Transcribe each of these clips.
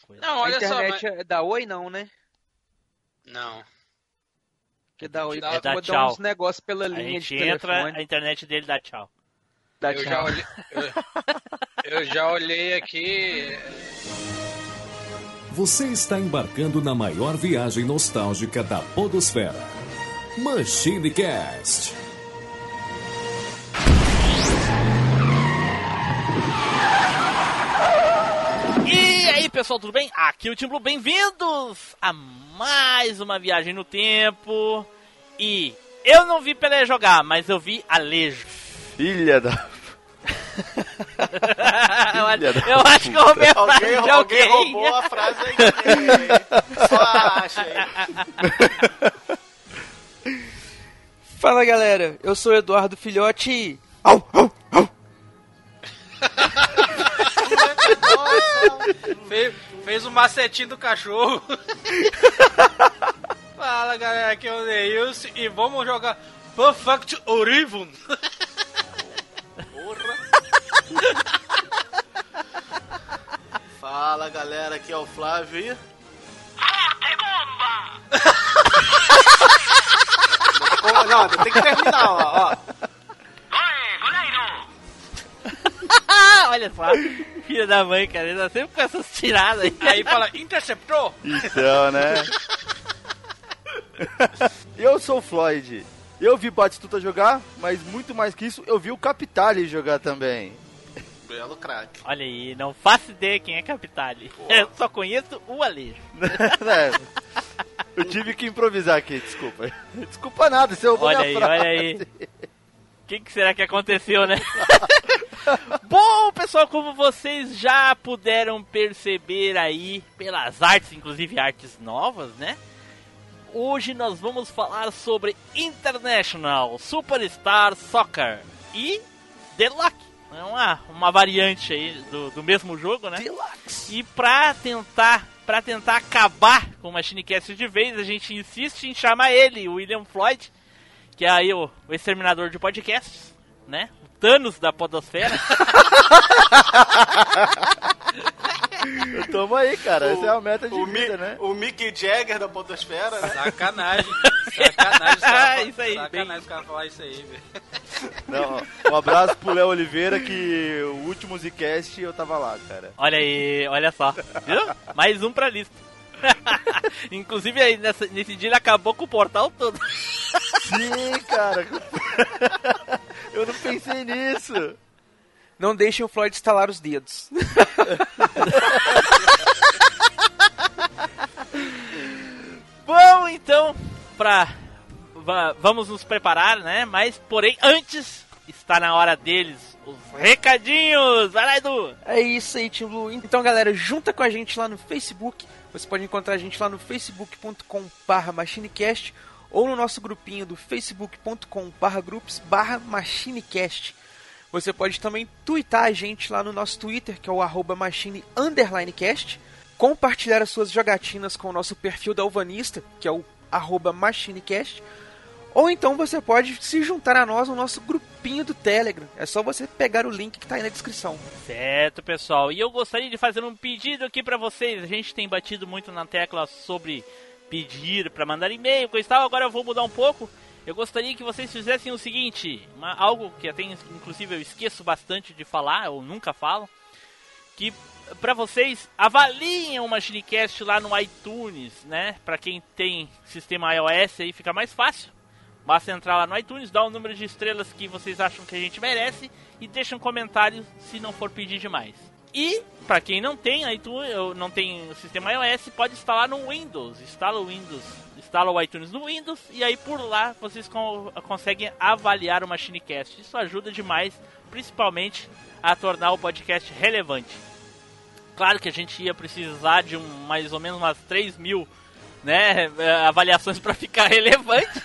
coisa. Não, A olha só. internet mas- é da Oi não, né? Não. Porque da Oi É da costuma dar tchau. uns negócios pela A linha gente de entra, telefone. a internet dele dá tchau. Dá Eu tchau. já, olhei, eu, eu já olhei aqui. Você está embarcando na maior viagem nostálgica da Podosfera. Machine Cast. Pessoal, tudo bem? Aqui é o Tim Blue, bem-vindos a mais uma viagem no tempo. E eu não vi Pelé jogar, mas eu vi Alejo. Filha da. eu, acho- Filha da eu acho que eu roubei a frase Alguém, de alguém alguém. roubou a frase aí. Só acha aí. Fala galera, eu sou o Eduardo Filhote e. Fez, fez o macetinho do cachorro. Fala galera, aqui é o Neilson e vamos jogar Perfect Orivon. Fala galera, aqui é o Flávio e. Não, Não, tem que terminar, ó. ó. Olha só, filha da mãe, cara, ele tá sempre com essas tiradas aí. Aí fala, interceptou? Então, né? eu sou o Floyd. Eu vi Batistuta jogar, mas muito mais que isso, eu vi o Capitale jogar também. Belo craque. Olha aí, não faço ideia quem é Capitale. Eu só conheço o Alejo. É. Eu tive que improvisar aqui, desculpa. Desculpa nada, você roubou Olha minha aí, frase. olha aí. O que, que será que aconteceu, né? Bom, pessoal, como vocês já puderam perceber aí, pelas artes, inclusive artes novas, né? Hoje nós vamos falar sobre International Superstar Soccer e Deluxe. É uma, uma variante aí do, do mesmo jogo, né? E pra tentar, pra tentar acabar com o Machine Cast de vez, a gente insiste em chamar ele, William Floyd, que é aí o, o exterminador de podcasts, né? O Thanos da podosfera. Tamo aí, cara. Essa é a meta de O, Mi- vida, né? o Mick Jagger da Podosfera, né? Sacanagem. Sacanagem os caras Isso aí, Sacanagem bem- os caras falar isso aí, velho. Não, um abraço pro Léo Oliveira, que o último Zcast eu tava lá, cara. Olha aí, olha só. Viu? Mais um pra lista. Inclusive aí nessa- nesse dia ele acabou com o portal todo. Sim, cara. Eu não pensei nisso. Não deixem o Floyd estalar os dedos. Bom, então, pra. va- vamos nos preparar, né? Mas, porém, antes, está na hora deles. Os recadinhos! Vai lá, Edu! É isso aí, Team Blue. Então, galera, junta com a gente lá no Facebook. Você pode encontrar a gente lá no facebook.com/barra machinecast ou no nosso grupinho do facebook.com/barra groups/barra machinecast. Você pode também twittar a gente lá no nosso Twitter, que é o arroba machine. Compartilhar as suas jogatinas com o nosso perfil da Alvanista, que é o arroba machinecast. Ou então você pode se juntar a nós no nosso grupinho do Telegram. É só você pegar o link que está aí na descrição. Certo, pessoal. E eu gostaria de fazer um pedido aqui pra vocês. A gente tem batido muito na tecla sobre pedir pra mandar e-mail, coisa e tal. Agora eu vou mudar um pouco. Eu gostaria que vocês fizessem o seguinte, uma- algo que até inclusive eu esqueço bastante de falar, ou nunca falo, que pra vocês avaliem o Machinecast lá no iTunes, né? Pra quem tem sistema iOS aí fica mais fácil. Basta entrar lá no iTunes, dar o número de estrelas que vocês acham que a gente merece e deixa um comentário se não for pedir demais. E para quem não tem iTunes, não tem o sistema iOS, pode instalar no Windows. Instala o Windows, instala o iTunes no Windows e aí por lá vocês con- conseguem avaliar o Machinecast. Isso ajuda demais, principalmente a tornar o podcast relevante. Claro que a gente ia precisar de um, mais ou menos umas 3 mil né, avaliações para ficar relevante,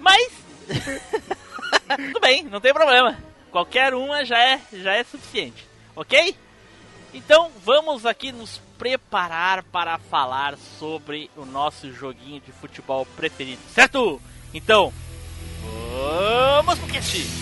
mas tudo bem, não tem problema. Qualquer uma já é, já é suficiente, ok? Então vamos aqui nos preparar para falar sobre o nosso joguinho de futebol preferido, certo? Então, vamos pro cast!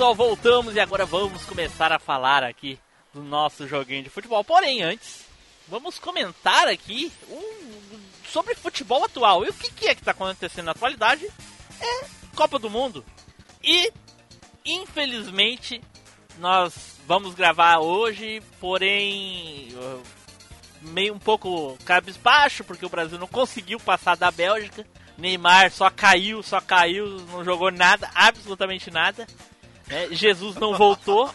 Pessoal, voltamos e agora vamos começar a falar aqui do nosso joguinho de futebol. Porém, antes, vamos comentar aqui um- sobre futebol atual. E o que, que é que está acontecendo na atualidade? É Copa do Mundo. E, infelizmente, nós vamos gravar hoje, porém, uh, meio um pouco cabisbaixo, porque o Brasil não conseguiu passar da Bélgica. Neymar só caiu, só caiu, não jogou nada, absolutamente nada. Né? Jesus não voltou.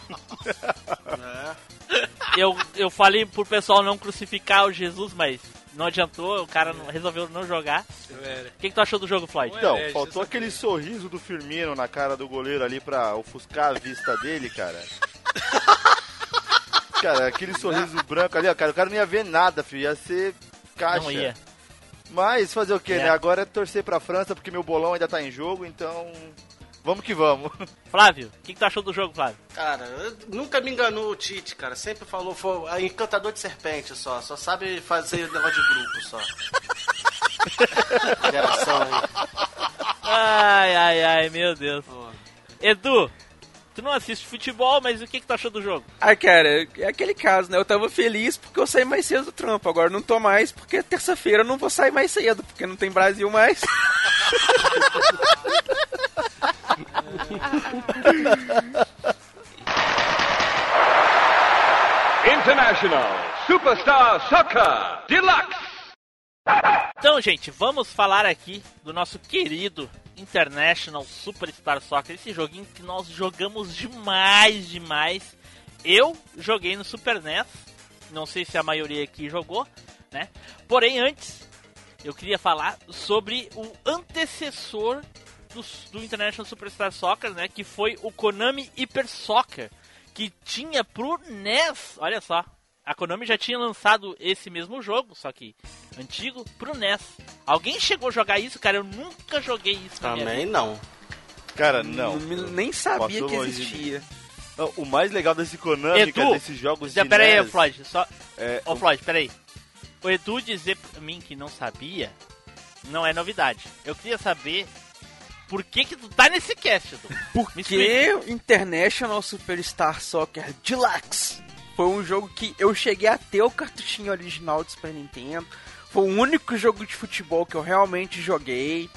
Eu, eu falei pro pessoal não crucificar o Jesus, mas não adiantou, o cara não- resolveu não jogar. O que, que tu achou do jogo, Floyd? Então, É, faltou Jesus aquele sorriso do Firmino na cara do goleiro ali pra ofuscar a vista dele, cara. Cara, aquele sorriso branco ali, ó, cara, o cara não ia ver nada, filho, ia ser caixa. Não ia. Mas fazer o que, É. né? Agora é torcer pra França, porque meu bolão ainda tá em jogo, então vamos que vamos. Flávio, o que, que tu achou do jogo, Flávio? Cara, nunca me enganou o Tite, cara. Sempre falou, foi a encantador de serpente só. Só sabe fazer negócio de grupo só. Geração aí. Ai, ai, ai, meu Deus. Pô. Edu, tu não assiste futebol, mas o que, que tu achou do jogo? Ah, cara, é aquele caso, né? Eu tava feliz porque eu saí mais cedo do trampo. Agora não tô mais porque terça-feira eu não vou sair mais cedo, porque não tem Brasil mais. International Superstar Soccer Deluxe. Então, gente, vamos falar aqui do nosso querido International Superstar Soccer, esse joguinho que nós jogamos demais, demais. Eu joguei no Super NES, não sei se a maioria aqui jogou, né? Porém, antes, eu queria falar sobre o antecessor do, do International Superstar Soccer, né? Que foi o Konami Hyper Soccer, que tinha pro NES, olha só. A Konami já tinha lançado esse mesmo jogo, só que antigo, pro NES. Alguém chegou a jogar isso, cara? Eu nunca joguei isso Também não. Cara, não. Nem sabia Passou que existia. Não, O mais legal desse Konami, Edu, cara, desses jogos Já, de pera aí, NES, Floyd, só... é, Ô, Floyd, pera aí. O Edu dizer pra mim que não sabia, não é novidade. Eu queria saber por que que tu tá nesse cast, Edu. Porque. International Superstar Soccer Deluxe foi um jogo que eu cheguei a ter o cartuchinho original do Super Nintendo. Foi o único jogo de futebol que eu realmente joguei,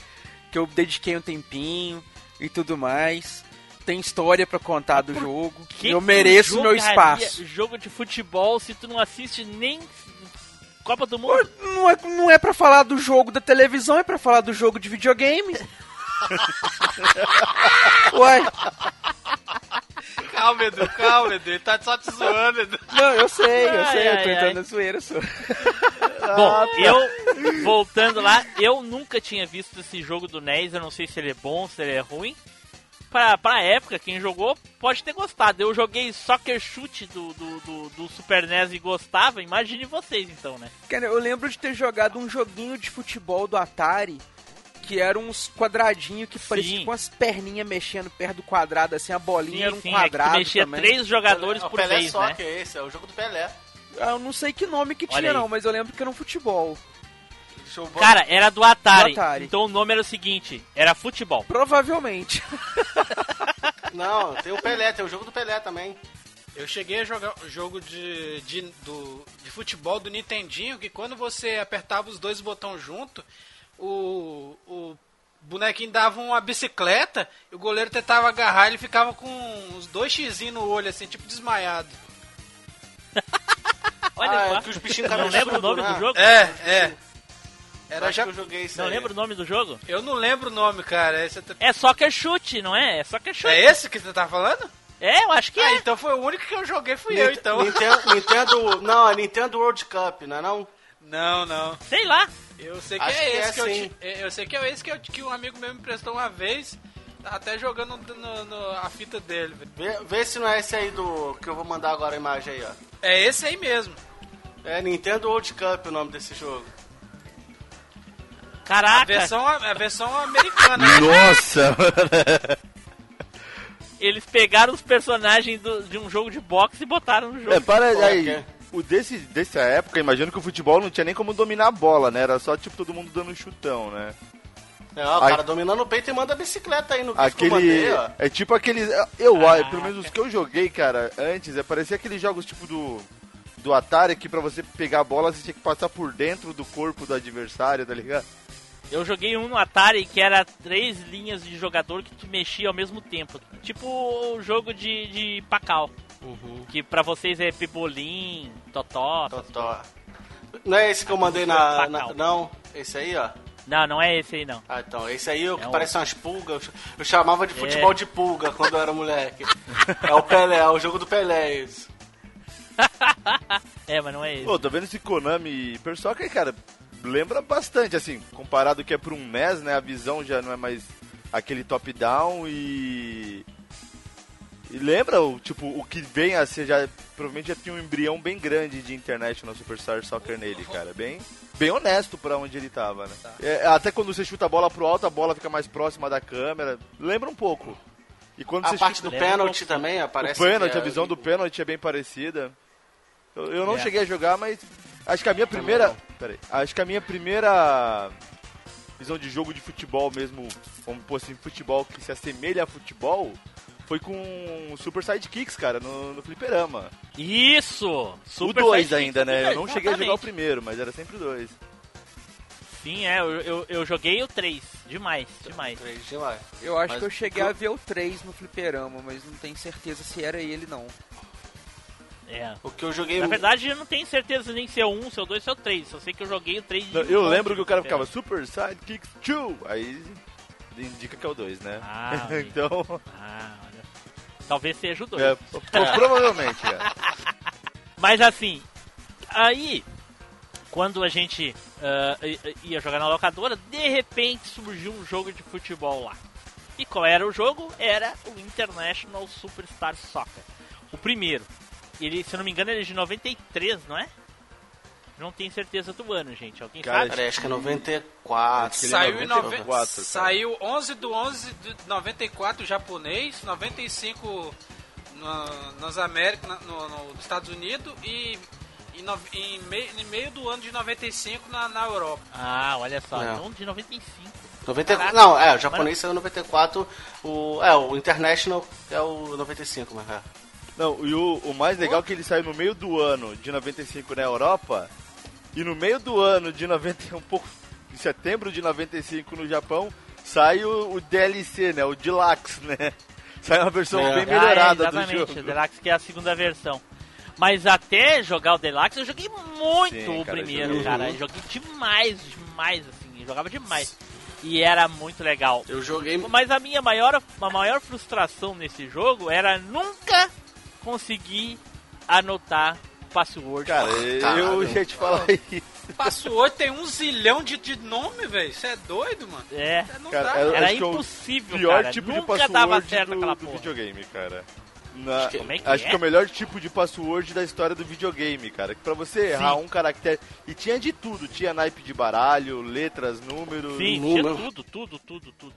que eu dediquei um tempinho e tudo mais. Tem história pra contar do jogo. Que eu mereço meu espaço. jogo de futebol se tu não assiste nem Copa do Mundo? Não é, não é pra falar do jogo da televisão, é pra falar do jogo de videogame. Uai, Calma, Edu, calma, Edu. Ele tá só te zoando, Edu. não, eu sei, eu Ai, sei, eu ai, tô ai. entrando na zoeira, só. Bom, eu, voltando lá, eu nunca tinha visto esse jogo do NES, eu não sei se ele é bom, se ele é ruim. Pra, pra época, quem jogou pode ter gostado. Eu joguei Soccer Shoot do, do, do, do Super NES e gostava, imagine vocês então, né? Cara, eu lembro de ter jogado um joguinho de futebol do Atari que eram uns quadradinhos que pareciam Sim. tipo umas perninhas mexendo perto do quadrado, assim, a bolinha era um é que quadrado tu mexia também. três jogadores É o por Pelé vez, né? Soccer, esse é o jogo do Pelé. Eu não sei que nome que Olha tinha aí. não, mas eu lembro que era um futebol. Cara, era do Atari, Do Atari. Então o nome era o seguinte, era futebol. Provavelmente. Não, tem o Pelé, tem o jogo do Pelé também. Eu cheguei a jogar o jogo de, de, do, de futebol do Nintendinho, que quando você apertava os dois botões junto, o, o bonequinho dava uma bicicleta e o goleiro tentava agarrar ele ficava com uns dois x no olho, assim, tipo desmaiado. Olha ah, só. é que os bichinhos Não lembra o nome né? do jogo? É, é. Era Acho já... que eu joguei isso Não aí. lembra o nome do jogo? Eu não lembro o nome, cara. Esse é... É Soccer Chute, não é? É Soccer Chute. é esse que você tá falando? É, eu acho que Ah, é. então foi o único que eu joguei, fui eu, Nint- então. Nintendo, Nintendo. Não, é Nintendo World Cup, não é não? Não, não. Sei lá. Eu sei que Acho é que esse é que, eu sim. ti- é, Eu sei que é esse que, eu, que um amigo meu me emprestou uma vez. Até jogando no, no- a fita dele. velho. Vê, vê se não é esse aí do. que eu vou mandar agora a imagem aí, ó. É esse aí mesmo. É Nintendo World Cup o nome desse jogo. A Caraca, versão, a versão americana. Nossa! eles pegaram os personagens do- de um jogo de boxe e botaram no jogo. É, para aí. O desse, dessa época, imagino que o futebol não tinha nem como dominar a bola, né? Era só, tipo, todo mundo dando um chutão, né? É, o cara dominando o peito e manda a bicicleta aí no que Aquele. mandei, ó. É tipo aqueles. Eu, Caraca. pelo menos os que eu joguei, cara, antes, é, parecia aqueles jogos tipo do. Do Atari que pra você pegar a bola você tinha que passar por dentro do corpo do adversário, tá ligado? Eu joguei um no Atari que era três linhas de jogador que tu mexia ao mesmo tempo. Tipo o jogo de, de Pacal. Uhum. Que pra vocês é Pebolim, Totó. Totó. Não é esse que eu mandei na, na- Facal. Não, esse aí, ó. Não, não é esse aí não. Ah, então, esse aí é o que É um- parece umas pulgas. eu ch- Eu chamava de futebol É. de pulga quando eu era moleque. é o Pelé, é o jogo do Pelé, isso. É, mas não é esse. Pô, tô vendo esse Konami Hyper Soccer, cara, lembra bastante, assim, comparado que é por um NES, né? A visão já não é mais aquele top-down e. E lembra, o, tipo, o que vem a ser já. Provavelmente já tinha um embrião bem grande de internet no Superstar Soccer nele, cara. Bem, bem honesto pra onde ele tava, né? É, até quando você chuta a bola pro alto, a bola fica mais próxima da câmera. Lembra um pouco. E quando A parte chuta do pênalti também aparece. o pênalti, é- a visão do pênalti é bem parecida. Eu, eu não É. cheguei a jogar, mas acho que a minha primeira. Peraí. Acho que a minha primeira visão de jogo de futebol mesmo, vamos pôr assim, futebol que se assemelha a futebol, foi com Super Sidekicks, cara, no, no fliperama. Isso! o Super 2 Sidekick, ainda, né? Eu não cheguei a jogar o exatamente. primeiro, mas era sempre o 2. Sim, é, eu, eu, eu joguei o 3. Demais, demais. Três, demais. Eu acho Mas que eu cheguei a ver o 3 no fliperama, mas não tenho certeza se era ele não. É. O que eu joguei. Na verdade, eu não tenho certeza nem se é o 1, se é o 2, se é o 3. Só sei que eu joguei o 3 de Eu lembro que o cara ficava Super Sidekicks 2, aí indica que é o 2, né? Ah, então, Ah. Talvez seja o 2. é, pro- provavelmente, é. Mas assim, aí, quando a gente i- ia jogar na locadora, de repente surgiu um jogo de futebol lá. E qual era o jogo? Era o International Superstar Soccer. O primeiro. Ele, se eu não me engano, ele é de 93, não é? Não tenho certeza do ano, gente. Alguém Cara, sabe? Peraí, acho que é 94. Acho que ele é Saiu em 94, nove... cara. Saiu 11 do 11 de 94 japonês, 95 no, nas Américas, no, no- nos Estados Unidos e em, no- em mei- em meio do ano de 95 na, na Europa. Ah, olha só. É. Então de 95. 94. Caraca. Não, é, o japonês saiu em 94. O, é, o International é o 95, mas é. Não, e o, o mais legal é que ele saiu no meio do ano de 95 na Europa e no meio do ano de 90, um pouco de setembro de 95 no Japão, sai o, o DLC, né? O Deluxe, né? Sai uma versão É. bem Ah, melhorada é, do exatamente, jogo. o Deluxe que é a segunda versão. Mas até jogar o Deluxe, eu joguei muito Sim, o cara, primeiro, joguei. cara. Eu joguei demais, demais, assim. Eu jogava demais. E era muito legal. Eu joguei. Mas a minha maior, a maior frustração nesse jogo era nunca conseguir anotar password. Cara, eu Caralho. ia te falar isso. Password tem um zilhão de, de nome, velho. Você é doido, mano? É, Não Cara, dá. eu era é impossível, pior cara. tipo nunca de password dava certo do, aquela do porra. videogame, cara. Na- Acho que- é acho é? que é o melhor tipo de password da história do videogame, cara. Que pra você errar um caractere. E tinha de tudo, tinha naipe de baralho, letras, números. Sim, número. tinha tudo, tudo, tudo, tudo.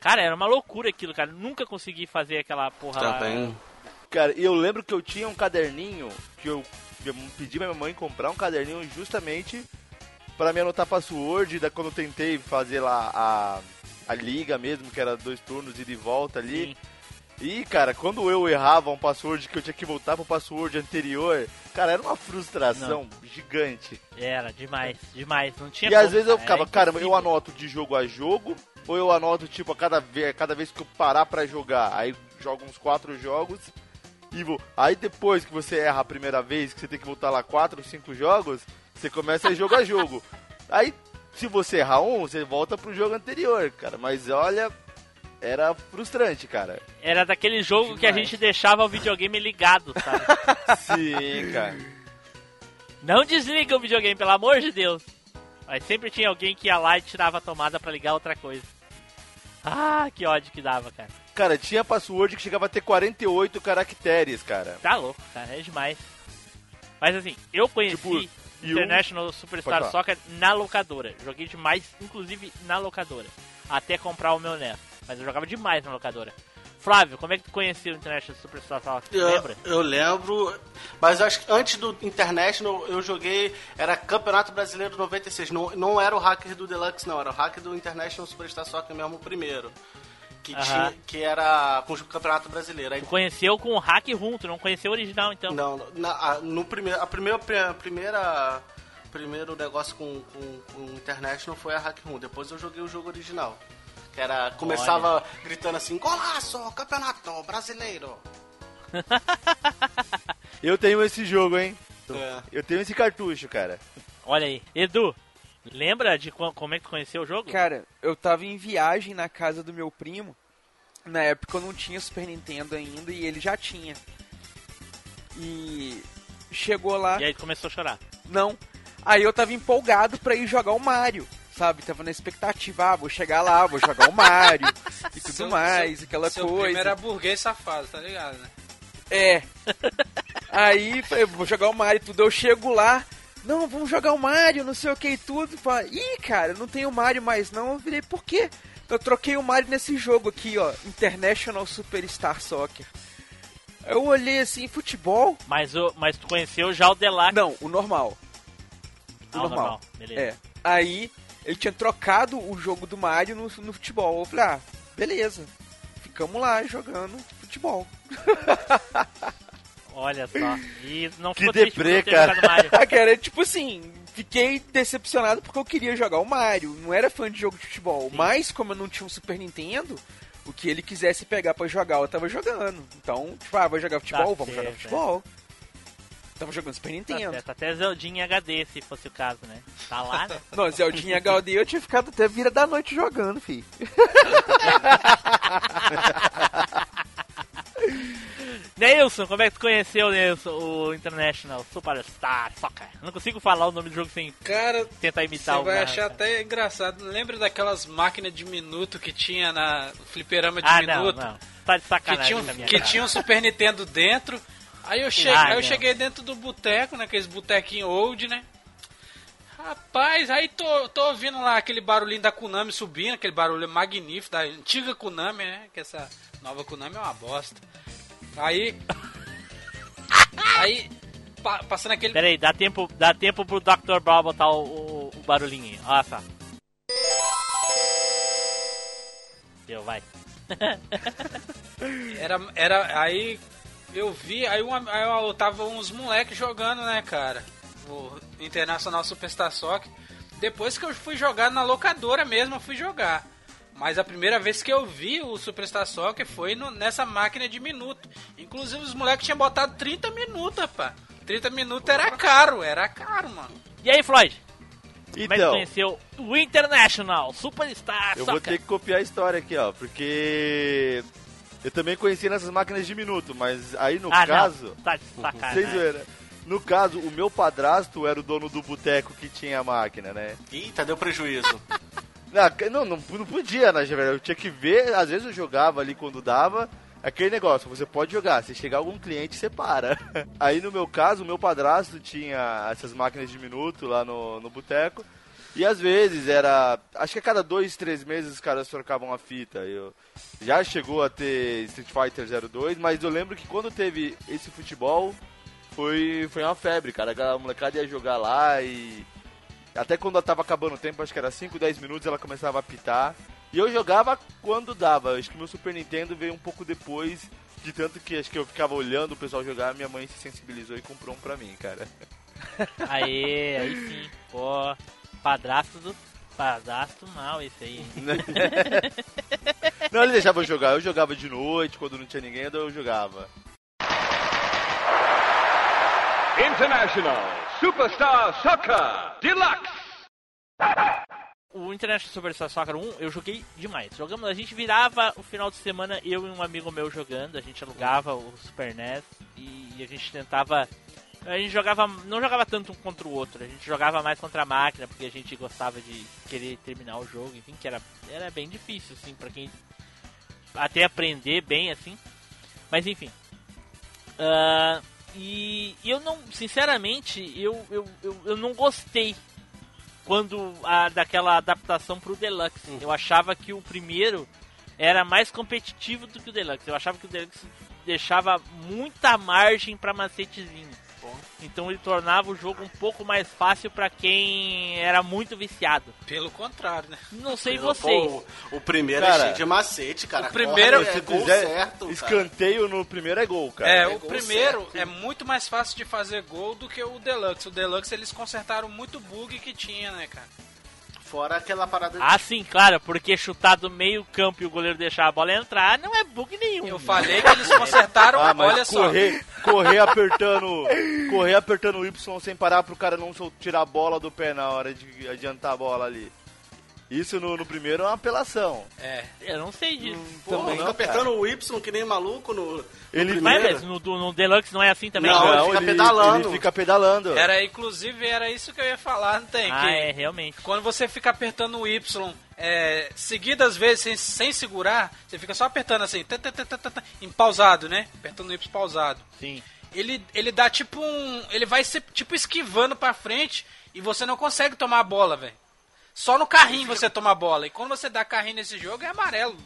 Cara, era uma loucura aquilo, cara. Nunca consegui fazer aquela porra lá. Também. Cara, e eu lembro que eu tinha um caderninho que eu, eu pedi pra minha mãe comprar um caderninho justamente pra me anotar password. Da quando eu tentei fazer lá a, a liga mesmo, que era dois turnos e de volta ali. Sim. E, cara, quando eu errava um password que eu tinha que voltar pro password anterior, cara, era uma frustração gigante. Era demais, demais. Não tinha E às como, vezes eu cara, ficava, caramba, eu anoto de jogo a jogo, ou eu anoto, tipo, a cada vez, cada vez que eu parar pra jogar, aí jogo uns quatro jogos Aí depois que você erra a primeira vez, que você tem que voltar lá quatro, cinco jogos, você começa a jogo a jogo. Aí, se você errar um, você volta pro jogo anterior, cara. Mas olha, era frustrante, cara. Era daquele jogo que a gente deixava o videogame ligado, sabe? Sim, cara. Não desliga o videogame, pelo amor de Deus. Mas sempre tinha alguém que ia lá e tirava a tomada pra ligar outra coisa. Ah, que ódio que dava, cara. Cara, tinha password que chegava a ter 48 caracteres, cara. Tá louco, cara, é demais. Mas assim, eu conheci Tipo, International Pode Superstar. Soccer na locadora. Joguei demais, inclusive na locadora. Até comprar o meu NES. Mas eu jogava demais na locadora. Flávio, como é que tu conheceu o International Superstar Soccer? Eu, Lembra? eu lembro, mas eu acho que antes do International eu joguei, era Campeonato Brasileiro 96, não, não era o hacker do Deluxe não, era o hacker do International Superstar Soccer mesmo o primeiro, que, Aham. tinha, que era com o Campeonato Brasileiro. Aí, Tu conheceu com o hack rum, tu não conheceu o original então. não, na, a, no primeiro, a primeira, a primeira, primeiro negócio com, com, com o International foi a Hack Room, depois eu joguei o jogo original. Que era, começava gritando assim, golaço, campeonato brasileiro. Eu tenho esse jogo, hein? É. Eu tenho esse cartucho, cara. Olha aí. Edu, lembra de co- como é que tu conheceu o jogo? Cara, eu tava em viagem na casa do meu primo. Na época eu não tinha Super Nintendo ainda e ele já tinha. E chegou lá. E aí começou a chorar. Não. Aí eu tava empolgado pra ir jogar o Mario, sabe? Tava na expectativa, ah, vou chegar lá, vou jogar o Mario e tudo Seu- mais, seu- aquela seu coisa. primo era burguês safado, tá ligado, né? É. Aí falei, vou jogar o Mario e tudo. Eu chego lá, não, vamos jogar o Mario, não sei o que e tudo. Fala, Ih, cara, não tenho Mario mais não. Eu virei, por quê? Eu troquei o Mario nesse jogo aqui, ó, International Superstar Soccer. Eu olhei assim, futebol? Mas, o, mas tu conheceu já o Deluxe. Não, o normal. O Ah, o normal. normal, beleza. É. Aí ele tinha trocado o jogo do Mario no, no futebol. Eu falei, ah, beleza. Ficamos lá jogando futebol. Olha só. E não Que deprê, cara. Ah, cara, tipo assim, fiquei decepcionado porque eu queria jogar o Mario. Não era fã de jogo de futebol. Mas, como eu não tinha um Super Nintendo, o que ele quisesse pegar pra jogar, eu tava jogando. Então, tipo, ah, vai jogar futebol? Vamos jogar certo, futebol. Tava jogando Super Tá Nintendo. certo, até Zeldinha em HD, se fosse o caso, né? Tá lá, né? Não, Zeldinha HD eu tinha ficado até vira da noite jogando, fi. Neilson, como é que tu conheceu, Neilson, o International Superstar Soccer? Não consigo falar o nome do jogo sem Cara, tentar você imitar o vai narrador. achar até engraçado. Lembra daquelas máquinas de minuto que tinha na fliperama de Ah, não, minuto? não. Tá de Que sacanagem tinha, um, com a minha que cara. tinha um Super Nintendo dentro. Aí eu, cheguei, Ah, aí eu não. cheguei dentro do boteco, naqueles botequinhos old, né? Rapaz, aí tô, tô ouvindo lá aquele barulhinho da Konami subindo, aquele barulho magnífico da antiga Konami, né? Que essa nova Konami é uma bosta. Aí. Aí. pa- passando aquele. Pera aí, dá tempo, dá tempo pro Dr. Brawl botar o, o, o barulhinho. Olha só. Deu, vai. Era, era, aí eu vi, aí, uma, aí eu tava uns moleques jogando, né, cara? O Internacional Superstar Soccer. Depois que eu fui jogar na locadora mesmo, eu fui jogar. Mas a primeira vez que eu vi o Superstar Soccer foi no- nessa máquina de minuto. Inclusive os moleques tinham botado 30 minutos, rapaz. 30 minutos era caro, era caro, mano. E aí, Floyd? Como é que Então, conheceu o International Superstar eu vou Soccer? ter que copiar a história aqui, ó, porque eu também conheci nessas máquinas de minuto, mas aí no ah, caso, não. Tá de sacanagem. zoeira. No caso, o meu padrasto era o dono do boteco que tinha a máquina, né? Eita, deu prejuízo. Não, não, não podia, né, velho? Eu tinha que ver, às vezes eu jogava ali quando dava. Aquele negócio, você pode jogar, se chegar algum cliente, você para. Aí no meu caso, o meu padrasto tinha essas máquinas de minuto lá no, no boteco. E às vezes era. Acho que a cada dois, três meses os caras trocavam a fita. Eu, já chegou a ter Street Fighter 02, mas eu lembro que quando teve esse futebol, foi, foi uma febre, cara. A molecada ia jogar lá e. Até quando tava acabando o tempo, acho que era 5, 10 minutos, ela começava a apitar. E eu jogava quando dava. Acho que meu Super Nintendo veio um pouco depois, de tanto que acho que eu ficava olhando o pessoal jogar, minha mãe se sensibilizou e comprou um pra mim, cara. Aê, aí sim. Pô, padrasto do. Padrasto mal esse aí. Não, ele deixava eu jogar. Eu jogava de noite, quando não tinha ninguém, eu jogava. International Superstar Soccer Deluxe. o International Superstar Soccer 1 eu joguei demais. Jogamos, a gente virava o final de semana, eu e um amigo meu jogando, a gente alugava o Super NES e a gente tentava. A gente jogava. não jogava tanto um contra o outro, a gente jogava mais contra a máquina, porque a gente gostava de querer terminar o jogo, enfim, que era, era bem difícil, assim, pra quem até aprender bem assim. Mas enfim. Ah, e eu não, sinceramente, eu, eu, eu, eu não gostei quando a, daquela adaptação pro Deluxe. Eu achava que o primeiro era mais competitivo do que o Deluxe. Eu achava que o Deluxe deixava muita margem para macetezinho. Então ele tornava o jogo um pouco mais fácil para quem era muito viciado. Pelo contrário, né? Não sei Pô, vocês. o, o primeiro Cara, é cheio de macete, cara. o primeiro- Corre, Se é gol fizer certo, cara. escanteio no primeiro é gol, cara. É, é o primeiro certo. é muito mais fácil de fazer gol do que o Deluxe. O Deluxe eles consertaram muito bug que tinha, né, cara? Fora aquela parada de Ah, sim, claro, porque chutar do meio campo e o goleiro deixar a bola entrar não é bug nenhum. Eu falei que eles consertaram, Ah, mas olha só. correr, correr apertando, correr apertando o Y sem parar pro cara não tirar a bola do pé na hora de adiantar a bola ali. Isso no, no primeiro é uma apelação. É. Eu não sei disso. Pô, Também fica não, apertando o Y que nem maluco no, no Ele- Mas, no, no Deluxe não é assim também? Não, ele fica pedalando. Ele fica pedalando. Era, inclusive, era isso que eu ia falar, não tem? Ah, que é, realmente. Quando você fica apertando o Y é, seguidas vezes sem, sem segurar, você fica só apertando assim, tá, tá, tá, tá, tá, tá, em pausado, né? Apertando o Y pausado. Sim. Ele, ele dá tipo um. Ele vai ser tipo esquivando pra frente e você não consegue tomar a bola, velho. Só no carrinho você toma a bola. E quando você dá carrinho nesse jogo é amarelo.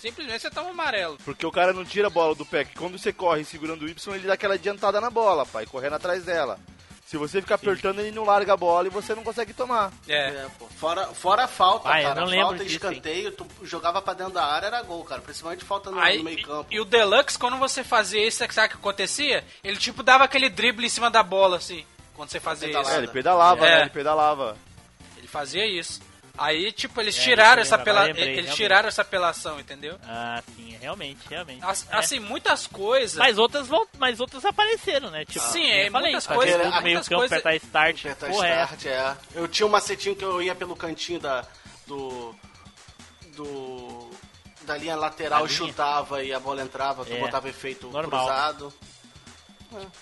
Simplesmente você toma amarelo. Porque o cara não tira a bola do pé, que quando você corre segurando o Y, ele dá aquela adiantada na bola, pai, correndo atrás dela. Se você ficar apertando, ele não larga a bola e você não consegue tomar. É. É, pô. Fora, fora a falta, Ah, cara. não lembro falta disso, escanteio, tu jogava pra dentro da área, era gol, cara. Principalmente falta no, Aí, no meio campo. e, e o Deluxe, quando você fazia isso, sabe o que acontecia? Ele tipo dava aquele drible em cima da bola, assim. Quando você fazia Pedalada. É, isso. ele pedalava, É. né? Ele pedalava. Ele fazia isso. Aí, tipo, eles É, tiraram essa apela... lembrei, Eles realmente. tiraram essa apelação, entendeu? Ah, sim, realmente, realmente. As- É. Assim, muitas coisas. Mas outras, vol- mas outras apareceram, né? Tipo, Sim, é, eu falei, muitas coisas- meio muitas campo, coisas- apertar start, Apertar start, é. Eu tinha um macetinho que eu ia pelo cantinho da. do. do. da linha lateral, linha? chutava e a bola entrava, tu É, botava efeito normal. cruzado.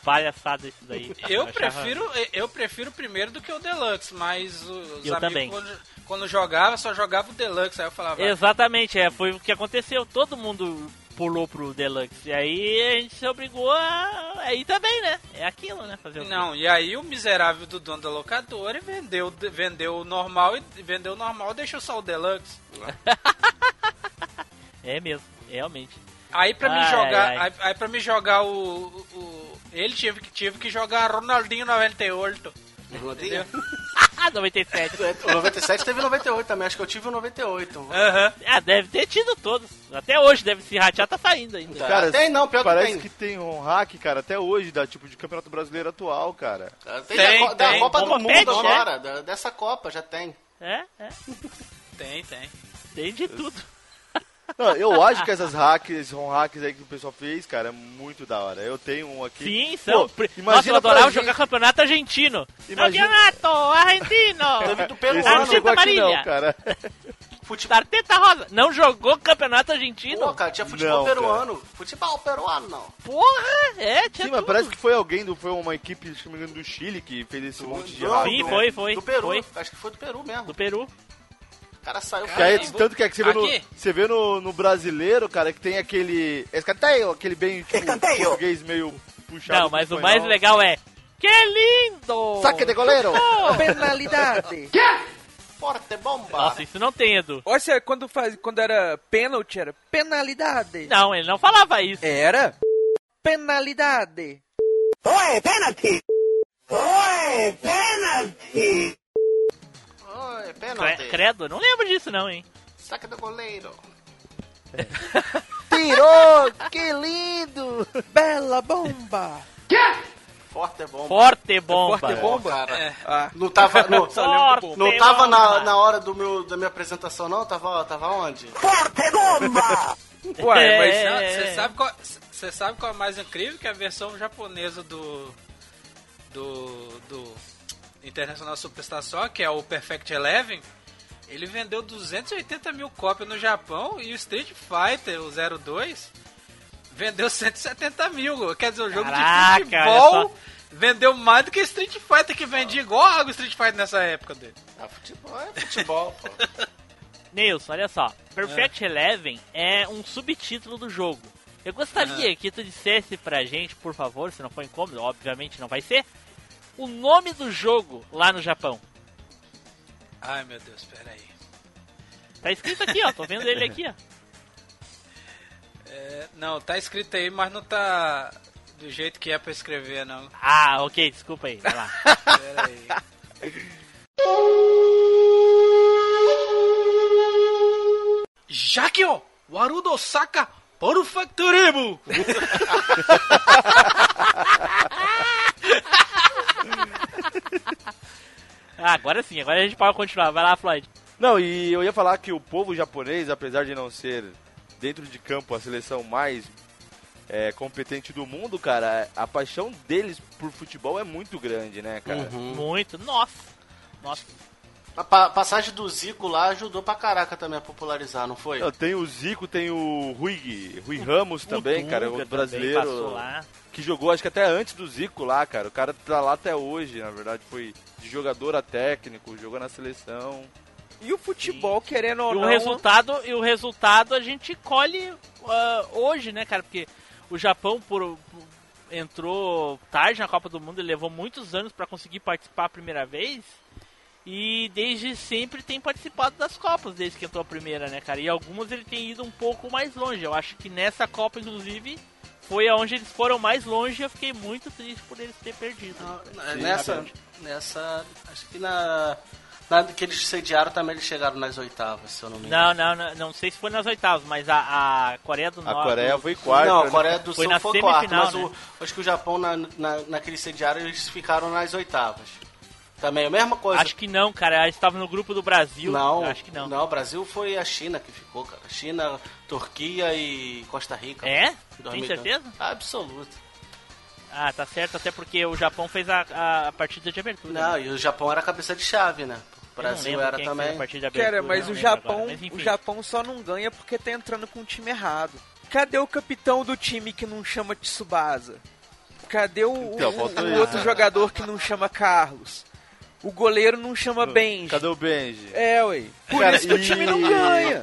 Palhaçada isso daí. Eu achava- prefiro, eu prefiro primeiro do que o Deluxe, mas os Eu amigos também. quando, quando jogava, só jogava o Deluxe, aí eu falava, Exatamente, é, foi o que aconteceu. Todo mundo pulou pro Deluxe. E aí a gente se obrigou a. Aí também, né? É aquilo, né? Fazer não, e aí o miserável do dono da locadora vendeu, vendeu o normal e vendeu o normal e deixou só o Deluxe. É mesmo, realmente. Aí pra me Ai, jogar, ai, ai. Aí, aí pra me jogar o, o- ele tive que tive que jogar Ronaldinho 98. Entendeu? Ah, 97. O 97 teve 98 também, acho que eu tive o 98. Aham. Ah, deve ter tido todos. Até hoje deve se ratear, tá saindo ainda. Tá. Cara, tem não, pior que parece tem. que tem um hack, cara, até hoje, da tipo de Campeonato Brasileiro atual, cara. Tem, Tem, da, Co- da tem. Copa do Bomba Mundo agora, da- dessa Copa já tem. É, é. Tem, tem. Tem de tudo. Não, eu acho que essas hacks, esses ROM hacks aí que o pessoal fez, cara, é muito da hora. Eu tenho um aqui. Sim, são. Pô, Pri- Nossa, eu imagina adorava gente- jogar campeonato argentino. Imagina- Campeonato argentino. Teve do peruano. não chegou aqui não, cara. Futebol. Tarteta Rosa. Não jogou campeonato argentino? Pô, cara, tinha futebol Não, peruano. Futebol peruano, não. Porra, é, tinha Sim, mas parece que foi alguém, do, foi uma equipe, se não me engano, do Chile que fez esse monte de Não, hack. Sim, foi, foi, Do Peru, foi. acho que foi do Peru mesmo. Do Peru. O cara saiu Que aí, Cara, tanto que, é que você vê, no, você vê no, no brasileiro, cara, que tem aquele. Escanteio, aquele bem tipo, português meio puxado. Não, mas o mais legal é. Que lindo! Saque de goleiro! Penalidade. Forte bomba. Nossa, isso não tem, Edu. Olha, quando, faz, quando era pênalti, era penalidade. Não, ele não falava isso. Era penalidade. Oi, Cre- pênalti. Credo, não lembro disso não, hein? Saque do goleiro. Tirou! que lindo! Bela bomba. Forte bomba. Forte bomba. Forte bomba? Cara, É. Ah, não tava, não, Forte não tava na, bomba. na hora do meu, da minha apresentação, não? Tava, tava onde? ué, mas É. Não, Você sabe, qual, você sabe qual é mais incrível? Que a versão japonesa do. do. do International Superstar Soccer, que é o Perfect Eleven, Ele vendeu 280 mil cópias no Japão e o Street Fighter, o 02, vendeu 170 mil. Quer dizer, o jogo Caraca, de futebol vendeu mais do que Street Fighter, que vendia igual água Street Fighter nessa época dele. Ah, futebol é futebol, pô. Nilson, olha só. Perfect Eleven é um subtítulo do jogo. Eu gostaria que tu dissesse pra gente, por favor, se não for incômodo, obviamente não vai ser, o nome do jogo lá no Japão. Ai meu Deus, pera aí. Tá escrito aqui, ó. Tô vendo ele aqui, ó. É, não, tá escrito aí, mas não tá do jeito que é pra escrever, não. Ah, ok, desculpa aí. Vai lá. Pera aí. Jakio! Warudo Saka Perfectoremo! Ah, agora sim, agora a gente pode continuar. Vai lá, Floyd. Não, e eu ia falar que o povo japonês, apesar de não ser dentro de campo a seleção mais é, competente do mundo, cara, a paixão deles por futebol é muito grande, né, cara? Muito. Nossa. Nossa. A pa- passagem do Zico lá ajudou pra caraca também a popularizar, não foi? Não, tem o Zico, tem o Rui, Rui Ramos também, O cara, Dunga o também brasileiro que jogou acho que até antes do Zico lá, cara. O cara tá lá até hoje, na verdade, foi de jogador a técnico, jogou na seleção. E o futebol, querendo ou E o não. resultado, e o resultado a gente colhe ah, hoje, né, cara? Porque o Japão por, por- entrou tarde na Copa do Mundo, ele levou muitos anos pra conseguir participar a primeira vez. E desde sempre tem participado das Copas, desde que entrou a primeira, né, cara? E algumas ele tem ido um pouco mais longe. Eu acho que nessa Copa, inclusive, foi aonde eles foram mais longe e eu fiquei muito triste por eles terem perdido. É, nessa, nessa, acho que na, na que eles sediaram também eles chegaram nas oitavas, se eu não me engano. Não, não, não, não sei se foi nas oitavas, mas a, a Coreia do A Norte. Coreia foi quarta. não, a né? Coreia do Foi Sul na foi quarto, semifinal, mas né? o, acho que o Japão na, na, naquele sediário eles ficaram nas oitavas. Também a mesma coisa. Acho que não, cara. Eles estavam no grupo do Brasil. não, Acho que não. Não, o Brasil foi a China que ficou, cara. China, Turquia e Costa Rica. É? Tem 2002. certeza? Absoluto. Ah, tá certo, até porque o Japão fez a, a, a partida de abertura. Não, né? e o Japão era cabeça de chave, né? O Brasil era também. a partida de abertura, Cara, mas o Japão, agora, mas o Japão só não ganha porque tá entrando com o time errado. Cadê o capitão do time que não chama Tsubasa? Cadê o, Então, o- o outro jogador que não chama Carlos? O goleiro não chama Benji. Cadê o Benji? É, ué. Por Cara, isso que o time não ganha.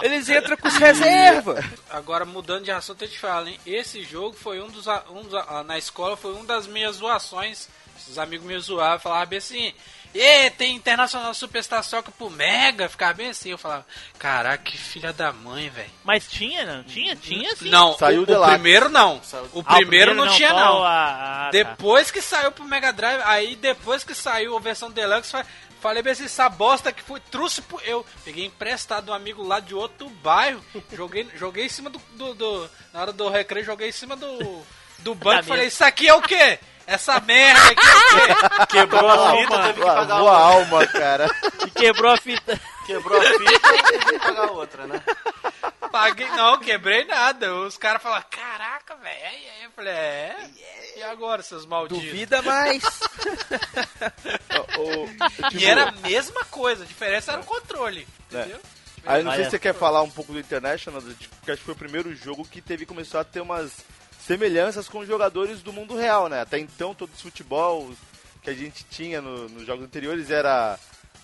Eles entram com os reservas. Agora, mudando de assunto, eu te falo, hein? Esse jogo foi um dos. Um dos na escola foi uma das minhas zoações. Os amigos meus zoavam, falavam bem assim. E tem Internacional Superstar Soccer pro Mega, ficava bem assim. Eu falava, caraca, que filha da mãe, velho. Mas tinha, não? Tinha? Tinha sim. Não, Saiu o, de o lá. primeiro não. O Ah, o primeiro não tinha, só não. a- ah, tá. Depois que saiu pro Mega Drive, aí depois que saiu a versão Deluxe, fa- falei bem assim, essa bosta que foi, trouxe pro, eu peguei emprestado um amigo lá de outro bairro, joguei, joguei em cima do, do- do- na hora do recreio, joguei em cima do, do banco, Da falei, isso aqui é o quê? Essa merda aqui é? Quebrou a fita, teve que pagar Lavou a outra. alma, cara. E quebrou a fita. Quebrou a fita e teve que pagar outra, né? Paguei, não, quebrei nada. Os caras falaram, caraca, velho. Aí, aí eu falei, é? E agora, seus malditos? Duvida mais. O- o- E tipo, era a mesma coisa, a diferença era o controle, entendeu? Aí não sei Olha. se você quer falar um pouco do International, do- tipo, porque acho que foi o primeiro jogo que teve começou a ter umas semelhanças com jogadores do mundo real, né? Até então todo esse futebol que a gente tinha no- nos jogos anteriores era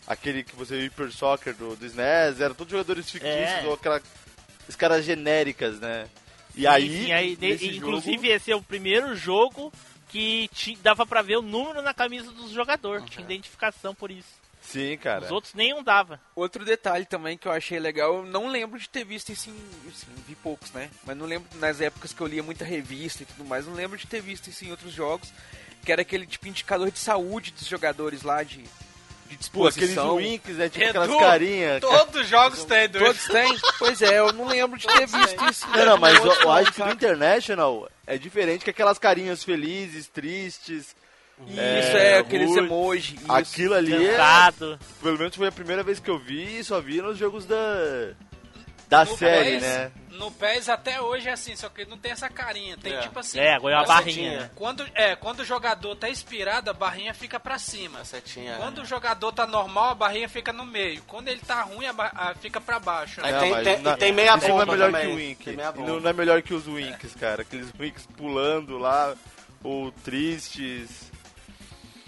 aquele que você viu Hyper Soccer do, do SNES, eram todos jogadores fictícios É. ou aquelas caras genéricas, né? E aí, Sim, aí, de- jogo- inclusive, esse é o primeiro jogo que ti- dava pra ver o número na camisa dos jogadores. Tinha identificação por isso. Sim, cara. Os outros nenhum dava. Outro detalhe também que eu achei legal, eu não lembro de ter visto isso em. Assim, vi poucos, né? Mas não lembro nas épocas que eu lia muita revista e tudo mais, não lembro de ter visto isso em outros jogos. Que era aquele tipo indicador de saúde dos jogadores lá de, de Pô, aqueles disposição. winks, né? Tipo Edu, aquelas carinhas. Todos os jogos tem, dois. Todos têm? Pois é, eu não lembro de ter visto isso. em Não, não, mas eu, acho que no International é diferente que aquelas carinhas felizes, tristes. Isso, é, aqueles rude. emoji. Isso. Aquilo ali, é, Cansado. pelo menos foi a primeira vez que eu vi e só vi nos jogos da Da No série, PES, né? No PES até hoje é assim, só que não tem essa carinha. Tem É. tipo assim. É, agora é uma essa- barrinha, né? Quando, é, quando o jogador tá inspirado, a barrinha fica pra cima. A setinha. Quando o jogador tá normal, a barrinha fica no meio. Quando ele tá ruim, a a- fica pra baixo. Né? tem- tem- na- e tem meia isso não é bomba melhor também. que o Wink. Bomba. Não, não é melhor que os Winks, cara. Aqueles Winks pulando lá, ou tristes.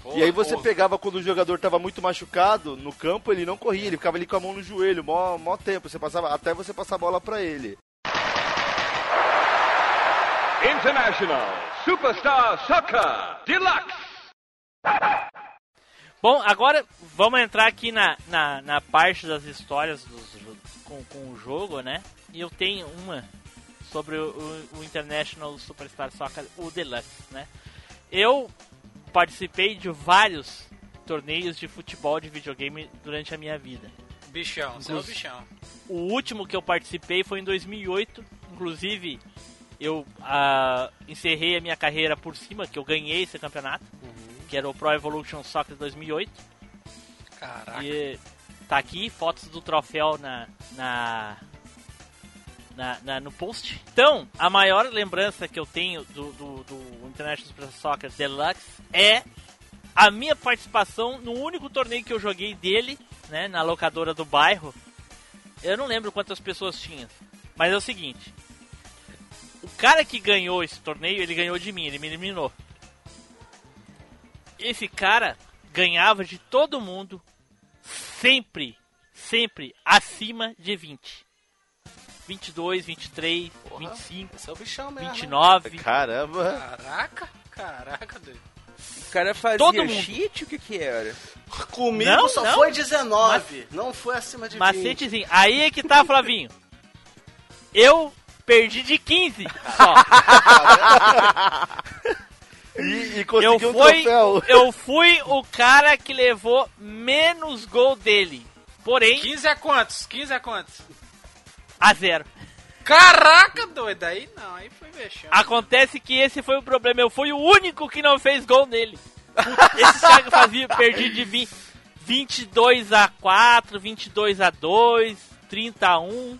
Porra, e aí você porra. pegava quando o jogador tava muito machucado no campo, ele não corria, ele ficava ali com a mão no joelho, mó, mó tempo. Você passava, até você passar a bola pra ele. International Superstar Soccer Deluxe. Bom, agora vamos entrar aqui na, na, na parte das histórias dos, com, com o jogo, né? E eu tenho uma sobre o, o- o International Superstar Soccer, o Deluxe, né? Eu participei de vários torneios de futebol de videogame durante a minha vida. Bichão, você é o bichão. O último que eu participei foi em 2008. Inclusive, eu ah, encerrei a minha carreira por cima, que eu ganhei esse campeonato, que era o Pro Evolution Soccer 2008. Caraca. E tá aqui, fotos do troféu na, na, na, na- no post. Então, a maior lembrança que eu tenho do, do, do International Super Soccer Deluxe é a minha participação no único torneio que eu joguei dele, né, na locadora do bairro. Eu não lembro quantas pessoas tinha, mas é o seguinte. O cara que ganhou esse torneio, ele ganhou de mim, ele me eliminou. Esse cara ganhava de todo mundo sempre, sempre acima de 20. 22, 23, Porra. 25, Esse é o bichão mesmo. 29. Caramba! Caraca, caraca, doido. O cara fazia Todo mundo. cheat? O que que era? Comigo Não, só não. foi 19. Não foi acima de 20. Macetezinho. Aí é que tá, Flavinho. Eu perdi de 15 só. E, e Eu um fui, troféu. eu fui o cara que levou menos gol dele. Porém, 15 a quantos? 15 a quantos? A zero. Caraca, doido. Aí não, aí foi vexame. Acontece que esse foi o problema. Eu fui o único que não fez gol nele. Esse cara que fazia perdi de 20, 22 a 4, 22 a 2, 30 a 1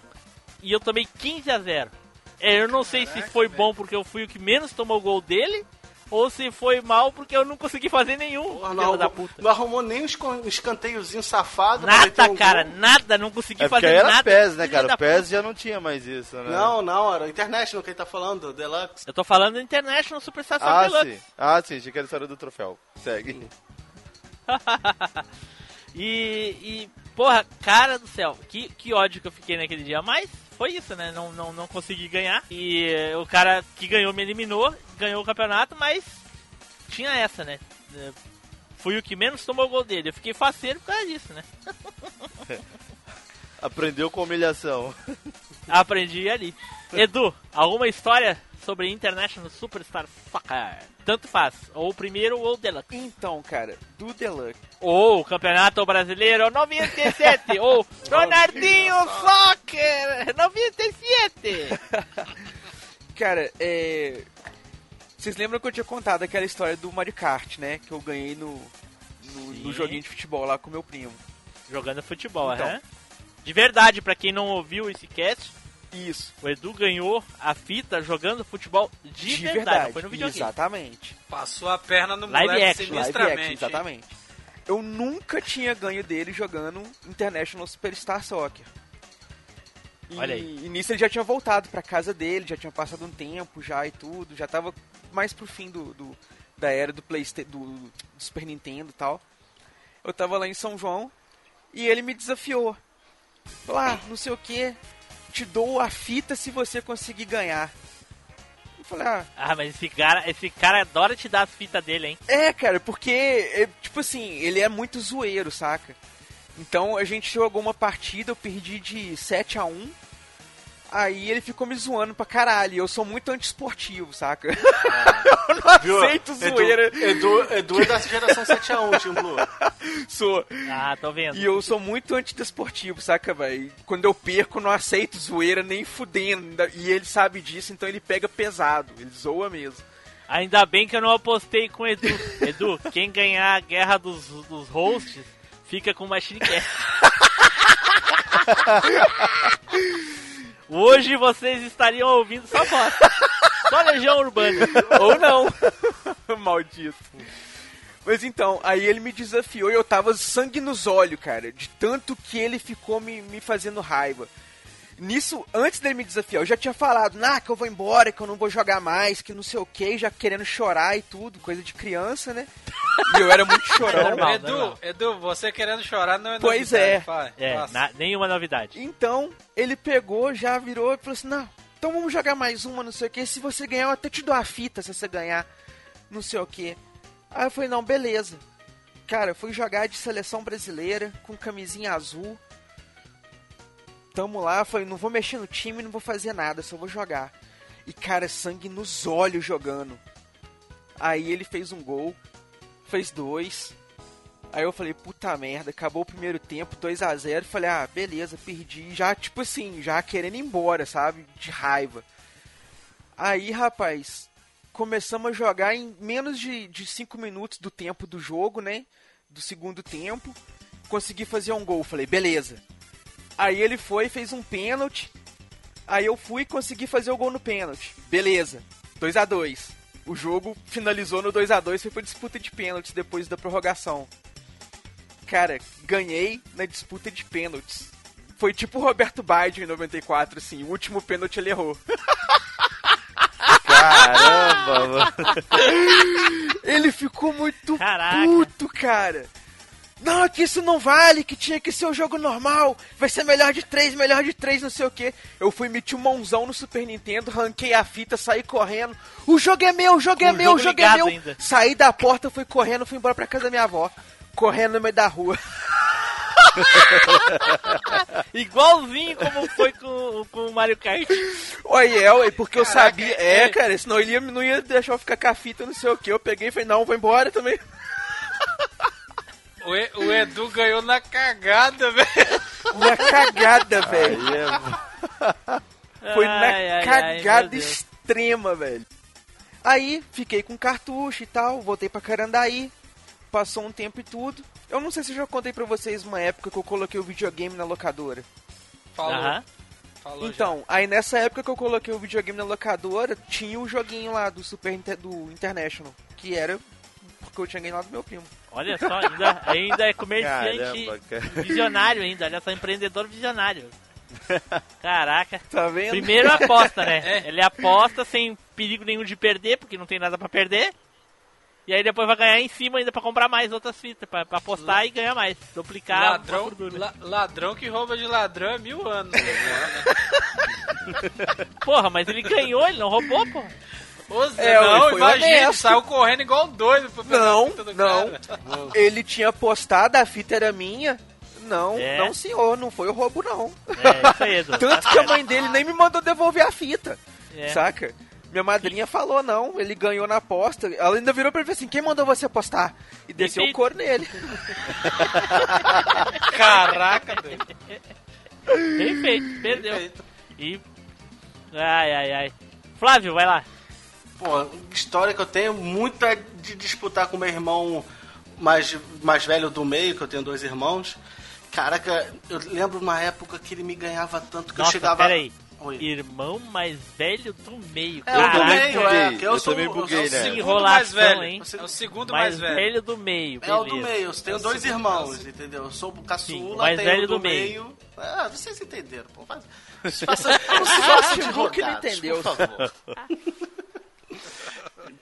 e eu tomei 15 a 0. É, eu não sei se Caraca, foi bom porque eu fui o que menos tomou gol dele ou se foi mal porque eu não consegui fazer nenhum. Porra, não, arrumou, da puta. não arrumou nem um um escanteiozinho safado. Nada, um cara, gol. nada, não consegui É porque fazer era nada. PES, né, cara? O PES já não tinha mais isso, né? Não, não, era o International que ele tá falando, Deluxe. Eu tô falando do International Superstar Soccer Ah, Deluxe. sim. Ah, sim. Achei que era a história do troféu. Segue. e, e, porra, cara do céu, que, que ódio que eu fiquei naquele dia. Mas foi isso, né? Não, não, não consegui ganhar. E eh, o cara que ganhou me eliminou, ganhou o campeonato, mas tinha essa, né? Eh, Fui o que menos tomou gol dele. Eu fiquei faceiro por causa disso, né? Aprendeu com humilhação. Aprendi ali. Edu, alguma história sobre International Superstar Soccer? Tanto faz, ou o primeiro ou o Deluxe. Então, cara, do Deluxe. Ou o Campeonato Brasileiro 97, ou Ronaldinho Soccer 97. Cara, é. Vocês lembram que eu tinha contado aquela história do Mario Kart, né? Que eu ganhei no, no, no joguinho de futebol lá com meu primo. Jogando futebol, Então. De verdade, pra quem não ouviu esse cast, Isso. o Edu ganhou a fita jogando futebol de, verdade, não foi no videogame. Exatamente. Passou a perna no Live moleque action, Live sinistramente. action, exatamente. Eu nunca tinha ganho dele jogando International Superstar Soccer. E, Olha aí. e nisso ele já tinha voltado pra casa dele, já tinha passado um tempo já e tudo, já tava mais pro fim do, do- da era do Playsta do, do Super Nintendo e tal. Eu tava lá em São João e ele me desafiou. Falou, ah, não sei o que, te dou a fita se você conseguir ganhar. Eu falei, ah, Ah, mas esse cara, esse cara adora te dar as fitas dele, hein? é, cara, porque, é, tipo assim, ele é muito zoeiro, saca? Então a gente jogou uma partida, eu perdi de 7 a 1 Aí ele ficou me zoando pra caralho. e Eu sou muito antiesportivo, saca? eu não Viu? aceito zoeira. Edu, Edu, Edu é da geração 7x1, Team Blue. Sou. Ah, tô vendo. E eu sou muito antidesportivo, saca, velho? Quando eu perco, eu não aceito zoeira nem fudendo. E ele sabe disso, então ele pega pesado. Ele zoa mesmo. Ainda bem que eu não apostei com o Edu. Edu, quem ganhar a guerra dos, dos hosts, fica com o Machine Cast. Hoje vocês estariam ouvindo só voz. Só Legião Urbana. Ou não. Maldito. Mas então, aí ele me desafiou e eu tava sangue nos olhos, cara. De tanto que ele ficou me, me fazendo raiva. Nisso, antes dele me desafiar, eu já tinha falado, nah, que eu vou embora, que eu não vou jogar mais, que não sei o que, já querendo chorar e tudo, coisa de criança, né? E eu era muito chorão. Normal, Edu, normal. Edu, você querendo chorar não é Pois novidade, é. fala. É, Nossa. na- nenhuma novidade. Então, ele pegou, já virou e falou assim: Não, então vamos jogar mais uma, não sei o que. Se você ganhar, eu até te dou a fita se você ganhar, não sei o que. Aí eu falei: Não, beleza. Cara, eu fui jogar de seleção brasileira com camisinha azul. Tamo lá, falei: Não vou mexer no time, não vou fazer nada, só vou jogar. E cara, sangue nos olhos jogando. Aí ele fez um gol, fez dois. Aí eu falei, puta merda, acabou o primeiro tempo, 2 a 0 Falei, ah, beleza, perdi. Já, tipo assim, já querendo ir embora, sabe? De raiva. Aí, rapaz, começamos a jogar em menos de 5 minutos do tempo do jogo, né? Do segundo tempo. Consegui fazer um gol. Falei, beleza. Aí ele foi, fez um pênalti. Aí eu fui e consegui fazer o gol no pênalti. Beleza. 2 a 2 O jogo finalizou no 2 a 2 foi pra disputa de pênaltis depois da prorrogação. Cara, ganhei na disputa de pênaltis. Foi tipo o Roberto Baggio em 94, assim. O último pênalti ele errou. Caramba, mano. Ele ficou muito Caraca. puto, cara. Não, que isso não vale, que tinha que ser o jogo normal. Vai ser melhor de três, melhor de três, não sei o que. Eu fui meti um mãozão no Super Nintendo, ranquei a fita, saí correndo. O jogo é meu, o jogo é O meu, jogo o jogo é meu. ainda. Saí da porta, fui correndo, fui embora pra casa da minha avó. Correndo no meio da rua. Igualzinho como foi com, com o Mario Kart. Oi, é, porque eu Caraca, sabia. é. É, cara, senão ele não ia deixar eu ficar com a fita, não sei o que. Eu peguei e falei, não, vou embora também. O, E- o Edu ganhou na cagada, velho. Na cagada, velho. Aí é... Foi na Ai, ai, ai, cagada Deus. extrema, velho. Aí, fiquei com cartucho e tal, voltei pra Carandaí. Passou um tempo e tudo. Eu não sei se eu já contei pra vocês uma época que eu coloquei o videogame na locadora. Falou, Aham. falou Então, aí nessa época que eu coloquei o videogame na locadora, tinha o joguinho lá do Super Inter- do International, que era porque eu tinha ganhado do meu primo. Olha só, ainda, ainda é comerciante Caramba, cara. visionário ainda. Olha só, empreendedor visionário. Caraca. Tá vendo? Primeiro aposta, né? É. Ele aposta sem perigo nenhum de perder, porque não tem nada pra perder. E aí depois vai ganhar em cima ainda pra comprar mais outras fitas, pra, pra apostar e ganhar mais. Duplicar Ladrão, la- ladrão que rouba de ladrão é mil anos. Porra, mas ele ganhou, ele não roubou, porra. Ô, Zé, É, não, ele foi imagina, saiu correndo igual um doido pra pegar a Não, não. cara. Ele tinha apostado, a fita era minha. Não, É. não senhor, não foi o roubo não. É, isso aí, Edu. Tanto que a mãe dele nem me mandou devolver a fita. É. Saca? Minha madrinha falou, não, ele ganhou na aposta. Ela ainda virou pra ele e falou assim, quem mandou você apostar? E desceu o couro nele. Caraca, doido. Perfeito, perdeu. E. Ai, ai, ai. Flávio, vai lá. Pô, história que eu tenho muito é de disputar com meu irmão mais, mais velho do meio, que eu tenho dois irmãos. Caraca, eu lembro uma época que ele me ganhava tanto que Nossa, eu chegava. peraí. Oi. Irmão mais velho do meio. É, o do Caraca, meio, é, buguei. que eu, Eu sou também eu buguei, sou o né? segundo Segundo mais velho. hein? É o segundo mais mais, velho. velho do meio, É o beleza. do meio, eu tenho É o dois irmãos, entendeu? Eu sou o Sim, caçula, o mais tenho velho o do, do meio. Ah, vocês entenderam, pô. Faz... Faça, não se faça de Hulk não entendeu. por favor.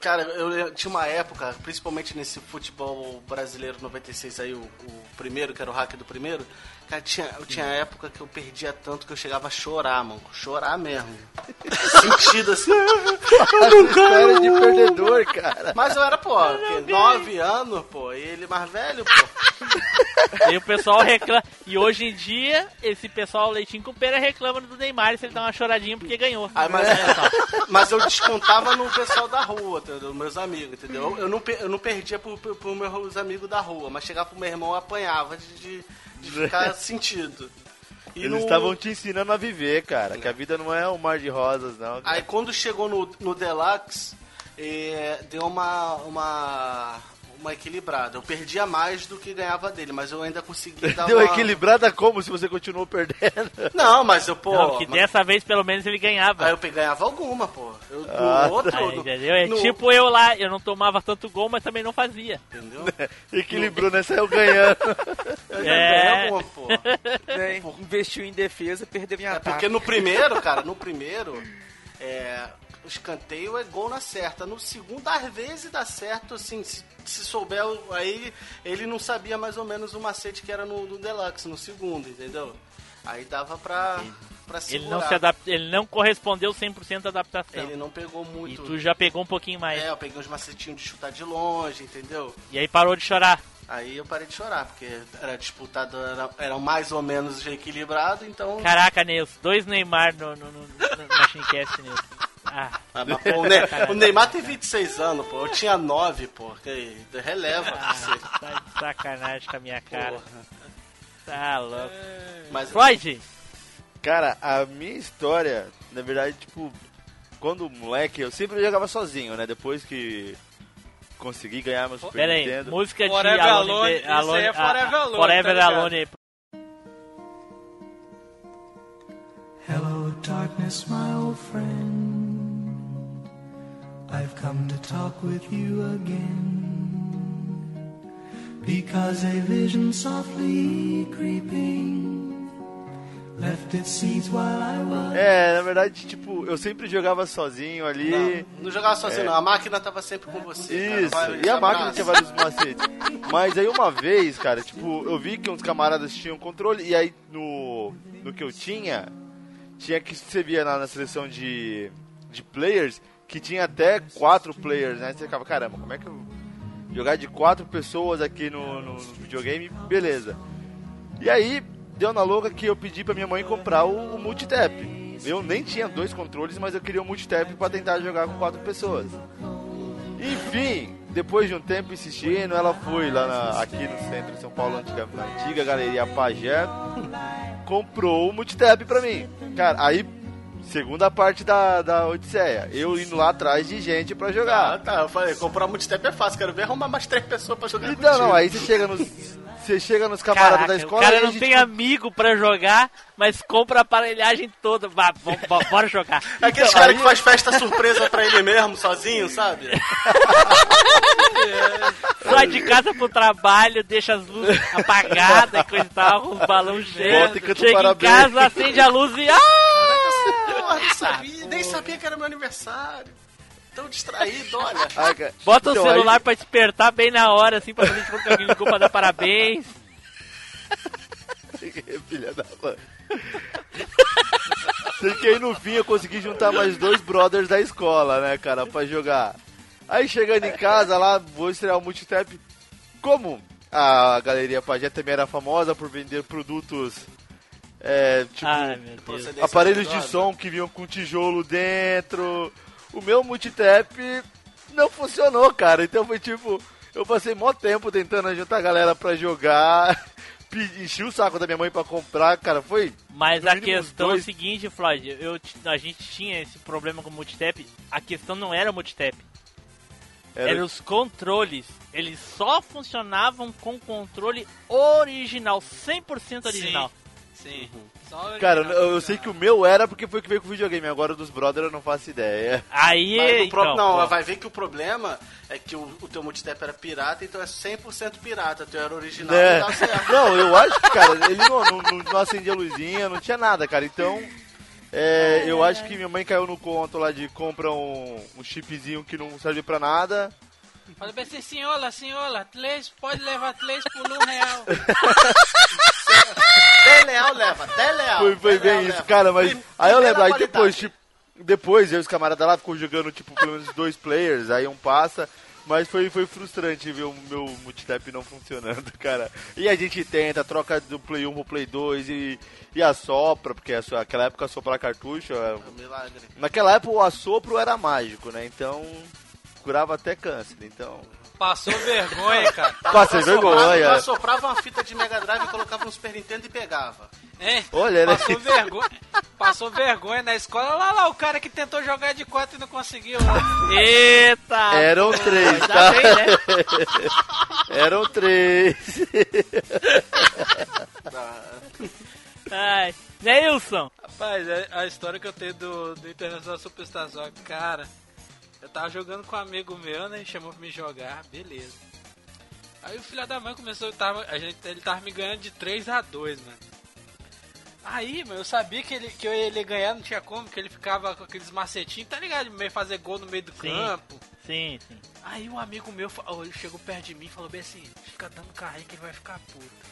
Cara, eu, tinha uma época, principalmente nesse futebol brasileiro 96 aí, o, o primeiro, que era o hack do primeiro, cara, tinha, eu tinha época que eu perdia tanto que eu chegava a chorar, mano. Chorar mesmo. Sentido assim. Cara de perdedor, cara. Mas eu era, pô, que, nove anos, pô, e ele mais velho, pô. E o pessoal reclama. E hoje em dia, esse pessoal leitinho com pera reclama do Neymar se ele dá uma choradinha porque ganhou. Aí, mas, mas eu descontava no pessoal da rua, entendeu? Meus amigos, entendeu? Eu não, eu não perdia pro, pro, pro meus amigos da rua, mas chegava pro meu irmão eu apanhava de, de, de ficar sentido. E Eles no- estavam te ensinando a viver, cara. Que a vida não é um mar de rosas, não. Aí quando chegou no, no Deluxe, eh, deu uma, uma, uma equilibrada. Eu perdia mais do que ganhava dele, mas eu ainda consegui dar Deu uma... equilibrada como se você continuou perdendo? Não, mas eu, pô... Não, que mas- dessa vez pelo menos ele ganhava. Aí eu ganhava alguma, pô. Eu, no Ah, outro, Aí, no- entendeu? É no- tipo eu lá, eu não tomava tanto gol, mas também não fazia. Entendeu? Equilibrou, né? Saiu ganhando. Eu É. ganhei alguma, pô. Né? Investiu em defesa, perdeu em É ataque. porque no primeiro, cara, no primeiro, é, escanteio é gol na certa. No segundo, às vezes dá certo, assim, se, se souber, aí ele não sabia mais ou menos o macete que era no, no Deluxe, no segundo, entendeu? Aí dava pra, pra Ele segurar. não se adap... ele não correspondeu 100% à adaptação. Ele não pegou E muito. tu já pegou um pouquinho mais. É, eu peguei uns macetinhos de chutar de longe, entendeu? E aí parou de chorar. Aí eu parei de chorar, porque era disputado, era, era mais ou menos equilibrado, então... Caraca, Nilson, dois Neymar no, no, no, no Nilson. Ah, Ah, mas, pô, o, Ne- o Neymar tem 26 anos, pô. Eu tinha 9, pô. Que releva. você. tá de sacanagem com a minha cara. Tá louco. Mas Freud, Cara, a minha história, na verdade, tipo, quando moleque, eu sempre jogava sozinho, né? Depois que consegui ganhar meu Super pera aí, Nintendo. música de Forever Alone, Alone, de- isso aí é a- a- Forever Alone, Forever tá? Alone. Hello, darkness, my old friend. I've come to talk with you again. Because a vision softly creeping left its seeds while I was. É, na verdade, tipo, eu sempre jogava sozinho ali. não, não jogava sozinho, não. A máquina tava sempre com você. cara. Isso, Vai, e a máquina tinha vários macetes. Mas aí uma vez, cara, tipo, eu vi que uns camaradas tinham controle, e aí no, no que eu tinha, tinha que você via lá na seleção de, de players, que tinha até quatro players, né? Você ficava, caramba, como é que eu jogar de quatro pessoas aqui no, no, no videogame? Beleza. E aí, deu na louca que eu pedi pra minha mãe comprar o, o multitap. Eu nem tinha dois controles, mas eu queria o multitap pra tentar jogar com quatro pessoas. Enfim, depois de um tempo insistindo, ela foi lá na- aqui no centro de São Paulo, antiga, na antiga galeria Pajé, comprou o multitap pra mim. Cara, aí, segunda parte da, da Odisseia, eu indo lá atrás de gente pra Ah, jogar. tá. Eu falei, comprar multitap é fácil. Quero ver arrumar mais três pessoas pra jogar Então, não, aí você chega nos, você chega nos camaradas Caraca, da o escola cara e a não gente tem amigo pra jogar, mas compra a aparelhagem toda. Vá, bora jogar. É aqueles Então, caras aí- que faz festa surpresa pra ele mesmo, sozinho, sabe? Sai de casa pro trabalho, deixa as luzes apagadas e coisa e tal, com os balões cheios. Chega em casa, acende a luz e. Ah! Porra, não sabia, nem sabia que era meu aniversário. Tão distraído, olha. Ah, Bota então, o celular aí- pra despertar bem na hora, assim, pra tipo que alguém ligou pra dar parabéns. Filha da mãe. Sei que aí no fim eu consegui juntar mais dois brothers da escola, né, cara, pra jogar. Aí chegando em casa lá, vou estrear o multitap. Como a Galeria Pajé também era famosa por vender produtos, é, tipo, Ai, aparelhos de som que vinham com tijolo dentro. O meu multitap não funcionou, cara. Então foi tipo, eu passei mó tempo tentando juntar a galera pra jogar. Enchi o saco da minha mãe pra comprar, cara. Foi. Mas a questão é o dois- seguinte, Floyd, eu, a gente tinha esse problema com o multitap. A questão não era o multitap, Era, eram os controles. Eles só funcionavam com controle original, 100% original. Sim. Só Cara, original. eu, eu sei que o meu era porque foi o que veio com o videogame. Agora o dos brothers eu não faço ideia. Aí, Mas o pro- então, não, pô, vai ver que o problema é que o, o teu multitap era pirata, então é 100% pirata. O teu era original, É. não certo. Não, eu acho que, cara, ele não, não, não, não acendia a luzinha, não tinha nada, cara. Então, é, eu acho que minha mãe caiu no conto lá de compra um, um chipzinho que não serve pra nada. Pode assim, senhora, senhora, três, pode levar três por um real. 10 leal leva, 10 leal. Foi, foi 10 bem leal isso, leva. cara, mas. Prim- Aí eu lembro, aí qualidade. depois, tipo, depois eu e os camaradas lá ficou jogando, tipo, pelo menos dois players, aí um passa. Mas foi, foi frustrante ver o meu multitap não funcionando, cara. E a gente tenta, troca do Play 1 pro Play 2 e, e assopra, porque a sua- aquela época soprar cartucho. é- Milagre. Naquela época o assopro era mágico, né? Então curava até câncer. Então Passou vergonha, cara. Passei vergonha. Eu assoprava uma fita de Mega Drive, colocava no Super Nintendo e pegava. Hein? Olha, né? Passou vergonha. Passou vergonha na escola. Lá, lá, o cara que tentou jogar de quatro e não conseguiu. Eita! Eram três, tá? bem, né? Eram três. Ai. Neilson! Rapaz, é a história que eu tenho do, do Internacional Superstar Soccer, cara, eu tava jogando com um amigo meu, né? Chamou pra me jogar, beleza. Aí o filho da mãe começou, tava, a gente, ele tava me ganhando de 3 a 2 mano. Aí, mano, eu sabia que, ele, que eu ia ele ganhar, não tinha como, que ele ficava com aqueles macetinhos, tá ligado? Meio fazer gol no meio do Sim. campo. Sim, sim. Aí um amigo meu ele chegou perto de mim e falou bem assim, fica dando carrinho que ele vai ficar puto.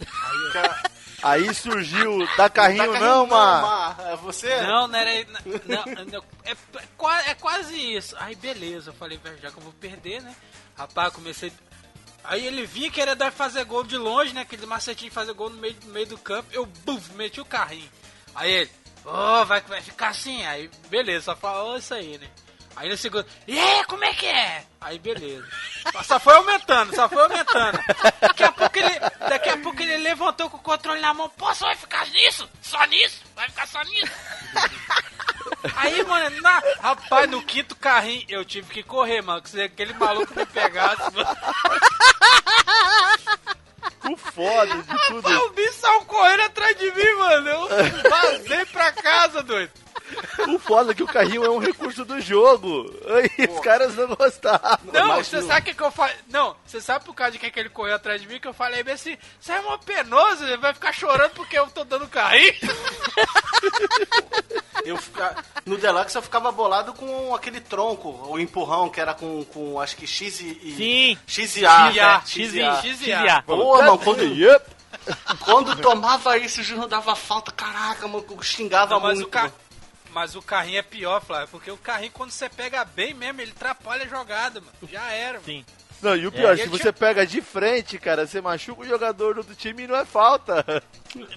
Aí eu, Aí surgiu, dá carrinho Tá não. Mar. É você? Não, não era. Não, não, é, é qua- é quase isso. Aí beleza, eu falei, velho, já que eu vou perder, né? Rapaz, comecei. Aí ele vinha que era dar fazer gol de longe, né? Aquele macetinho de fazer gol no meio, no meio do campo. Eu, buf, meti o carrinho. Aí ele, ô, vai, vai ficar assim. Aí, beleza, só falou isso aí, né? Aí no segundo, e como é que é? Aí beleza. Só foi aumentando, só foi aumentando. Daqui a pouco ele, daqui a pouco ele levantou com o controle na mão. Pô, só vai ficar nisso? Só nisso? Vai ficar só nisso? Aí, mano, na, rapaz, no quinto carrinho eu tive que correr, mano. Que se aquele maluco me pegasse, mano. O foda de Rapaz, tudo. o bicho saiu correndo atrás de mim, mano. Eu vazei pra casa, doido. O foda é que o carrinho é um recurso do jogo. Aí os caras não gostaram. Não, Mas você não- sabe o que, que eu falei? Não, você sabe por causa de que, que ele correu atrás de mim que eu falei bem assim, você é mó penoso, ele vai ficar chorando porque eu tô dando carrinho. Eu fica... No Deluxe eu ficava bolado com aquele tronco, o empurrão, que era com, com acho que X e. Sim. X e A. X e A, né? X e A. X e A. Pô, mano, quando, Yep. quando tomava isso, o Júnior dava falta, caraca, mano, eu xingava Não, mas muito. o ca... Mas o carrinho é pior, Flávio, porque o carrinho quando você pega bem mesmo, ele atrapalha a jogada, mano. Já era, mano. Não, e o pior, É. se E ele você pega de frente, cara, você machuca o jogador do outro time e não é falta.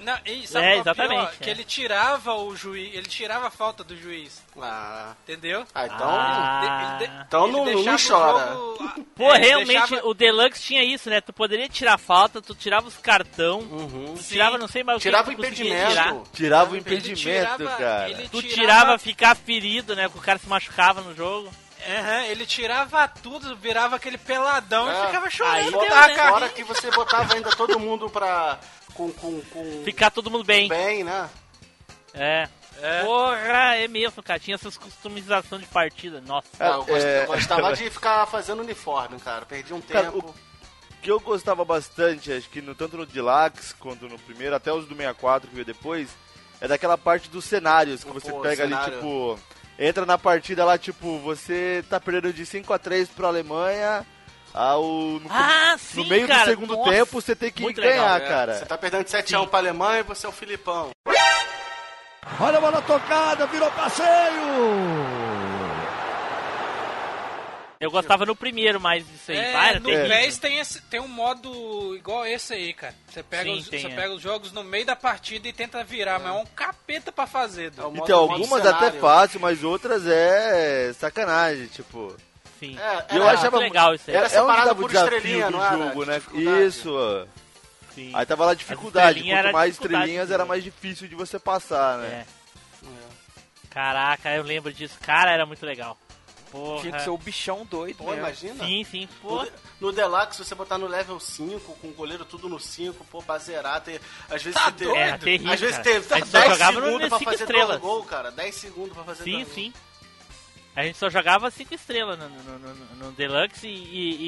Não, e sabe É, é o pior? exatamente, Que é. ele tirava o juiz, ele tirava a falta do juiz, Ah, entendeu? ah, então. Ah. Ele de- Então ele não- não chora. jogo- Pô, é, ele realmente deixava- o Deluxe tinha isso, né? Tu poderia tirar falta, tu tirava os cartão, Uhum. tu tirava não sei mais o que Tirava o impedimento. tirar. Tirava o Ele impedimento, tirava- cara. ele Tu tirava- tirava ficar ferido, né? Que o cara se machucava no jogo. Aham, ele tirava tudo, virava aquele peladão É. e ficava Aí chorando. deu, botava né? Fora que você botava ainda todo mundo pra. com. com, com Ficar todo mundo bem. bem, né? É. É. Porra, é mesmo, cara. Tinha essas customização de partida. Nossa. É, Ah, eu, gost- é. eu gostava de ficar fazendo uniforme, cara. Perdi um Cara, tempo. O que eu gostava bastante, acho que no, tanto no Deluxe quanto no primeiro, até os do 64 que veio depois, é daquela parte dos cenários, que você Pô, pega ali, tipo, entra na partida lá, tipo, você tá perdendo de 5 a 3 pra Alemanha, ao, no, Ah, sim, no meio cara. do segundo Nossa. tempo você tem que ganhar, legal, É, cara. Você tá perdendo de 7x1 pra Alemanha e você é o Filipão. Olha a bola tocada, virou passeio. Eu gostava no primeiro, mas isso aí. É, vai, era no terrível. PES tem, esse- tem um modo igual esse aí, cara. Você pega, Sim, os, tem, você é. pega os jogos no meio da partida e tenta virar, mas é um capeta pra fazer. É modo- Então, algumas até fácil, mas outras é sacanagem, tipo. Sim. É, eu era- achava legal isso aí. Era é, é separado tava o por desafio estrelinha, do não era? jogo, né? Dificuldade. Isso, ó. sim. Aí tava lá a dificuldade. estrelinhas era Quanto mais dificuldade, estrelinhas, era mais difícil de você passar, né? É. Caraca, eu lembro disso. Cara, era muito legal. Porra. Tinha que ser o bichão doido, Pô, imagina. Sim, sim. Pô. No, no Deluxe, você botar no level 5, com o goleiro tudo no 5, pô, pra zerar, ter, às vezes Tá você ter, doido? Era terrível, às vezes gente só 10 jogava no segundos pra fazer estrelas. dois gol, cara. 10 segundos pra fazer Sim, dois sim. A gente só jogava 5 estrelas no, no, no, no- no Deluxe e,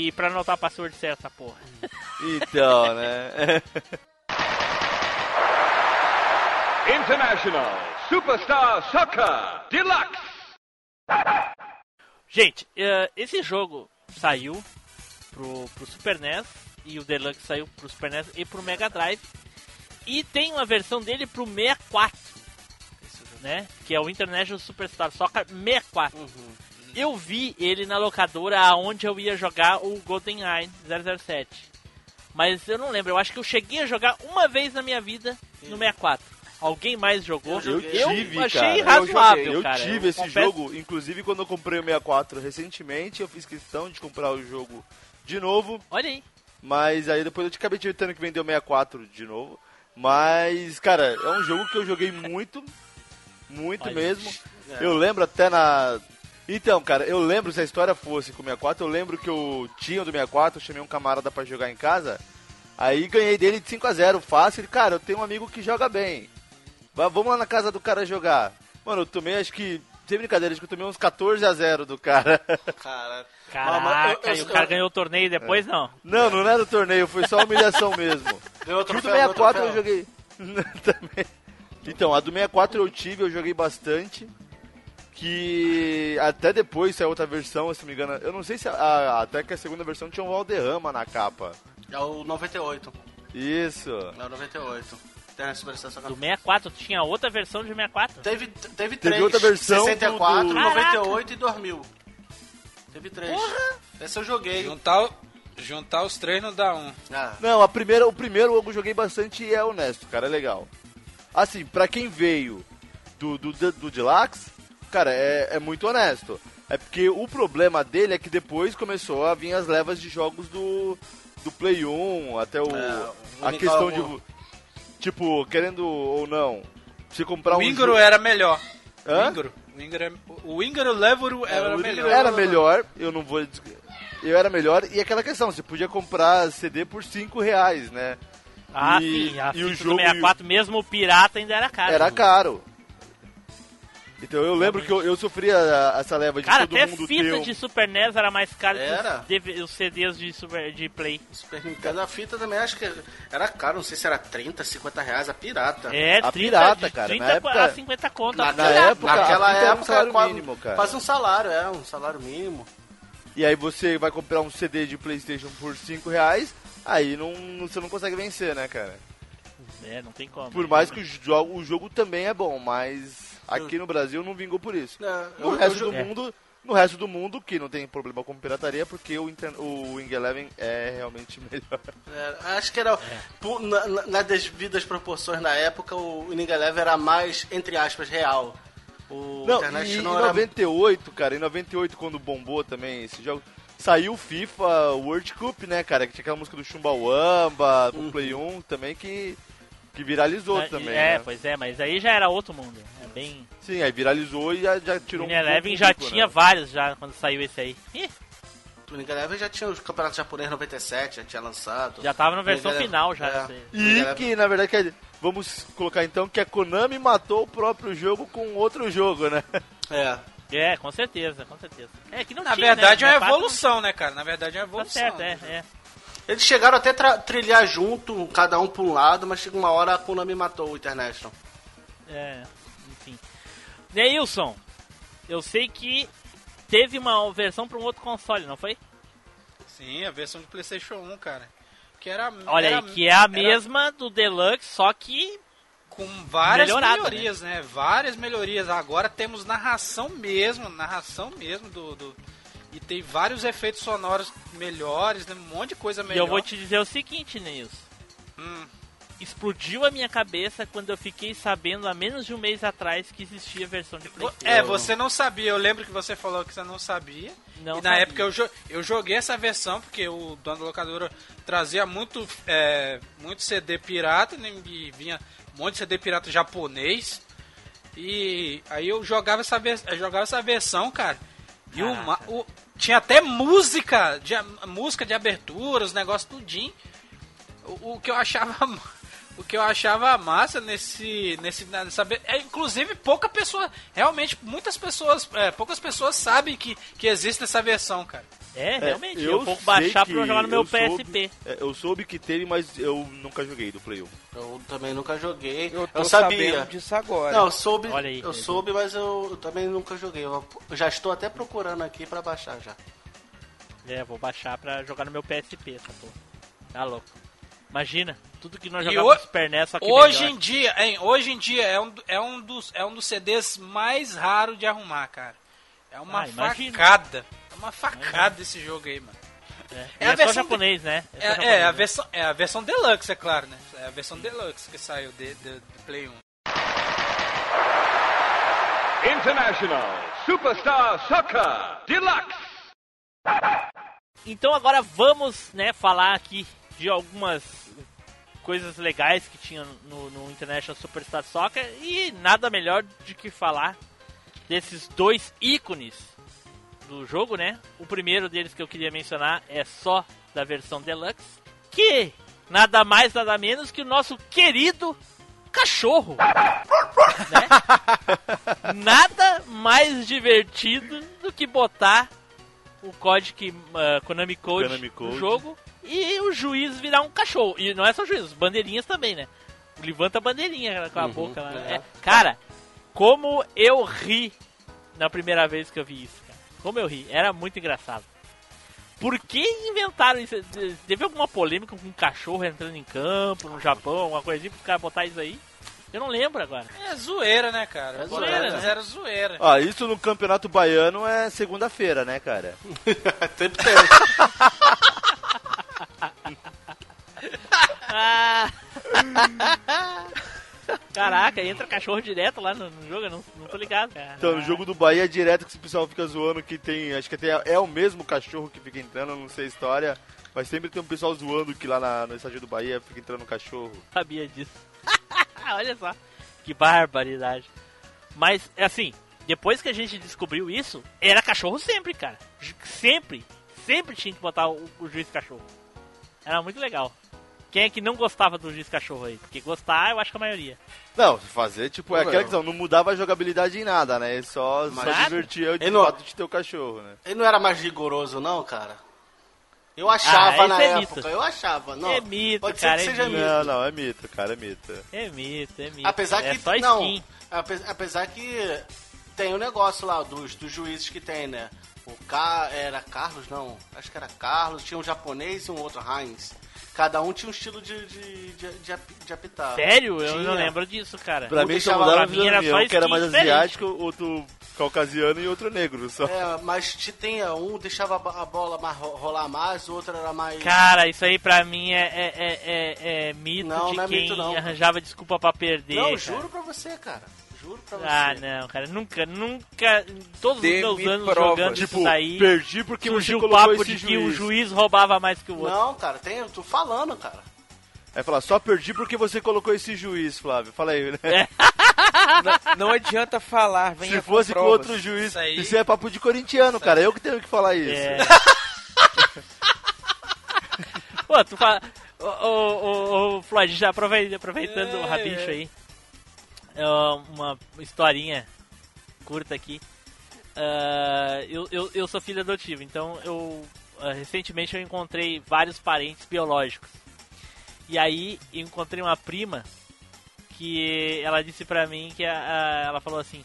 e, e pra anotar a password certa, porra. Então, né? International Superstar Soccer Deluxe. Gente, eh, esse jogo saiu pro, pro Super NES e o Deluxe saiu pro Super NES e pro Mega Drive. E tem uma versão dele pro 64, né? Que é o International Superstar Soccer 64. Eu vi ele na locadora aonde eu ia jogar o GoldenEye 007. Mas eu não lembro, eu acho que eu cheguei a jogar uma vez na minha vida no 64. Alguém mais jogou? Eu Eu tive, achei cara. razoável, Eu cara. tive Eu esse confesso- jogo, inclusive quando eu comprei o 64 recentemente, eu fiz questão de comprar o jogo de novo, Olha aí. mas aí depois eu acabei tendo que vender o 64 de novo. Mas, cara, é um jogo que eu joguei muito, muito Olha. mesmo. Eu lembro até na. Então, cara, eu lembro se a história fosse com o 64, eu lembro que eu tinha o do 64, eu chamei um camarada pra jogar em casa. Aí ganhei dele de 5 a 0 fácil. Cara, eu tenho um amigo que joga bem. Va- Vamos lá na casa do cara jogar. Mano, eu tomei acho que. Sem brincadeira, acho que eu tomei uns 14 a 0 do cara. Cara, Caraca, eu- eu- e o cara eu- ganhou o torneio depois, não. Não, não era torneio, foi só humilhação mesmo. ganhou O do troféu, ganhou 64 eu joguei. Também. Então, a do 64 eu tive, eu joguei bastante. Que até depois saiu outra versão, se não me engano. Eu não sei se a- a- até que a segunda versão tinha um Valderrama na capa. É o 98. Isso. É o 98. Tem a Super Sessão Do 64, tinha outra versão de 64. Teve, teve Teve três. outra versão 64, do- do- 98 e 2000. Teve três. Esse eu joguei. Juntar, o- juntar os três não dá um. Ah, Não, a primeira, o primeiro eu joguei bastante e é honesto, cara, é legal. Assim, pra quem veio do, do, do, do Deluxe, cara, é, é muito honesto. É porque o problema dele é que depois começou a vir as levas de jogos do, do Play 1, até o, É, o a questão o- de... Tipo, querendo ou não, você comprar o um Ingro jogo- era melhor. Hã? O Ingro. O Ingro, é- o Ingro Levuro era o melhor. Era melhor, eu não vou... Eu era melhor, e aquela questão, você podia comprar CD por 5 reais, né? Ah, E- sim, a e o jogo- do 64, mesmo o pirata ainda era caro. Era caro. Então eu lembro que eu, eu sofria essa leva de Cara, todo até mundo fita ter um- de Super NES era mais caro Era? que os, CDs de, Super, de Play. Super Nintendo, a fita também acho que era caro, não sei se era 30, 50 reais a pirata. É, A 30, pirata, de cara, 30 na época- a 50 conto. Na, na época, naquela era um época, salário quase, mínimo, cara. quase um salário, é, um salário mínimo. E aí você vai comprar um CD de Playstation por 5 reais, aí não, não- você não consegue vencer, né, cara? É, não tem como. Por mais que o jogo, o jogo também é bom, mas aqui no Brasil não vingou por isso. É, No eu- resto eu do É. mundo, no resto do mundo, que não tem problema com pirataria, porque o, Inter- o Wing Eleven é realmente melhor. é, acho que era. na, na- nas devidas proporções na época, o Winning Eleven era mais, entre aspas, real. O Não, e em International era. 98, cara, em 98, quando bombou também esse jogo, saiu o FIFA World Cup, né, cara? Que tinha aquela música do Chumbawamba, do Play 1 também, que, que viralizou Ah, também, É, né? pois é, mas aí já era outro mundo. É bem. Sim, aí viralizou e já, já tirou O um Eleven já público, tinha né? vários já quando saiu esse aí. Ih, O Winning Eleven já tinha os campeonatos japoneses 97, já tinha lançado. já tava na versão final já. é. E que, na verdade, que, vamos colocar então que a Konami matou o próprio jogo com outro jogo, né? É. É, com certeza, com certeza. É que não Na tinha, verdade né? é uma 64 evolução, né, cara? Na verdade é uma Tá evolução. certo, é, é. Eles chegaram até trilhar junto, cada um por um lado, mas chega uma hora a Konami matou o International. É. Neilson, eu sei que teve uma versão para um outro console, não foi? Sim, a versão de PlayStation 1, cara. Que era. Olha era- aí, que é a era mesma do Deluxe, só que Com várias Melhorada, melhorias, né? Várias melhorias. Agora temos narração mesmo, narração mesmo do. do- E tem vários efeitos sonoros melhores, né? Um monte de coisa e melhor. eu vou te dizer o seguinte, Neilson. Hum. Explodiu a minha cabeça quando eu fiquei sabendo há menos de um mês atrás que existia a versão de PlayStation. É, você não sabia. Eu lembro que você falou que você não sabia. Não e na sabia. época eu, jo- eu joguei essa versão porque o dono da locadora trazia muito, é, muito CD pirata né, e vinha um monte de CD pirata japonês. E aí eu jogava essa, eu jogava essa versão, cara. E o, tinha até música, de, música de abertura, os negócios tudinho. O, o que eu achava o que eu achava massa nesse nesse ve- é, inclusive pouca pessoa realmente muitas pessoas é, poucas pessoas sabem que, que existe essa versão cara É, realmente. eu Eu, vou baixar pra jogar no meu eu soube- PSP. É, eu soube que teve, mas eu nunca joguei do Play 1. Eu também nunca joguei. Eu Eu, sabia. disso agora. Não, eu soube, Olha aí, eu soube, mas eu, eu também nunca joguei. Eu, já estou até procurando aqui pra baixar já. É, vou baixar pra jogar no meu PSP, essa porra. Tá louco. Imagina, tudo que nós jogávamos no Super NES, só que hoje melhor. em dia hein, hoje em dia é um, é um dos é um dos CDs mais raros de arrumar cara é uma Ah, facada é uma facada esse jogo aí mano É, É a é, só versão japonês, né? é, só é, japonês, a né? versão é a versão deluxe é claro né é a versão deluxe que saiu de, de- do Play 1 International Superstar Soccer Deluxe. Então agora vamos, né, falar aqui de algumas coisas legais que tinha no, no International Superstar Soccer e nada melhor do que falar desses dois ícones do jogo, né? O primeiro deles que eu queria mencionar é só da versão Deluxe, que nada mais nada menos que o nosso querido cachorro. né? Nada mais divertido do que botar o código uh, Konami Code Konami no Code. jogo e o juiz virar um cachorro. E não é só juiz, os bandeirinhas também, né? Levanta a bandeirinha com a boca lá. é. É, cara, como eu ri na primeira vez que eu vi isso, cara. Como eu ri, era muito engraçado. Por que inventaram isso? Teve alguma polêmica com um cachorro entrando em campo no Japão, alguma coisa assim, pro cara botar isso aí? Eu não lembro agora. É zoeira, né, cara? É Zoeira, né? Fizeram zoeira. Ó, isso no Campeonato Baiano é segunda-feira, né, cara? Sempre tem. Ah. Caraca, entra cachorro direto lá no, no jogo, eu não, não tô ligado, cara. Então, no jogo do Bahia, direto que o pessoal fica zoando que tem. Acho que tem, é o mesmo cachorro que fica entrando, não sei a história. Mas sempre tem um pessoal zoando que lá na, no estádio do Bahia fica entrando cachorro. sabia disso. Olha só, que barbaridade. Mas, assim, depois que a gente descobriu isso, era cachorro sempre, cara. Sempre, sempre tinha que botar o, o juiz cachorro. Era muito legal. Quem é que não gostava do juiz cachorro aí? Porque gostar, eu acho que a maioria. Não, fazer, tipo, é aquela não. questão, não mudava a jogabilidade em nada, né? Ele só, só Nada. divertia de não- fato de ter o cachorro, né? Ele não era mais rigoroso, não, cara? Eu achava Ah, na é época, mito. eu achava. Não, É mito, pode cara, ser é que seja mito. mito. Não, não, é mito, cara, é mito. É mito, é mito. Apesar é que. só não, skin. ape- apesar que tem o negócio lá dos, dos juízes que tem, né? O Ca... Era Carlos, não. Acho que era Carlos, tinha um japonês e um outro Heinz. Cada um tinha um estilo de, de, de, de, ap- de apitar. Sério? Eu não lembro disso, cara. Pra Um mim, só mudaram pra mim era só um que era mais diferente. asiático, outro caucasiano e outro negro, só. É, mas te- tem um deixava a bo- a bola mais ro- rolar mais, o outro era mais. Cara, isso aí pra mim é, é, é, é- é mito Não, de não é quem mito, não. arranjava desculpa pra perder. não, cara. juro pra você, cara. Juro pra você. Ah, não, cara, nunca, nunca, todos os meus anos provas. jogando Tipo, isso daí, perdi porque você surgiu o papo esse de que o juiz. juiz roubava mais que o outro. Não, cara, tem, eu tô falando, cara. Aí falar, só perdi porque você colocou esse juiz, Flávio. Fala aí, né? É. Não, não adianta falar, Se fosse com outro juiz, Isso aí- isso é papo de corintiano, cara. Eu que tenho que falar isso. É. Pô, tu fala. Ô, ô, ô, ô, Floyd, já aprovei- aproveitando o É, rabicho é. aí. É, uma historinha curta aqui. Ah, eu, eu, eu sou filho adotivo, então eu. ah, recentemente eu encontrei vários parentes biológicos. E aí encontrei uma prima que ela disse pra mim que a, a- ela falou assim.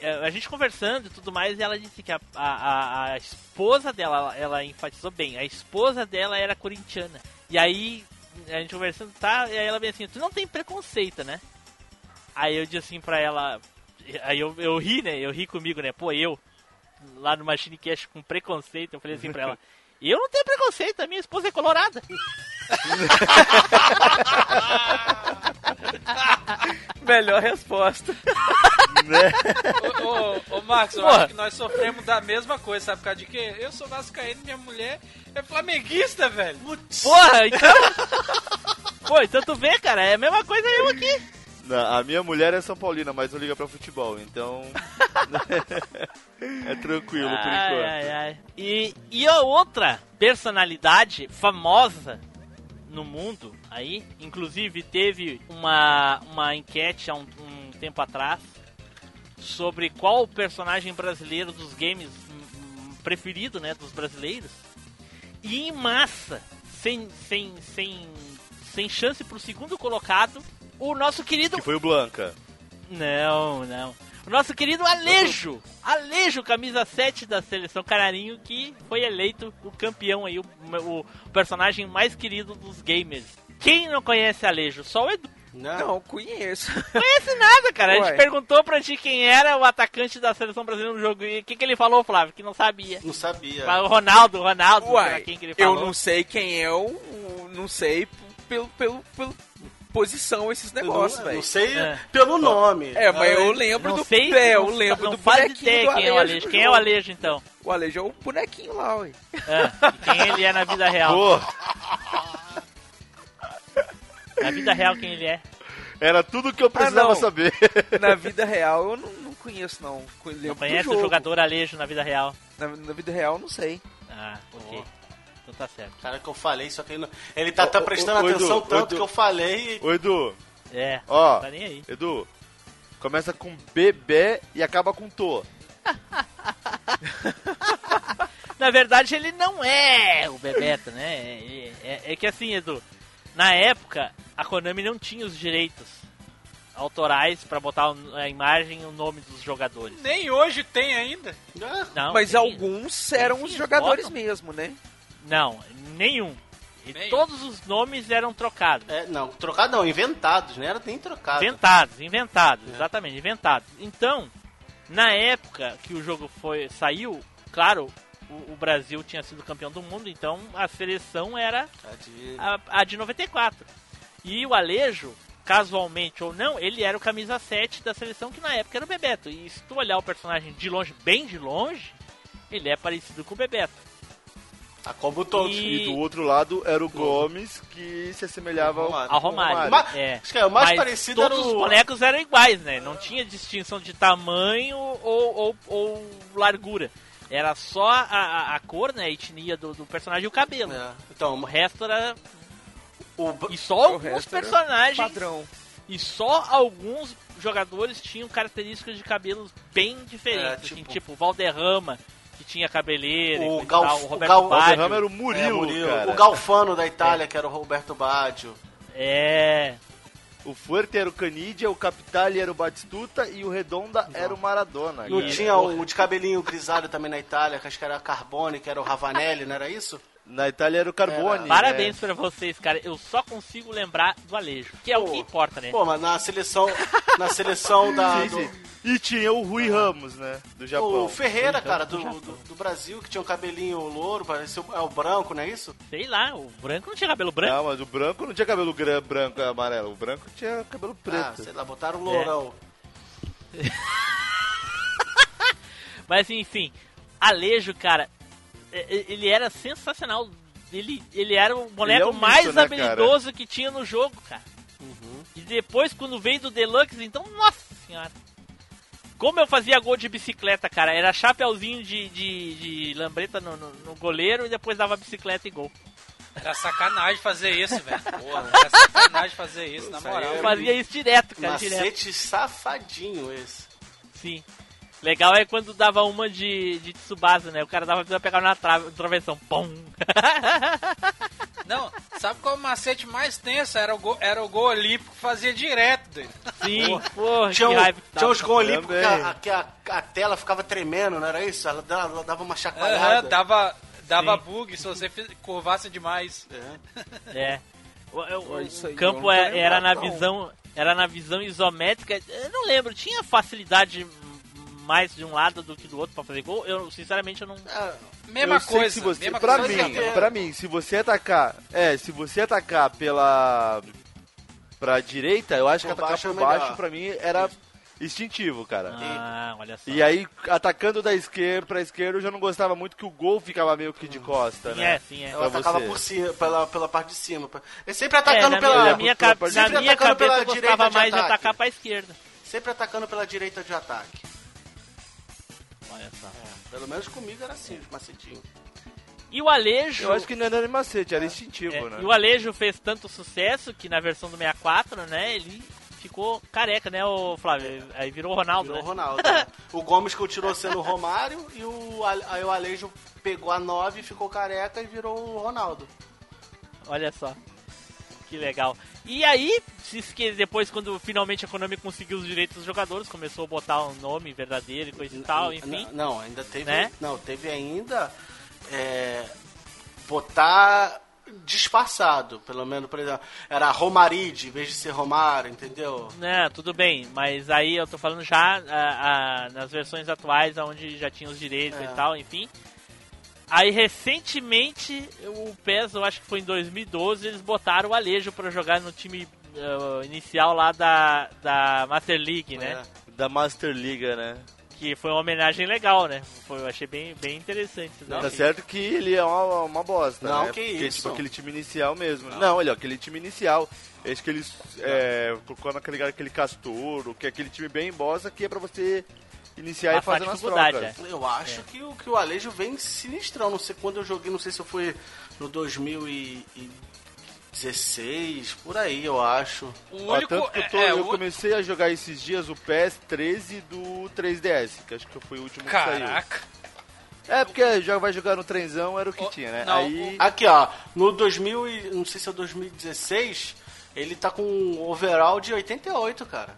é, A gente conversando e tudo mais, e ela disse que a, a, a- esposa dela, ela, enfatizou bem, a esposa dela era corintiana. E aí, a gente conversando, tá, e aí ela veio assim, tu não tem preconceito, né? Aí eu disse assim pra ela, aí eu, eu ri, né? Eu ri comigo, né? Pô, eu, lá no Machine Cash com preconceito, eu falei assim pra ela, eu não tenho preconceito, a minha esposa é colorada. Melhor resposta. Ô, ô, ô, Max, eu Porra. acho que nós sofremos da mesma coisa, sabe por causa de quê? Eu sou vascaíno, minha mulher é flamenguista, velho. Porra, então... Pô, então tu vê, cara, é a mesma coisa eu aqui. Não, a minha mulher é São Paulina, mas não liga pra futebol, então. é tranquilo por Ai, enquanto. ai, ai. E, e a outra personalidade famosa no mundo aí, inclusive teve uma, uma enquete há um, um tempo atrás sobre qual o personagem brasileiro dos games preferido, né, dos brasileiros. E em massa, sem, sem, sem, sem chance pro segundo colocado, o nosso querido Que foi o Blanca. não, não. O nosso querido Alejo, Alejo, camisa 7 da seleção Canarinho, que foi eleito o campeão aí, o, o personagem mais querido dos gamers. Quem não conhece Alejo? Só o Edu. Não. Não, conheço. Conhece nada, cara. A gente Ué. perguntou pra ti quem era o atacante da seleção brasileira no jogo. E o que, que ele falou, Flávio? Que não sabia. Não sabia. O Ronaldo, o Ronaldo, Uai, quem que ele eu falou. não sei quem é o... Não sei pelo, pelo, pelo, posição esses negócios, velho. não sei É. pelo nome. É, mas eu lembro Não do sei, pé, não, eu lembro não do faz bonequinho ideia do quem é o Alejo. Quem é o. Alejo, então? O Alejo é o bonequinho lá, ué. Ah, e quem ele é na vida real? Pô, Na vida real, quem ele é? era tudo que eu precisava não. saber. Na vida real eu não, não conheço, não. Eu Não conhece o jogador Alejo na vida real? Na, na vida real eu não sei. Ah, ok. Então tá certo. Cara, que eu falei, só que ele, não- ele tá, tá ô, prestando ô, Edu, atenção ô, tanto Edu. que eu falei. Ô Edu, É, ó, não tá nem aí. Edu, começa com bebê e acaba com to. Na verdade, ele não é o Bebeto, né? É, é- é que assim, Edu, na época, a Konami não tinha os direitos autorais pra botar a imagem e o nome dos jogadores. Nem hoje tem ainda. Não, Mas tem- alguns eram tem os jogadores botam. mesmo, né? Não, nenhum. E Nenhum. todos os nomes eram trocados. é, não, trocado não, inventados, não era nem trocado. Inventados, inventados, É. exatamente, inventados. Então, na época que o jogo foi saiu, claro, o, o Brasil tinha sido campeão do mundo, então a seleção era É de- a, a de 94. E o Alejo, casualmente ou não, ele era o camisa 7 da seleção que na época era o Bebeto. E se tu olhar o personagem de longe, bem de longe, ele é parecido com o Bebeto. Ah, como todos. E- E do outro lado era o Gomes, que se assemelhava ao, Romário. Ao Romário. Mas- é. acho que é, o mais Mas parecido todos era os bonecos eram iguais, né? Não tinha distinção de tamanho ou, ou, ou largura. Era só a, a, a cor, né? A etnia do, do personagem e o cabelo. É, Então, O resto era. o, E só O alguns personagens. Padrão. E só alguns jogadores tinham características de cabelos bem diferentes. É, assim, tipo- tipo o Valderrama, que tinha cabeleira, e O e Gal- tal, o o Roberto Gal- O Baggio. Valderrama era o é, Murilo, Murilo. cara. o Galfano da Itália, que era o Roberto Baggio. É. O Fuerte era o Canidia, o Capitali era o Batistuta e o Redonda era o Maradona. Não cara. tinha o de cabelinho grisalho também na Itália, que acho que era Carbone, que era o Ravanelli, não era isso? Na Itália era o Carbone. né? Parabéns pra vocês, cara. Eu só consigo lembrar do Alejo, que é o Pô, que importa, né? Pô, mas na seleção, na seleção da... Sim, do- sim. E tinha o Rui Ramos, né? Do Japão. o Ferreira, cara, do, do do, do Brasil, que tinha um cabelinho louro, parecia o- é o branco, não é isso? Sei lá, o branco não tinha cabelo branco. Não, mas o branco não tinha cabelo branco e amarelo. O branco tinha cabelo Ah, preto. sei lá, botaram o lourão. Mas enfim, Alejo, cara, é- é- ele era sensacional. Ele, ele era o boneco Ele é um mais né, habilidoso que tinha no jogo, cara. E depois, quando veio do Deluxe, então, nossa senhora. Como eu fazia gol de bicicleta, cara. Era chapeuzinho de, de, de lambreta no, no- no goleiro e depois dava bicicleta e gol. Era sacanagem fazer isso, velho. Porra, era sacanagem fazer isso, na moral. aí Eu fazia isso direto, cara, direto. Macete safadinho esse. Sim. Legal é quando dava uma de, de Tsubasa, né? O cara dava pra pegar na trave, travessão. Pum! Não, sabe qual é o macete mais tenso? Era o gol, era o gol olímpico que fazia direto, doido. Sim, porra, Tinha, que raiva que tinha dava. uns gols olímpicos que, a, que a, a tela ficava tremendo, não era isso? Ela dava, ela dava uma chacoalhada. dava dava Sim. bug se você curvasse demais. É. É. O, o- isso o aí eu campo tô é- era na visão, era na visão isométrica. Eu não lembro, tinha facilidade mais de um lado do que do outro pra fazer gol. Eu sinceramente eu não. É, Mesma Eu coisa, você, mesma pra coisa. mim, que- pra mim, se você atacar, é, se você atacar pela pra direita, eu acho Por que atacar baixo por é baixo melhor. pra mim era instintivo, cara. Ah, olha só. E aí, atacando da esquerda pra esquerda, eu já não gostava muito que o gol ficava meio que de costa, sim, né? é, sim, é. ela Pra atacava você. por cima, pela, pela parte de cima. Ele sempre É, atacando na, pela. minha, na minha, na minha cabeça pela eu gostava de mais de ataque. atacar pra esquerda. Sempre atacando pela direita de ataque. Olha só. Pelo menos comigo era assim, os macetinhos. E o Alejo. Eu acho que não era nem macete, era instintivo, é, né? E o Alejo fez tanto sucesso que na versão do 64, né, ele ficou careca, né, o Flávio? Aí virou o Ronaldo, Virou o né? Ronaldo. né? o Gomes continuou sendo o Romário e o, aí o Alejo pegou a 9, ficou careca e virou o Ronaldo. Olha só. Que legal. E aí, depois quando finalmente a Konami conseguiu os direitos dos jogadores, começou a botar um nome verdadeiro e coisa e tal, enfim. N- Não, ainda teve. Né? Não, teve ainda. é, botar disfarçado, pelo menos, por exemplo, era Romaride em vez de ser Romário, entendeu? Né, tudo bem, mas aí eu tô falando já a- a- nas versões atuais, onde já tinha os direitos É. e tal, enfim. Aí recentemente, o PES, eu acho que foi em 2012, eles botaram o Alejo pra jogar no time eh, inicial lá da, da Master League, né? Da Master Liga, né? Que foi uma homenagem legal, né? Foi, eu achei bem, bem interessante daí. Tá certo que ele é uma, uma bosta, Não, né? que Porque, isso. tipo, aquele time inicial mesmo. Não, olha, aquele time inicial. Acho que eles é, colocou naquele, aquele Castoro, que é aquele time bem bosta que é pra você iniciar e fazer dificuldade, trocas. Eu acho que, o, que o Alejo vem sinistrão. Não sei quando eu joguei, não sei se foi no 2016, por aí, eu acho. O Ó, único. tanto que eu, tô- é, eu o- comecei a jogar esses dias o PES 13 do 3DS, que acho que foi o último que saiu. Caraca. É, porque já vai jogar no trenzão, era o que tinha, né? não, Aí. Aqui, ó, no 2000 e, não sei se é 2016, ele tá com um overall de 88, cara.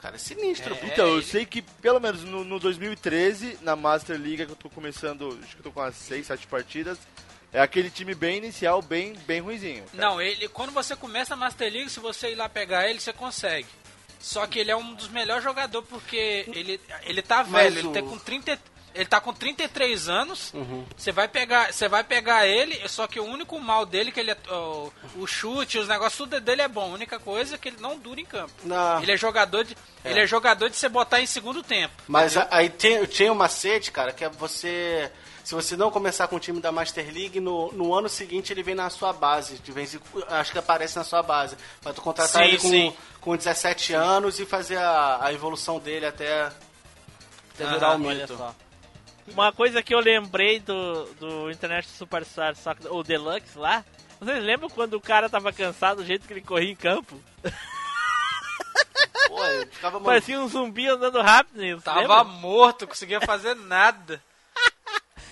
Cara, é sinistro. É. Então, eu ele- sei que pelo menos no, no 2013, na Master League, que eu tô começando, acho que eu tô com umas 6, 7 partidas, é aquele time bem inicial, bem, bem ruizinho. cara. Não, ele quando você começa a Master League, se você ir lá pegar ele, você consegue. Só que ele é um dos melhores jogadores porque ele, ele tá velho, ele tá com 30 ele tá com 33 anos. Uhum. Você vai pegar, você vai pegar ele, só que o único mal dele que ele é o, o chute, os negócios tudo dele é bom. A única coisa é que ele não dura em campo. Não. Ele é jogador de ele é jogador de você botar em segundo tempo. Mas a- aí tem, tinha um macete, cara, que é você. Se você não começar com o time da Master League, no, no ano seguinte ele vem na sua base. De vez em, acho que aparece na sua base. Pra tu contratar Sim, ele com, sim. com 17 anos e fazer a, a evolução dele até, até Aham, virar o Olha mito. só. Uma coisa que eu lembrei do, do Internet Superstar Soccer, o Deluxe lá. Vocês lembram quando o cara tava cansado do jeito que ele corria em campo? Pô, mano, Parecia um zumbi andando rápido. Você Tava lembra? morto, conseguia fazer nada.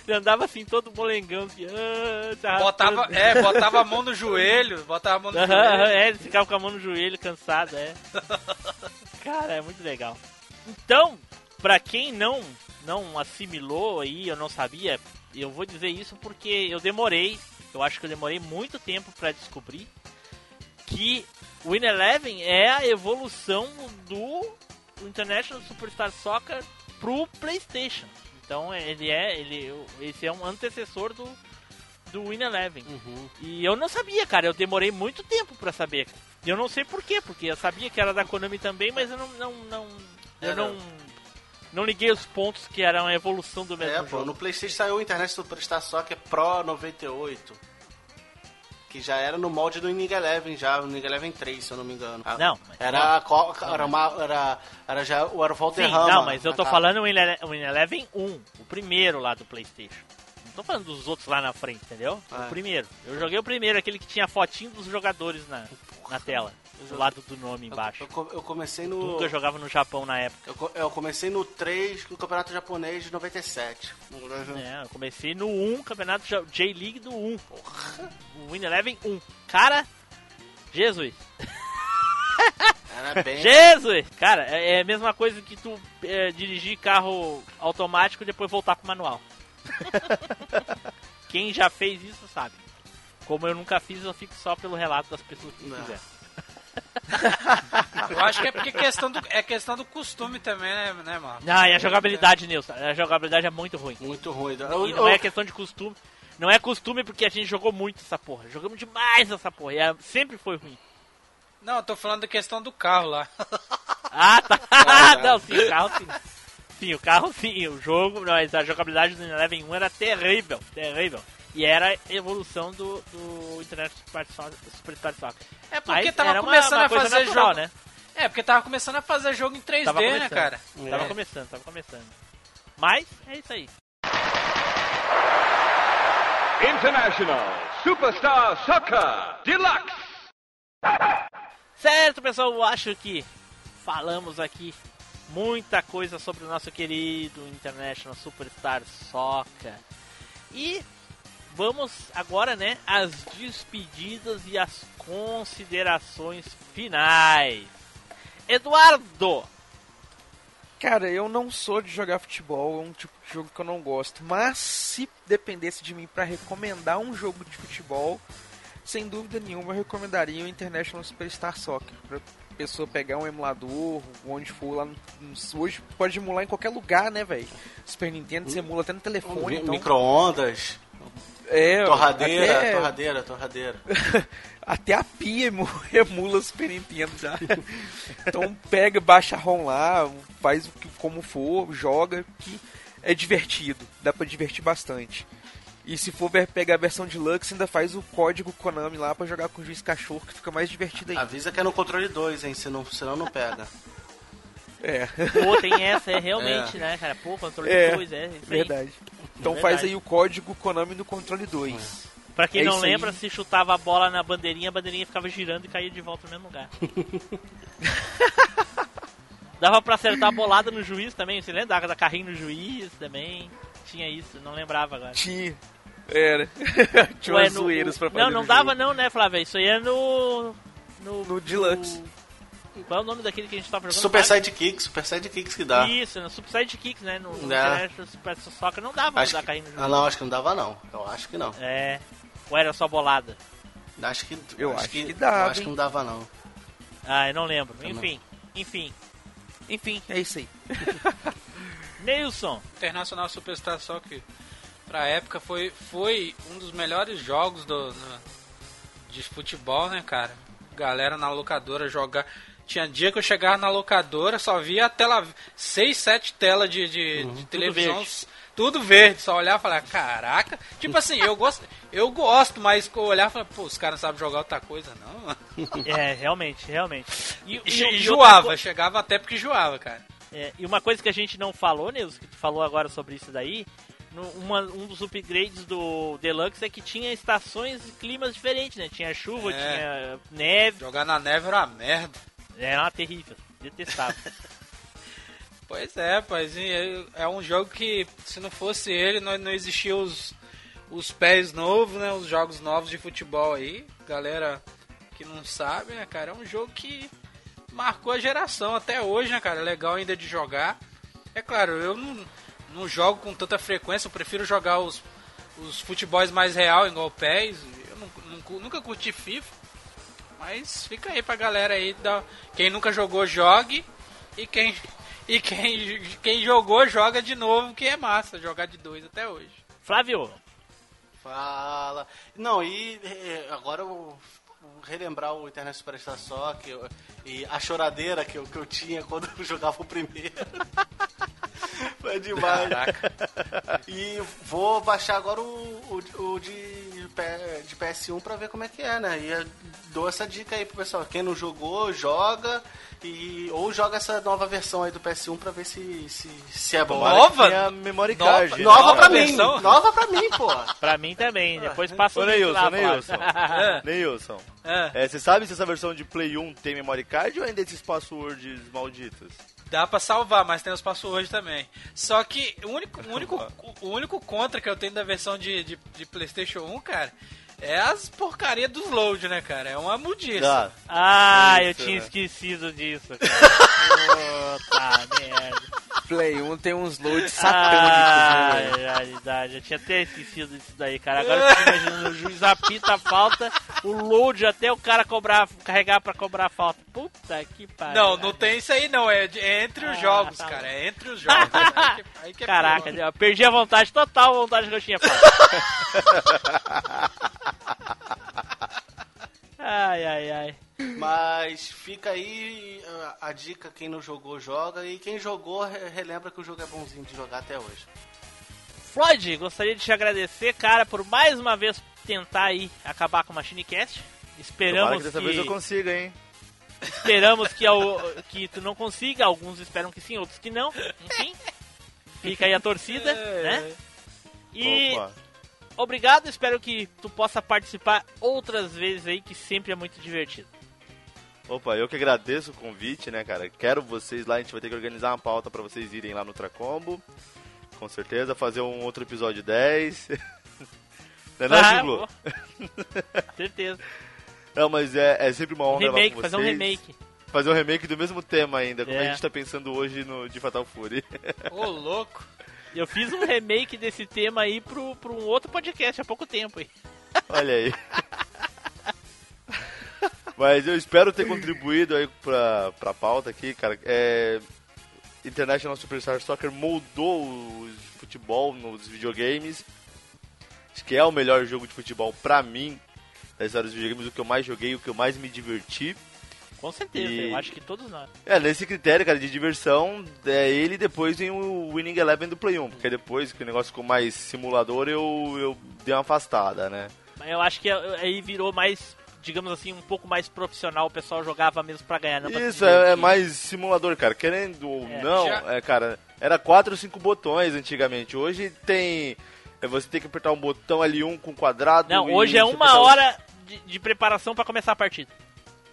Ele andava assim, todo molengão. Assim, ah, arrastando. Botava, é, botava a mão no joelho, botava a mão no Aham, joelho. aham, é, ele ficava com a mão no joelho, cansado, é. Cara, é muito legal. Então, pra quem não não assimilou aí, eu não sabia, eu vou dizer isso porque eu demorei, eu acho que eu demorei muito tempo pra descobrir que o Win Eleven é a evolução do International Superstar Soccer pro PlayStation. Então, ele é, ele esse é um antecessor do do Win Eleven. E eu não sabia, cara. Eu demorei muito tempo pra saber. E eu não sei por quê, porque eu sabia que era da Konami também, mas eu não. não, não eu não. Não liguei os pontos que era uma evolução do mesmo É, pô, jogo. no Playstation saiu o Internet Superstar Soccer Pro 98. Que já era no molde do Inning Eleven, já, o Inning Eleven 3, se eu não me engano. Ah, Não, Era, não. era, uma, era, era já o era o Sim, Valderrama. não, mas eu tô na falando o Win Eleven 1, o primeiro lá do Playstation. Não tô falando dos outros lá na frente, entendeu? Ah. O primeiro. Eu joguei o primeiro, aquele que tinha a fotinho dos jogadores na, na tela. Do lado do nome embaixo. eu, eu comecei no. Nunca jogava no Japão na época. Eu, eu comecei no 3 no Campeonato Japonês de 97. É, eu comecei no 1, campeonato J-League do 1. O Win Eleven 1. Cara, Jesus. Era bem. Jesus! Cara, é é a mesma coisa que tu é, dirigir carro automático e depois voltar pro manual. Quem já fez isso sabe. Como eu nunca fiz, eu fico só pelo relato das pessoas que Não. fizeram. Eu acho que é porque questão do, é questão do costume também, né, né mano? Ah, e a jogabilidade, Nilson, a jogabilidade é muito ruim. Muito ruim. E Eu, não é eu, questão de costume. Não é costume porque a gente jogou muito essa porra. Jogamos demais essa porra. E é- sempre foi ruim. Não, eu tô falando da questão do carro lá. Ah, tá. tá. não, sim, o carro sim. Sim, o carro sim. O jogo, mas a jogabilidade do Eleven 1 era terrível, terrível. E era a evolução do, do Internet Super. Superstar Soccer. É porque Mas tava era uma- começando uma a fazer natural, jogo. né? É, porque tava começando a fazer jogo em 3D, Tava né, começando. cara? Tava É. começando, tava começando. Mas, é isso aí. International Superstar Soccer Deluxe. Certo, pessoal, eu acho que falamos aqui muita coisa sobre o nosso querido International Superstar Soccer. E vamos agora, né, às despedidas e as considerações finais. Eduardo! Cara, eu não sou de jogar futebol, é um tipo de jogo que eu não gosto. Mas se dependesse de mim pra recomendar um jogo de futebol, sem dúvida nenhuma eu recomendaria o International Superstar Soccer pra pessoa pegar um emulador, onde for lá no, no- hoje pode emular em qualquer lugar, né, velho? Super Nintendo você emula até no telefone, então Micro-ondas, é, torradeira, até, torradeira, torradeira. até a pia emu- emula o Super Nintendo já. então pega, baixa a ROM lá, faz o que como for, joga que é divertido, dá pra divertir bastante. E se for ver- pegar a versão deluxe, ainda faz o código Konami lá pra jogar com o juiz cachorro, que fica mais divertido ainda. Avisa que é no controle 2, hein? Senão, senão não pega. É, Pô, tem essa, é realmente, né, cara? Pô, controle É, 2, é. aí. verdade. Então Verdade. faz aí o código Konami no controle 2. Pra quem É não isso aí. lembra, se chutava a bola na bandeirinha, a bandeirinha ficava girando e caía de volta no mesmo lugar. Dava pra acertar a bolada no juiz também, você lembra? Dava carrinho no juiz também. Tinha isso, não lembrava agora. Tinha. Era. Tinha Ué, umas no- zoeiras pra fazer. Não, não no dava jogo. não, né, Flávio? Isso aí é no. No, No Deluxe. no- Qual é o nome daquele que a gente tava jogando? Super Flávio? Sidekicks, Super Sidekicks que dá. Isso, no Super Sidekicks, né? No, no É. Super Soccer não dava Acho pra dar que... carrinho no. Ah, não, acho que não dava não. Eu acho que não. É. Ou era só bolada? Acho que. Eu acho que eu dava, acho que não dava não. Ah, eu não lembro. Também. Enfim, enfim. Enfim, é isso aí. Nilson, Internacional Superstar Soccer pra época foi, foi um dos melhores jogos do, do- de futebol, né, cara? Galera na locadora jogar. Tinha dia que eu chegava na locadora, só via a tela. 6, 7 telas de, de, de televisão. verde. Tudo verde, só olhar e falar, caraca. Tipo assim, eu gosto, eu gosto, mas olhar e falar, pô, os caras não sabem jogar outra coisa, não. é, realmente, realmente. E, E, e- e co- chegava até porque enjoava, cara. é, e uma coisa que a gente não falou, Nilson, que tu falou agora sobre isso daí, uma- um dos upgrades do Deluxe é que tinha estações e climas diferentes, né? Tinha chuva, É. tinha neve, Jogar na neve era uma merda. Era uma terrível, detestável. Pois é, pai, é um jogo que se não fosse ele, não, não existia os, os pés novos, né? Os jogos novos de futebol aí. Galera que não sabe, né, cara? É um jogo que marcou a geração até hoje, né, cara? É legal ainda de jogar. É claro, eu não, não jogo com tanta frequência, eu prefiro jogar os, os futebols mais real, igual o PES. Eu não- cu- nunca curti FIFA. Mas fica aí pra galera aí. Da, quem nunca jogou, jogue. E quem, e quem, quem jogou, joga de novo, que é massa jogar de dois até hoje. Flávio, Fala. Não, e eh, agora eu vou relembrar o Internet Superstar Soccer e a choradeira que eu, que eu tinha quando eu jogava o primeiro. Foi demais. E vou baixar agora o, o, o de, de PS1 pra ver como é que é, né? E dou essa dica aí pro pessoal. Quem não jogou, joga. E, ou joga essa nova versão aí do PS1 pra ver se, se, se é bom. Nova? Tem a memory Nova- card. né, Nova cara? pra mim! versão? Nova pra mim, pô! pra mim também, depois passa o link Neilson, lá, Neilson. Flávio. Neilson, É, é, você sabe se essa versão de Play 1 tem memory card ou ainda esses passwords malditos? Dá pra salvar, mas tem os passwords também. Só que o único, o único, o único contra que eu tenho da versão de, de, de PlayStation 1, cara, é as porcaria dos load, né, cara? É uma mudice. Ah, Ah, Isso, eu tinha né? esquecido disso, cara. Puta merda. Play 1 tem uns loads Ah, satânicos, né, velho? é verdade. Eu tinha até esquecido disso daí, cara. Agora eu tô imaginando o juiz apita a falta, o load até o cara cobrar, carregar pra cobrar a falta. Puta que pariu. Não, não tem isso aí não, é, de- é entre os Ah, jogos, tá cara, bom. é entre os jogos. aí que, aí que é Caraca, eu perdi a vontade, total a vontade que eu tinha. Ai, ai, ai. Mas fica aí a, a dica, quem não jogou, joga. E quem jogou, re- relembra que o jogo é bonzinho de jogar até hoje. Floyd, gostaria de te agradecer, cara, por mais uma vez tentar aí acabar com o Machine Cast. tomara Esperamos que dessa que, vez eu consiga, hein? esperamos que, ao- que tu não consiga, alguns esperam que sim, outros que não. Enfim, fica aí a torcida, né? E Opa. Obrigado, espero que tu possa participar outras vezes aí, que sempre é muito divertido. Opa, eu que agradeço o convite, né, cara? Quero vocês lá, a gente vai ter que organizar uma pauta pra vocês irem lá no Tracombo. Com certeza, fazer um outro episódio 10. Não é não, Ah, pô. Certeza. Não, mas é, é sempre uma honra gravar remake, fazer um remake. Fazer um remake do mesmo tema ainda, como É. a gente tá pensando hoje no de Fatal Fury. Ô, louco. Eu fiz um remake desse tema aí pro, pro um outro podcast há pouco tempo aí. Olha aí. Mas eu espero ter contribuído aí pra, pra pauta aqui, cara. É, International Superstar Soccer moldou o futebol nos videogames. Acho que é o melhor jogo de futebol pra mim da história dos videogames, o que eu mais joguei, o que eu mais me diverti. Com certeza, E- eu acho que todos nós. É, nesse critério, cara, de diversão, é ele e depois vem o Winning Eleven do Play 1, porque depois que o negócio ficou mais simulador, eu, eu dei uma afastada, né? Mas eu acho que aí virou mais, digamos assim, um pouco mais profissional. O pessoal jogava mesmo pra ganhar, não pra se Isso, é, é mais simulador, cara. Querendo ou É, não, já- é, cara, era quatro ou cinco botões antigamente. Hoje tem. é, Você tem que apertar um botão ali, um com quadrado. Não, hoje é uma hora de, de preparação pra começar a partida.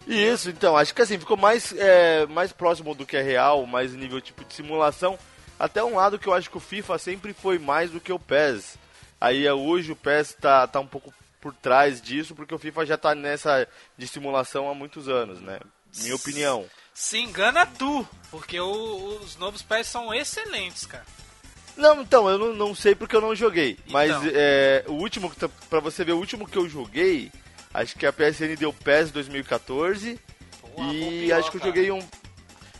Isso, então, acho que assim, ficou mais, é, mais próximo do que é real, mais nível tipo de simulação. Até um lado que eu acho que o FIFA sempre foi mais do que o PES. Aí é, hoje o PES tá, tá um pouco por trás disso, porque o FIFA já tá nessa de simulação há muitos anos, né? Minha opinião. Se engana tu, porque o- os novos pés são excelentes, cara. Não, então, eu não, não sei porque eu não joguei. Mas Então. é, o último, tá- pra você ver, o último que eu joguei, acho que a PSN deu PES 2014. Porra, e copiou, acho que eu cara. joguei um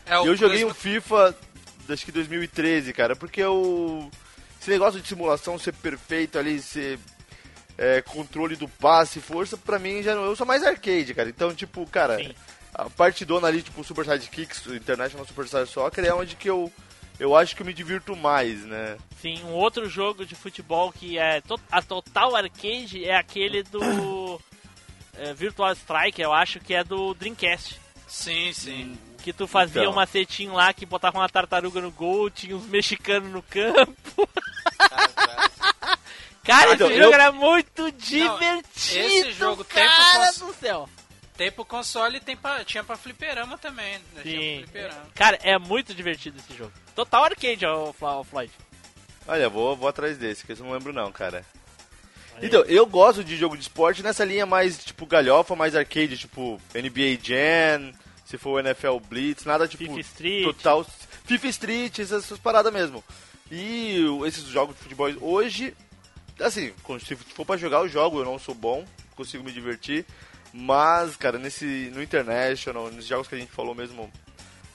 É eu joguei mesmo- um FIFA, acho que 2013, cara, porque o esse negócio de simulação ser perfeito ali, ser é, controle do passe, força, pra mim já não, eu sou mais arcade, cara. Então, tipo, cara, Sim. a partidona ali, tipo, Super Sidekicks, International Superstar Soccer é onde que eu eu acho que eu me divirto mais, né? Sim, um outro jogo de futebol que é to- a total arcade é aquele do é, Virtual Strike, eu acho que é do Dreamcast. Sim, sim. Que tu fazia Então. um macetinho lá que botava uma tartaruga no gol, tinha uns mexicanos no campo. Cara, esse eu- jogo era muito divertido. esse jogo cara cons- do céu. Tem pro console e tem pra, tinha pra fliperama também. Né? Tinha Sim. pra fliperama. Cara, é muito divertido esse jogo. Total arcade, ó, Floyd. Olha, vou, vou atrás desse, que eu não lembro não, cara. Então, eu gosto de jogo de esporte nessa linha mais, tipo, galhofa, mais arcade, tipo, NBA Jam, se for o NFL Blitz, nada tipo... FIFA Street. Total... FIFA Street, essas, essas paradas mesmo. E esses jogos de futebol hoje, assim, se for pra jogar, eu jogo, eu não sou bom, consigo me divertir. Mas, cara, nesse, no International, nos jogos que a gente falou mesmo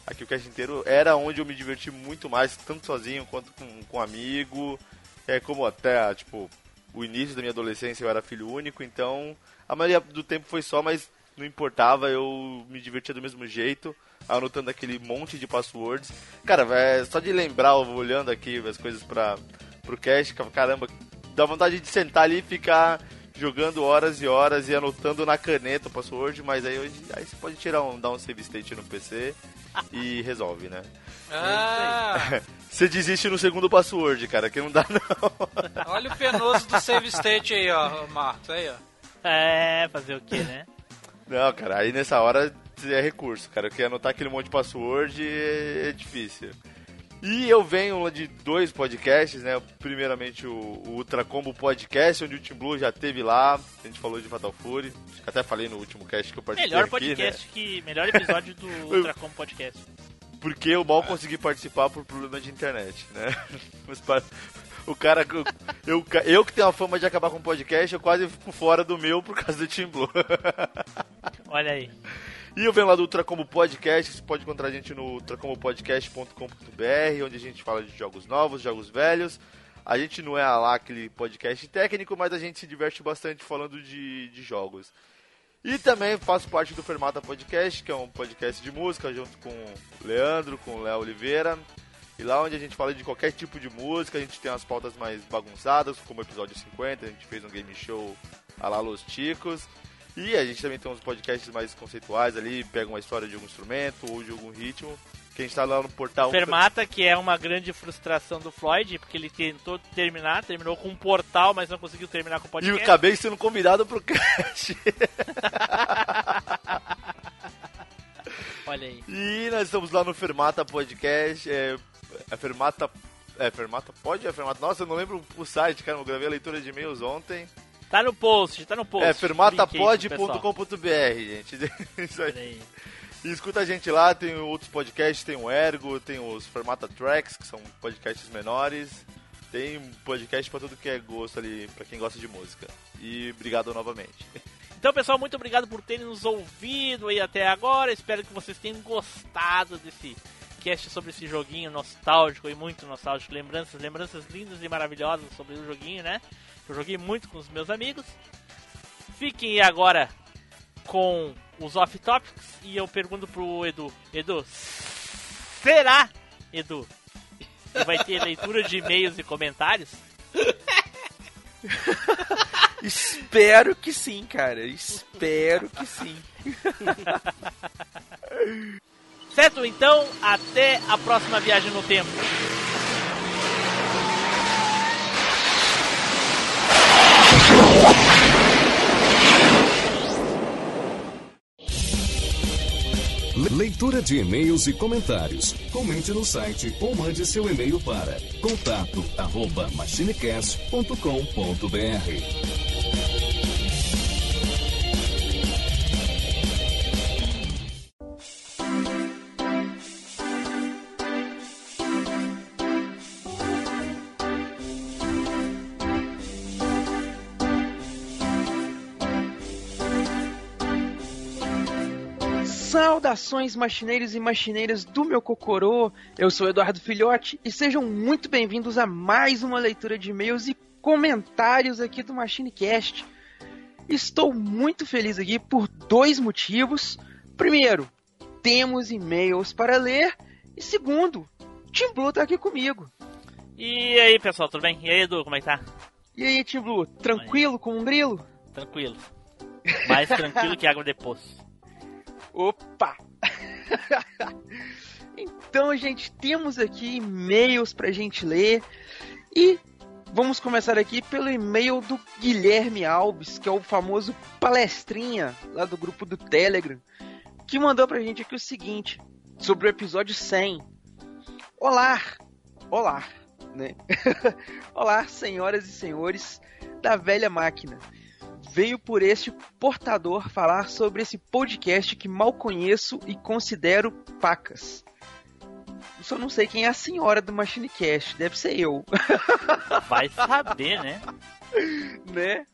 aqui o cast inteiro, era onde eu me diverti muito mais, tanto sozinho quanto com, com amigo. É como até, tipo, o início da minha adolescência eu era filho único, então a maioria do tempo foi só, mas não importava, eu me divertia do mesmo jeito, anotando aquele monte de passwords. Cara, é, só de lembrar, olhando aqui as coisas pra, pro cast, caramba, dá vontade de sentar ali e ficar jogando horas e horas e anotando na caneta o password, mas aí hoje aí você pode tirar um, dar um save state no PC e resolve, né? Ah, Você desiste no segundo password, cara, que não dá não. olha o penoso do save state aí, ó, Marcos. Aí, ó. É, fazer o que, né? Não, cara, aí nessa hora é recurso, cara. Porque anotar aquele monte de password é, é difícil. E eu venho de dois podcasts, né? Primeiramente o, o Ultra Combo Podcast, onde o Team Blue já teve lá. A gente falou de Fatal Fury. Até falei no último cast que eu participei Melhor aqui, podcast né? que. Melhor episódio do Ultracom Podcast. Porque eu mal consegui participar por problema de internet, né? Mas O cara, eu, eu, eu que tenho a fama de acabar com o podcast, eu quase fico fora do meu por causa do Team Blue. Olha aí. E eu venho lá do Ultracombo Podcast, você pode encontrar a gente no ultracombopodcast.com.br, onde a gente fala de jogos novos, jogos velhos. A gente não é lá aquele podcast técnico, mas a gente se diverte bastante falando de, de jogos. E também faço parte do Fermata Podcast, que é um podcast de música, junto com o Leandro, com o Léo Oliveira. E lá onde a gente fala de qualquer tipo de música, a gente tem as pautas mais bagunçadas, como o episódio 50, a gente fez um game show a lá Los Ticos. E a gente também tem uns podcasts mais conceituais ali, pega uma história de algum instrumento ou de algum ritmo, que a gente tá lá no portal. Fermata, que é uma grande frustração do Floyd, porque ele tentou terminar, terminou com um portal, mas não conseguiu terminar com o E podcast. eu acabei sendo convidado pro cast. Olha aí. E nós estamos lá no Fermata Podcast. É, é Fermata. É Fermata Pod? É Fermata. Nossa, eu não lembro o site, cara. Eu gravei a leitura de e-mails ontem. Tá no post, tá no post. é fermatapod.com.br, gente. Isso aí. E escuta a gente lá, tem outros podcasts, tem o Ergo, tem os Fermata Tracks, que são podcasts menores. Tem podcast pra tudo que é gosto ali, pra quem gosta de música. E obrigado novamente. Então, pessoal, muito obrigado por terem nos ouvido aí até agora. Espero que vocês tenham gostado desse cast sobre esse joguinho nostálgico e muito nostálgico. Lembranças, lembranças lindas e maravilhosas sobre o joguinho, né? Eu joguei muito com os meus amigos. Fiquem agora com os off-topics e eu pergunto pro Edu: Edu, será, Edu, que vai ter leitura de e-mails e comentários? Espero que sim, cara. Espero que sim. Certo? Então, até a próxima viagem no tempo. Leitura de e-mails e comentários. Comente no site ou mande seu e-mail para contato Saudações machineiros e machineiras do meu Cocorô, eu sou Eduardo Filhote e sejam muito bem-vindos a mais uma leitura de e-mails e comentários aqui do MachineCast. Estou muito feliz aqui por dois motivos. Primeiro, temos e-mails para ler e segundo, Tim Blue tá aqui comigo. E aí, pessoal, tudo bem? E aí, Edu, como é que tá? E aí, Tim Blue, tranquilo como um grilo? Tranquilo. Mais tranquilo que água de poço. Opa! então, gente, temos aqui e-mails pra gente ler e vamos começar aqui pelo e-mail do Guilherme Alves, que é o famoso palestrinha lá do grupo do Telegram, que mandou pra gente aqui o seguinte, sobre o episódio 100. Olá! Olá, né? Olá, senhoras e senhores da velha máquina veio por este portador falar sobre esse podcast que mal conheço e considero pacas. Eu só não sei quem é a senhora do MachineCast, deve ser eu. Vai saber, né? né?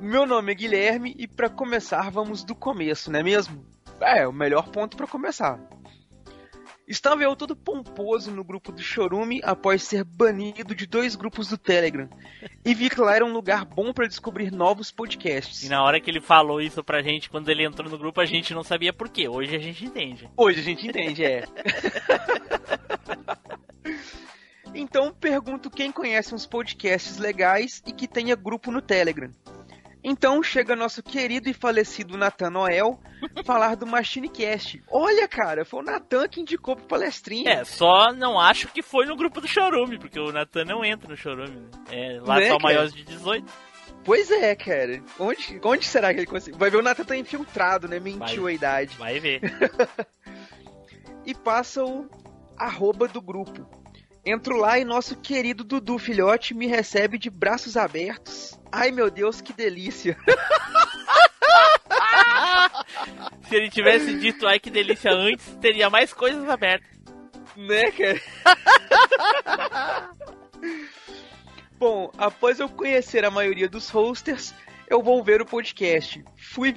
Meu nome é Guilherme e para começar vamos do começo, não é mesmo? É, o melhor ponto para começar. Estava eu todo pomposo no grupo do Chorume após ser banido de dois grupos do Telegram. E vi que lá era um lugar bom para descobrir novos podcasts. E na hora que ele falou isso pra gente, quando ele entrou no grupo, a gente não sabia por quê. Hoje a gente entende. Hoje a gente entende, é. então pergunto quem conhece uns podcasts legais e que tenha grupo no Telegram. Então chega nosso querido e falecido Nathan Noel falar do MachineCast. Olha, cara, foi o Nathan que indicou pro palestrinho. É, só não acho que foi no grupo do Chorume, porque o Nathan não entra no Chorume. Né? É lá Né, só cara? maiores de 18. Pois é, cara. Onde, onde será que ele conseguiu? Vai ver o Nathan tá infiltrado, né? Mentiu Vai. a idade. Vai ver. E passa o arroba do grupo. Entro lá e nosso querido Dudu Filhote me recebe de braços abertos. Ai meu Deus, que delícia! Se ele tivesse dito ai que delícia antes, teria mais coisas abertas. Né, cara? Bom, após eu conhecer a maioria dos hosters, eu vou ver o podcast. Fui,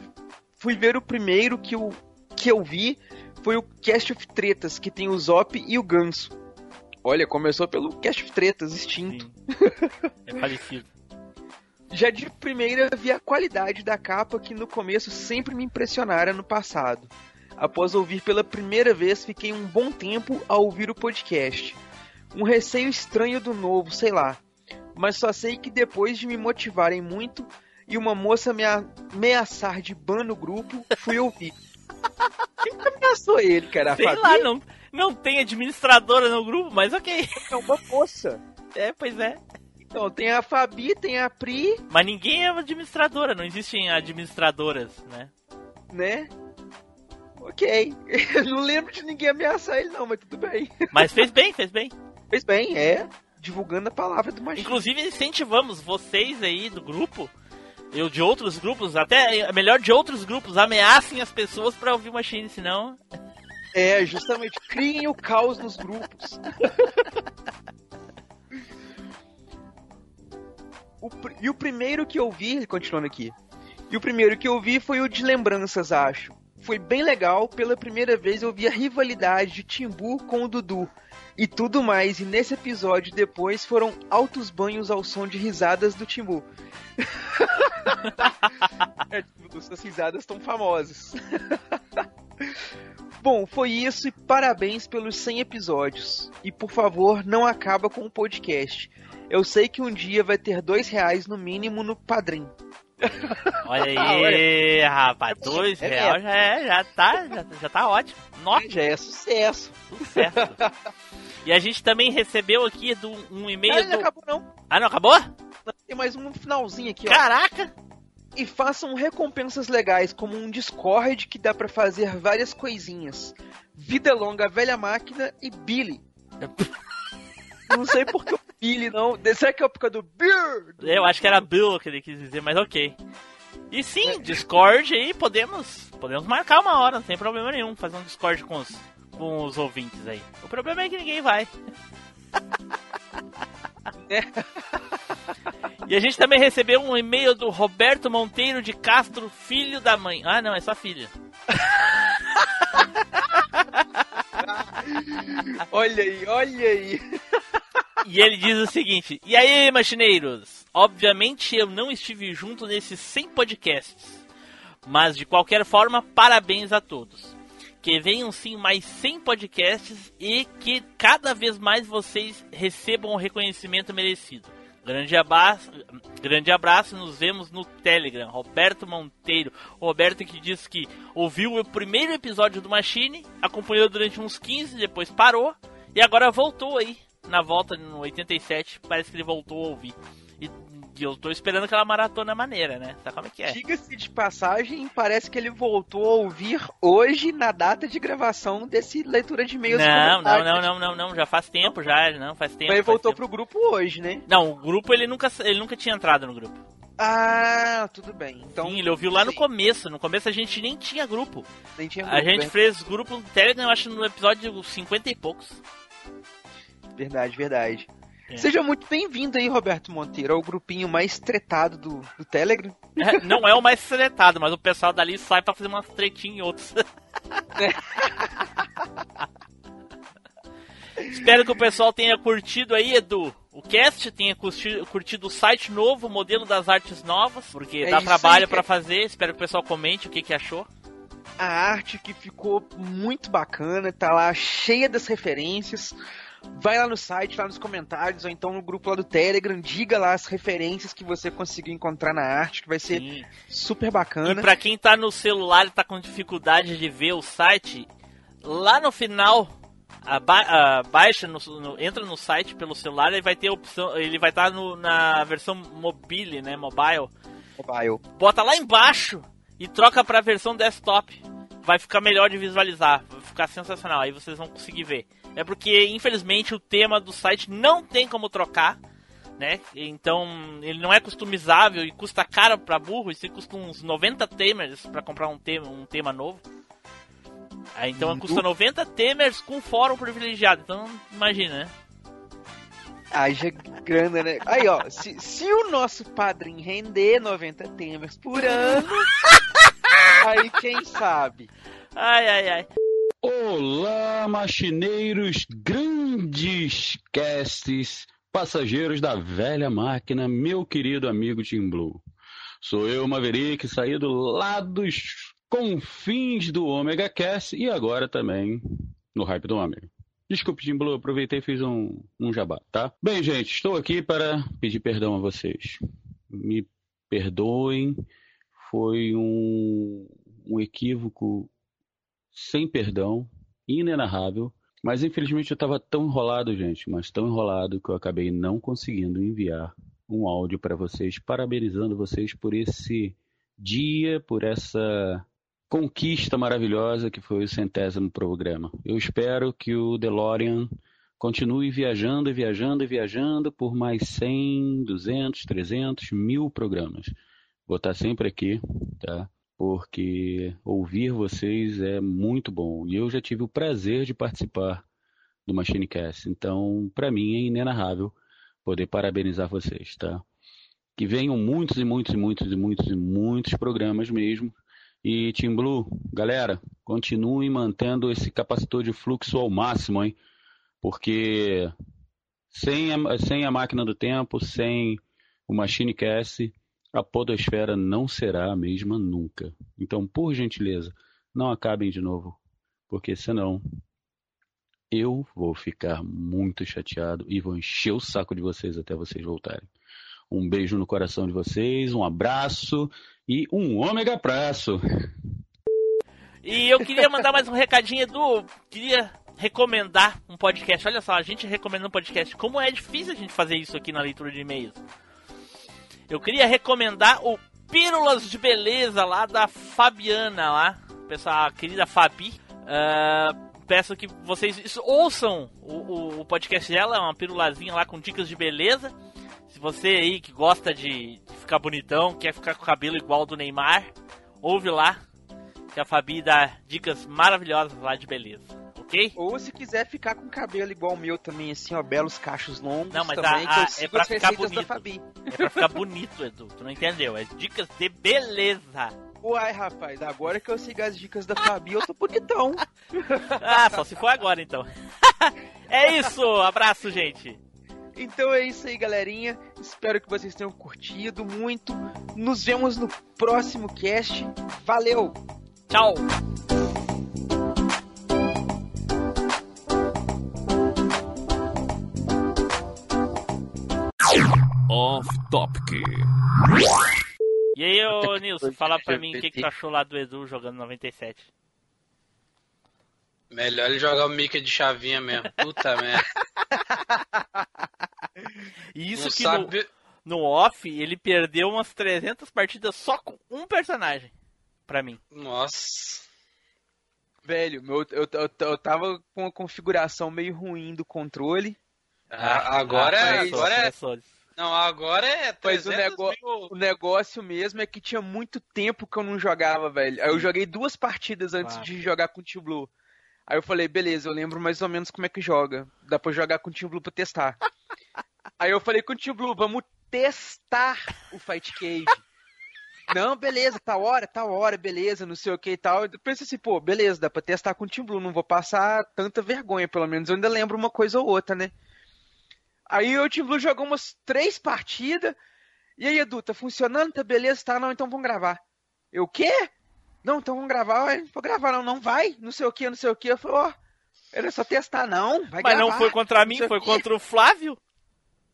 fui ver o primeiro que eu, que eu vi, foi o Cast of Tretas, que tem o Zop e o Ganso. Olha, começou pelo Cast of Tretas, extinto. É falecido. Já de primeira vi a qualidade da capa que no começo sempre me impressionara no passado. Após ouvir pela primeira vez, fiquei um bom tempo a ouvir o podcast. Um receio estranho do novo, sei lá. Mas só sei que depois de me motivarem muito e uma moça me ameaçar de ban no grupo, fui ouvir. Quem que ameaçou ele, cara? Sei lá, não, não tem administradora no grupo, mas ok. É uma moça. É, pois é. Então, tem a Fabi, tem a Pri, Mas ninguém é administradora, não existem administradoras, né? né? Ok. Eu não lembro de ninguém ameaçar ele, não, mas tudo bem. Mas fez bem, fez bem. Fez bem, é. Divulgando a palavra do machismo. Inclusive, incentivamos vocês aí do grupo, eu de outros grupos, até é melhor de outros grupos, ameacem as pessoas pra ouvir Machine, senão. É, justamente. Criem o caos nos grupos. O e o primeiro que eu vi, continuando aqui, E o primeiro que eu vi foi o de lembranças, acho. Foi bem legal, pela primeira vez eu vi a rivalidade de Timbu com o Dudu. E tudo mais, e nesse episódio depois foram altos banhos ao som de risadas do Timbu. é, tipo, essas risadas estão famosas. Bom, foi isso e parabéns pelos 100 episódios. E por favor, não acaba com o podcast. Eu sei que um dia vai ter dois reais no mínimo no Padrim. Olha aí, rapaz, dois É reais já, é, já, tá, já, já tá ótimo. Nossa, Já é sucesso. certo. e a gente também recebeu aqui do, um Não, e-mail não do... acabou não. Ah, não, acabou? Tem mais um finalzinho aqui, ó. Caraca! E façam recompensas legais, como um Discord que dá pra fazer várias coisinhas. Vida longa, velha máquina e Billy. não sei por que o Billy não. Será que é por causa do Beer? Eu acho que era Bill que ele quis dizer, mas ok. E sim, Discord aí, podemos, podemos marcar uma hora, não tem problema nenhum, fazer um Discord com os, com os ouvintes aí. O problema é que ninguém vai. E a gente também recebeu um e-mail do Roberto Monteiro de Castro, filho da mãe. Ah, não, é só filho. Olha aí, olha aí. E ele diz o seguinte: E aí, machineiros? Obviamente eu não estive junto nesses 100 podcasts. Mas de qualquer forma, parabéns a todos. Que venham sim mais 100 podcasts e que cada vez mais vocês recebam o reconhecimento merecido. Grande abraço, grande abraço, nos vemos no Telegram. Roberto Monteiro. Roberto que disse que ouviu o primeiro episódio do Machine, acompanhou durante uns 15, depois parou e agora voltou aí. Na volta no 87, parece que ele voltou a ouvir. E, e eu tô esperando aquela maratona maneira, né? Sabe como é que é? Diga-se de passagem, parece que ele voltou a ouvir hoje na data de gravação desse leitura de e-mails. Não, não, não, não, não, não, já faz tempo já, não, faz tempo. Mas ele voltou tempo. pro grupo hoje, né? Não, o grupo ele nunca, ele nunca tinha entrado no grupo. Ah, tudo bem. Então, Sim, ele ouviu lá no começo. No começo a gente nem tinha grupo. nem tinha A grupo, gente né? fez grupo no Telegram, eu acho, no episódio 50 e poucos. Verdade, verdade. É. Seja muito bem-vindo aí, Roberto Monteiro, ao grupinho mais tretado do, do Telegram. É, não é o mais seletado, mas o pessoal dali sai pra fazer umas tretinhas em outros. Espero que o pessoal tenha curtido aí, Edu, o cast, tenha curtido, curtido o site novo, o modelo das artes novas, porque É dá trabalho pra cara. fazer. Espero que o pessoal comente o que, que achou. A arte que ficou muito bacana, tá lá cheia das referências. Vai lá no site, lá nos comentários, ou então no grupo lá do Telegram, diga lá as referências que você conseguiu encontrar na arte, que vai ser Sim. super E bacana. pra quem tá no celular e tá com dificuldade de ver o site, lá no final, aba- ah, baixa, no- no- entra no site pelo celular e vai ter a opção, ele vai estar na versão mobile, né, mobile. Mobile. Bota lá embaixo e troca pra versão desktop. Vai ficar melhor de visualizar, vai ficar sensacional, aí vocês vão conseguir ver. É porque, infelizmente, o tema do site não tem como trocar, né? Então, ele não é customizável e custa caro pra burro, e se custa uns 90 temers pra comprar um tema, um tema novo. Aí, então, custa 90 temers com fórum privilegiado, então imagina, né? Haja grana, né? Aí, ó, se, se o nosso padrinho render 90 temers por ano, aí quem sabe? Ai, ai, ai. Olá, machineiros, grandes castes, passageiros da velha máquina, meu querido amigo Tim Blue. Sou eu, Maverick, saído lá dos confins do Omega Cast e agora também no hype do Omega. Desculpe, Tim Blue, aproveitei e fiz um, um jabá, tá? Bem, gente, estou aqui para pedir perdão a vocês. Me perdoem, foi um, um equívoco sem perdão, inenarrável. Mas infelizmente eu estava tão enrolado, gente, mas tão enrolado que eu acabei não conseguindo enviar um áudio para vocês, parabenizando vocês por esse dia, por essa conquista maravilhosa que foi o centésimo programa. Eu espero que o DeLorean continue viajando e viajando e viajando por mais 100, 200, 300, mil programas. Vou estar sempre aqui, tá? Porque ouvir vocês é muito bom. E eu já tive o prazer de participar do MachineCast. Então, para mim é inenarrável poder parabenizar vocês, tá? que venham muitos e muitos e muitos e muitos e muitos programas mesmo. E Team Blue, galera, continue mantendo esse capacitor de fluxo ao máximo, hein? Porque sem a, sem a máquina do tempo, sem o Machine Cast, a podosfera não será a mesma nunca. Então, por gentileza, não acabem de novo, porque senão eu vou ficar muito chateado e vou encher o saco de vocês até vocês voltarem. Um beijo no coração de vocês, um abraço e um ômega praço. E eu queria mandar mais um recadinho, Edu. Queria recomendar um podcast. Olha só, a gente recomenda um podcast. Como é difícil a gente fazer isso aqui na leitura de e-mails. Eu queria recomendar o Pílulas de Beleza lá da Fabiana lá. Pessoal, a querida Fabi. Uh, peço que vocês ouçam o, o, o, podcast dela, uma pílulazinha lá com dicas de beleza. Se você aí que gosta de, de ficar bonitão, quer ficar com o cabelo igual do Neymar, ouve lá que a Fabi dá dicas maravilhosas lá de beleza. Ok? Ou se quiser ficar com cabelo igual o meu também, assim, ó, belos cachos longos. Não, mas também, a, a, é pra ficar bonito. da Fabi. É pra ficar bonito, Edu. Tu não entendeu? É dicas de beleza. Uai, rapaz, agora que eu sigo as dicas da Fabi, eu tô bonitão. Ah, só se for agora então. é isso, abraço, gente. Então é isso aí, galerinha. Espero que vocês tenham curtido muito. Nos vemos no próximo cast. Valeu! Tchau! Off Topic. E aí, ô Nilson, fala pra mim o que, que tu achou lá do Edu jogando 97. Melhor ele jogar o Mickey de chavinha mesmo. Puta merda. E isso Não que sabe- no, no off ele perdeu umas 300 partidas só com um personagem. Pra mim. Nossa. Velho, meu, eu, eu, eu tava com uma configuração meio ruim do controle. Ah, agora, Ah, é, começou, agora é. começou. Não, agora é Mas o, 300 nego- mil. o negócio mesmo é que tinha muito tempo que eu não jogava, velho. Aí eu joguei duas partidas antes Claro. de jogar com o Team Blue. Aí eu falei, beleza, eu lembro mais ou menos como é que joga. Dá pra jogar com o Team Blue pra testar. Aí eu falei com o Team Blue, vamos testar o Fight Cage. Não, beleza, tá hora, tá hora, beleza, não sei o que e tal. Eu pensei assim, pô, beleza, dá pra testar com o Team Blue, não vou passar tanta vergonha, pelo menos eu ainda lembro uma coisa ou outra, né? Aí o Team Blue jogou umas três partidas. E aí, Edu, tá funcionando? Tá beleza? Tá, não, então vamos gravar. Eu, o quê? Não, então vamos gravar. Não vou gravar, não, não vai, não sei o que, não sei o que. Eu falei, ó, era só testar, não. Vai Mas não gravar, foi contra não mim, foi quê. contra o Flávio.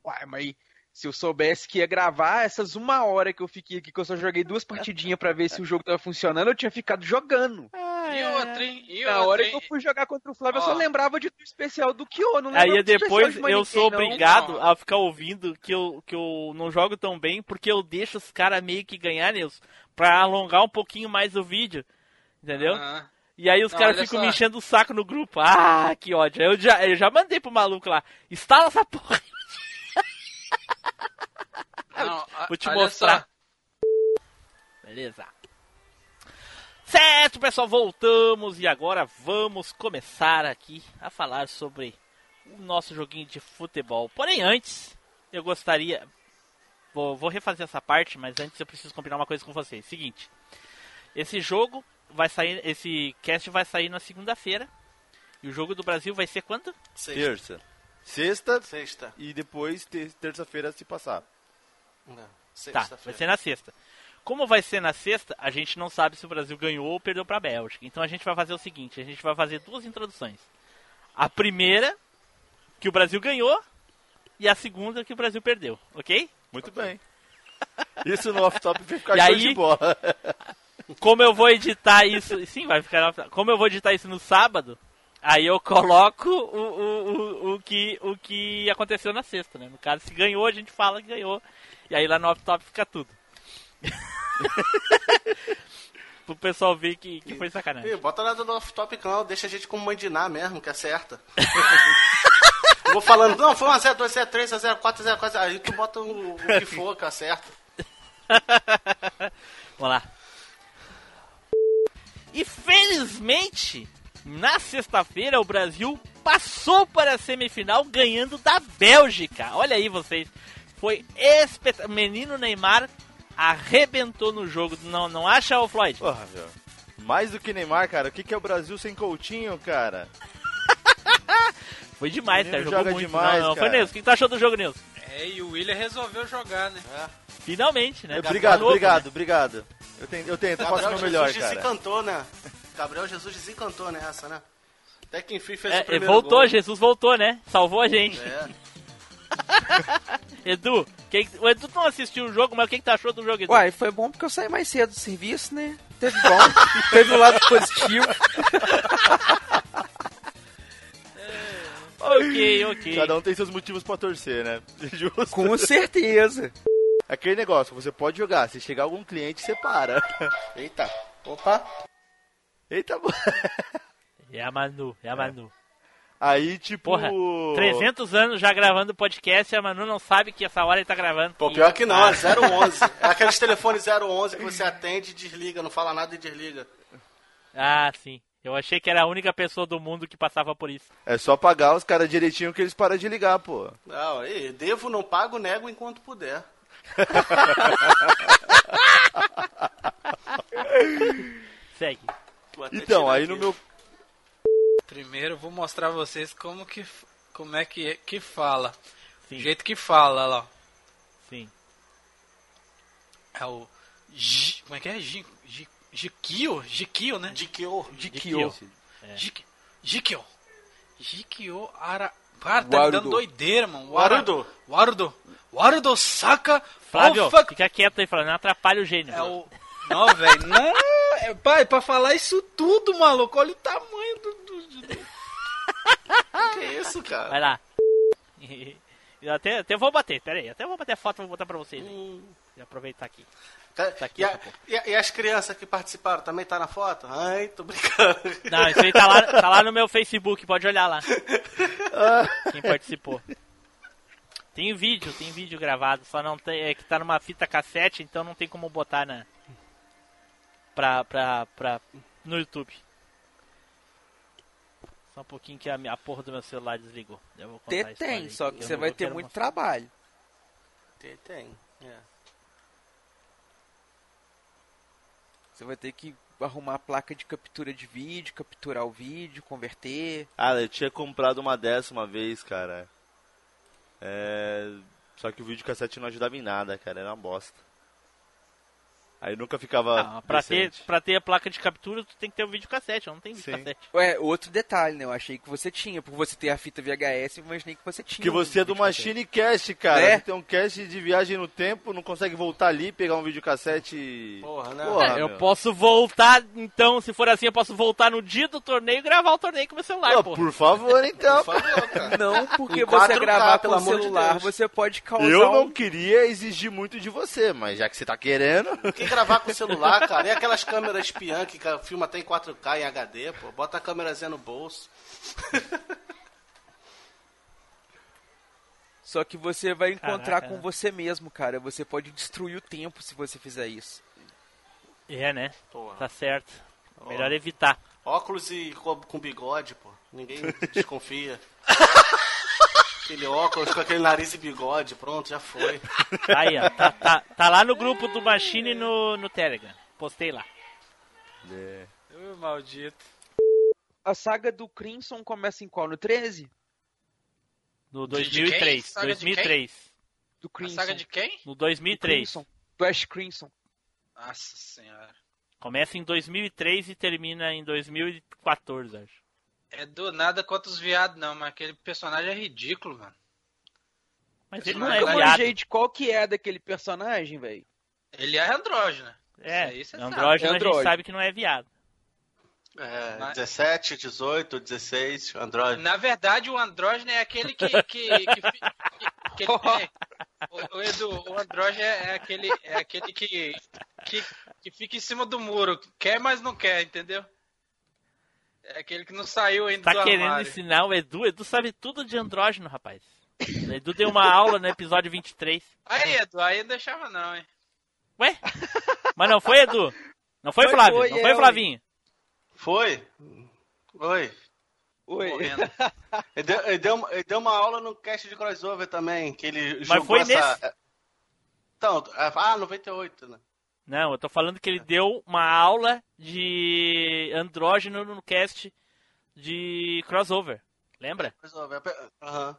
Uai, mas se eu soubesse que ia gravar, essas uma hora que eu fiquei aqui, que eu só joguei duas partidinhas pra ver se o jogo tava funcionando, eu tinha ficado jogando. E outra, hein? E Na outra, hora hein? que eu fui jogar contra o Flávio, eu só lembrava de do especial do Kyo, não Aí depois de eu ninguém, sou obrigado não. a ficar ouvindo que eu, que eu não jogo tão bem, porque eu deixo os caras meio que ganhar, Nilson, pra alongar um pouquinho mais o vídeo. Entendeu? Aham. E aí os caras ficam só. me enchendo o saco no grupo. Ah, que ódio. Eu já, eu já mandei pro maluco lá. Instala essa porra. Não, Vou te mostrar. só. Beleza. Certo, pessoal, voltamos e agora vamos começar aqui a falar sobre o nosso joguinho de futebol. Porém, antes, eu gostaria. Vou, vou refazer essa parte, mas antes eu preciso combinar uma coisa com vocês. Seguinte: esse jogo vai sair. Esse cast vai sair na segunda-feira. E o jogo do Brasil vai ser quando? Sexta. Terça. Sexta Sexta. e depois ter- terça-feira se passar. Não, Tá, sexta-feira. vai ser na sexta. Como vai ser na sexta, a gente não sabe se o Brasil ganhou ou perdeu pra Bélgica. Então a gente vai fazer o seguinte, a gente vai fazer duas introduções. A primeira, que o Brasil ganhou, e a segunda, que o Brasil perdeu, ok? Muito bem. Isso no off-top vai ficar E show aí- de bola. Como eu vou editar isso... Sim, vai ficar... Como eu vou editar isso no sábado, aí eu coloco o, o, o, o que, o que aconteceu na sexta, né? No caso, se ganhou, a gente fala que ganhou. E aí lá no off-top fica tudo. Pro pessoal ver que, que foi sacanagem. Ih, bota nada no off-topic não, deixa a gente como mandinar mesmo, que acerta. Eu vou falando, não, foi 1x0, 2x0, 3x0, 4x0, 4x0, aí tu bota o, o que for, que acerta. Vamos lá. E felizmente, na sexta-feira, o Brasil passou para a semifinal ganhando da Bélgica. Olha aí vocês. foi espetacular. Menino Neymar arrebentou no jogo. Não, não acha, o Floyd? Porra, meu. Mais do que Neymar, cara. O que, que é o Brasil sem Coutinho, cara? Foi demais, cara. Jogou joga muito. demais, não, não. Foi. Nilson. O que tu achou do jogo, Nilson? É, e o William resolveu jogar, né? Finalmente, né? Obrigado, Novo, obrigado, né? obrigado. Eu tento, eu tento, eu faço o Gabriel meu melhor, Jesus cara. desencantou, né? Gabriel Jesus desencantou nessa, né? Até que enfim fez o É, primeiro voltou, gol. Jesus voltou, né? Salvou a gente. É. Edu, quem- o Edu não assistiu o jogo, mas o que, que tu achou do jogo, Edu? Uai, foi bom porque eu saí mais cedo do serviço, né? Teve bom, teve um lado positivo. ok, ok. Cada um tem seus motivos pra torcer, né? Justo. Com certeza. Aquele negócio, você pode jogar, se chegar algum cliente, você para. Eita. Opa. Eita, É a Manu, é a Manu. Aí, tipo... Porra, 300 anos já gravando podcast e a Manu não sabe que essa hora ele tá gravando. Pô, E- pior que não, Ah, é 011. É aqueles telefones 011 que você atende e desliga, não fala nada e desliga. Ah, sim. Eu achei que era a única pessoa do mundo que passava por isso. É só pagar os caras direitinho que eles param de ligar, pô. Não, aí, devo, não pago, nego enquanto puder. Segue. Então, aí aqui. no meu... Primeiro eu vou mostrar a vocês como que como é que que fala. Sim. O jeito que fala lá. Sim. É o Gi- como é que é? Jikio, Jikio, né? Dikyo. Dikyo. Jik- Jikio. Jikio Ara Cara, tá me dando doideira, mano. Warudo. Warudo. Warudo Saka. Flávio, Oh, fuck. fica quieto aí, Flávio. Não atrapalha o gênio. É o. Não, velho. Não, é, pai, pra falar isso tudo, maluco. Olha o tamanho do- Que isso, cara? Vai lá. Eu até, até vou bater, pera aí. Até vou bater a foto e vou botar pra vocês. aí. Hum. Vou aproveitar aqui. Tá aqui, e, a- tá e e as crianças que participaram também tá na foto? Ai, tô brincando. Não, isso aí tá lá, tá lá no meu Facebook, pode olhar lá. Quem participou. Tem vídeo, tem vídeo gravado, só não tem. É que tá numa fita cassete, então não tem como botar na. Pra. pra. pra. no YouTube. Só um pouquinho que a, minha- a porra do meu celular desligou. Eu vou contar tem, só que não- você vai ter muito mostrar. trabalho. Tem, tem. É. Você vai ter que arrumar a placa de captura de vídeo, capturar o vídeo, converter. Ah, eu tinha comprado uma dessa uma vez, cara. É... Só que o videocassete não ajudava em nada, cara. Era uma bosta. Aí nunca ficava Ah, pra, ter, pra ter a placa de captura, tu tem que ter o videocassete, eu não tenho Sim. videocassete. Ué, outro detalhe, né? Eu achei que você tinha. Por você ter a fita VHS, eu imaginei que você tinha. Que um você é do videocassete. Machine Cast, cara. É? Tem um cast de viagem no tempo, não consegue voltar ali, pegar um videocassete e... Porra, né? Porra, É, eu meu. posso voltar, então, se for assim, eu posso voltar no dia do torneio e gravar o torneio com meu celular, Pô, porra. por favor, então. Por favor, cara. Não, porque você 4K, gravar pelo o de celular, Deus. você pode causar Eu não um... queria exigir muito de você, mas já que você tá querendo... Gravar com o celular, cara, e aquelas câmeras espiã que filma até em 4K em HD, pô, bota a câmerazinha no bolso. Só que você vai encontrar Caraca, com né? você mesmo, cara. Você pode destruir o tempo se você fizer isso. É, né? Porra. Tá certo. Melhor evitar. Óculos e co- com bigode, pô. Ninguém desconfia. Aquele óculos com aquele nariz e bigode, pronto, já foi. Aí, ó. Tá, tá, tá lá no grupo do Machine no, no Telegram. Postei lá. Ô, maldito. A saga do Crimson começa em qual? No 13? No De- de 2003. quem? Saga de 2003. Do A Crimson. saga de quem? No Do 2003. Crimson. Do Ash Crimson. Nossa senhora. Começa em 2003 e termina em 2014, acho. É do nada contra os viados, não, mas aquele personagem é ridículo, mano. Mas ele não é Nunca viado. de qual que é daquele personagem, velho. Ele é andrógeno. É, Isso aí sabe. andrógeno É a gente andrógeno. sabe que não é viado. É, Mas- 17, 18, 16, Android. Na verdade, o andrógeno é aquele que. que, que, que- que. O, o Edu, o andrógeno é é aquele, é aquele que, que, que fica em cima do muro. Quer, mas não quer, entendeu? É aquele que não saiu ainda Tá do querendo armário. ensinar o Edu? Edu sabe tudo de andrógeno, rapaz. O Edu deu uma aula no episódio 23. Aí, Edu, aí não deixava não, hein? Ué? Mas não foi, Edu? Não foi, Foi, Flávio? foi, não é, foi, ué. Flavinho? Foi? Oi. Oi. Morrendo. Ele deu, ele, deu, ele deu uma aula no cast de crossover também, que ele Mas jogou foi essa... nesse? Então, ah, 98, né? Não, eu tô falando que ele deu uma aula de andrógeno no cast de crossover. Lembra? Crossover, Aham.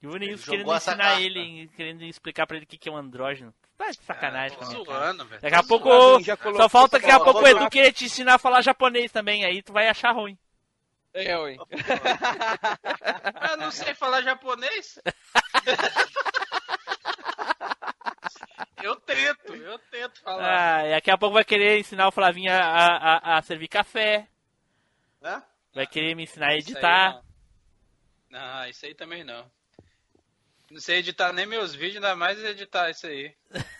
E o Vinícius querendo ensinar ele, querendo explicar pra ele o que que é um andrógeno. Tá de sacanagem minha cara. zoando, velho. Daqui a Tô pouco. zoando. já Só falta daqui a pouco o Edu querer te ensinar a falar japonês também, aí tu vai achar ruim. É, oi. Eu não sei falar japonês. eu tento, eu tento falar. Ah, e daqui a pouco vai querer ensinar o Flavinho a, a, a servir café. Né? Vai querer me ensinar a editar. não. não, isso aí também não. Não sei editar nem meus vídeos, ainda mais editar isso aí.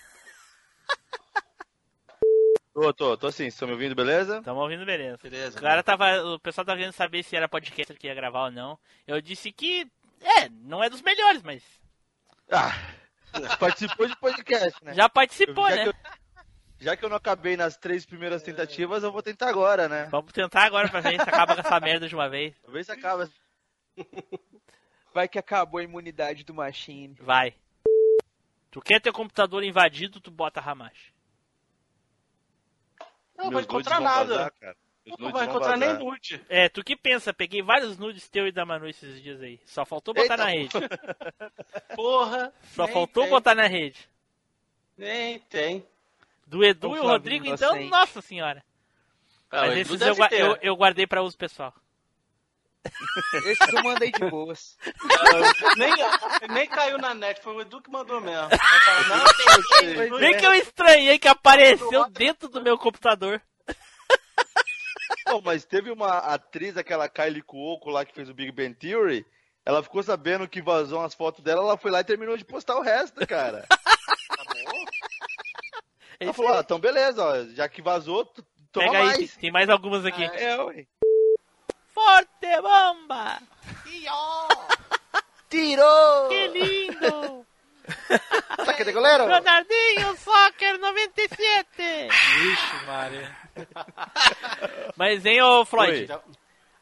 Tô, tô, tô sim. Vocês estão me ouvindo, beleza? Tamo ouvindo, beleza. Beleza. O cara tava. O pessoal tava querendo saber se era podcast que ia gravar ou não. Eu disse que. É, não é dos melhores, mas. Ah, participou de podcast, né? Já participou, já né? Que eu, já que eu não acabei nas três primeiras tentativas, eu vou tentar agora, né? Vamos tentar agora pra ver se acaba com essa merda de uma vez. Talvez se acaba. Vai que acabou a imunidade do Machine. Vai. Tu quer ter computador invadido, tu bota Hamashi. Não Meus vai encontrar nada. vazar, cara. Não vai encontrar nem nude. É, tu que pensa? Peguei vários nudes teu e da Manu esses dias aí. Só faltou botar Eita, na rede. Porra. Só nem faltou tem, botar na rede. Nem tem. Do Edu e o Rodrigo, então, nossa senhora. Ah, Mas esses eu, eu, eu guardei pra uso pessoal. Esse eu mandei de boas. nem, nem caiu na net, foi o Edu que mandou mesmo. Falou, não, tem, tem, tem, Bem que eu estranhei que apareceu dentro do meu computador. Pô, mas teve uma atriz, aquela Kylie Cuoco lá que fez o Big Bang Theory. Ela ficou sabendo que vazou umas fotos dela, ela foi lá e terminou de postar o resto, cara. Ela falou, ah, então beleza, ó, já que vazou, toma Pega aí, mais. tem, tem mais algumas aqui. É, ué. Forte bomba! Tirou! Que lindo! Saca de goleiro? Ronaldinho Soccer 97! Vixe, Maria. Mas, hein, ô Floyd? Oi.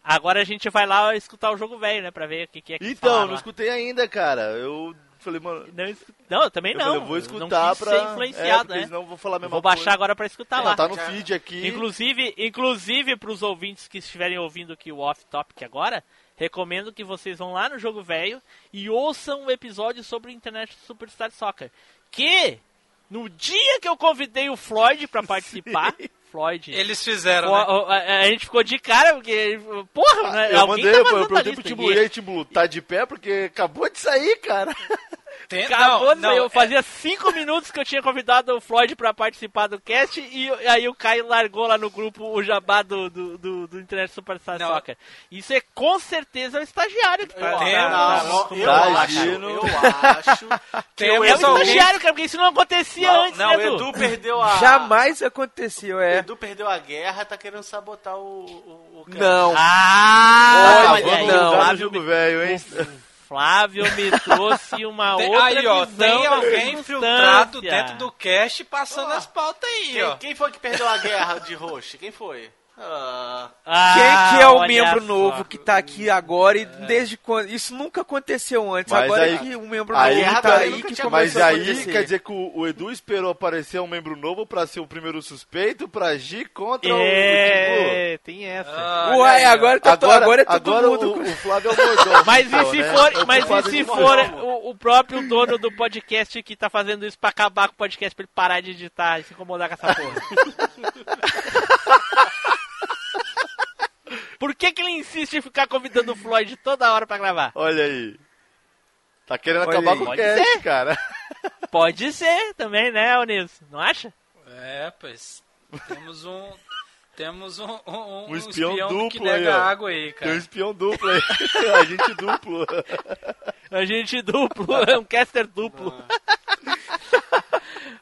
Agora a gente vai lá escutar o jogo velho, né? Pra ver o que, que é que Então, não lá. escutei ainda, cara. Eu falei, mano. Não, não, eu também Eu, não. falei, eu vou não escutar quis pra. ser é, influenciado, porque né? senão eu vou falar a mesma Vou baixar coisa. agora pra escutar Não, lá. tá no feed aqui. Inclusive, inclusive para os ouvintes que estiverem ouvindo aqui o Off Topic agora, recomendo que vocês vão lá no Jogo Velho e ouçam o episódio sobre o Internet Superstar Soccer. Que no dia que eu convidei o Floyd para participar, Floyd, Eles fizeram, Pô, né? a, a- a gente ficou de cara porque porra, né? Eu Alguém mandei, tá eu perguntei pro. Timbu, e aí, Timbu, tá de pé? Porque acabou de sair, cara. Tem, Acabou não, não, eu é- fazia cinco minutos que eu tinha convidado o Floyd pra participar do cast e, e aí o Caio largou lá no grupo o jabá do, do, do, do Internet Superstar Não. Soccer. Isso é com certeza o estagiário que tá, Eu, tá- Tem, tá- não, tá- eu, acho, eu acho É o estagiário, cara, porque isso não acontecia Não, antes, não, né, o Edu? Edu perdeu a. Jamais aconteceu, O é. Edu perdeu a guerra, tá querendo sabotar o. o, o. Não. Ah, Olha, não. o no Flávio, jogo velho, hein? Flávio me trouxe uma Tem- outra aí, ó, visão tem alguém infiltrado dentro do cast passando Ó, as pautas aí, Quem, ó. quem foi que perdeu a guerra de roxo? Quem foi? Ah, Ah, Quem que é o membro só. novo que tá aqui agora e desde quando. Isso nunca aconteceu antes. Mas agora aí- que o membro aí novo tá tá aí aí que Mas começou a aí acontecer. quer dizer que o, o Edu esperou aparecer um membro novo pra ser o primeiro suspeito pra agir contra o Timbu. É, tem essa. Olha Uai, aí, agora, tá, Agora, agora é todo agora mundo. o, o Flávio é o mordomo. Mas então, e se né? for, É o mas e se for o, o próprio dono do podcast que tá fazendo isso pra acabar com o podcast pra ele parar de editar e se incomodar com essa porra? Por que que ele insiste em ficar convidando o Floyd toda hora pra gravar? Olha aí. Tá querendo Olha acabar aí. com o Pode cast, cara. Pode ser também, né, Onilson? Não acha? É, pois. Temos um. Temos um, um, Um espião que duplo nega aí, água aí, Tem um cara. espião duplo aí. Agente duplo. Agente duplo, é um caster duplo.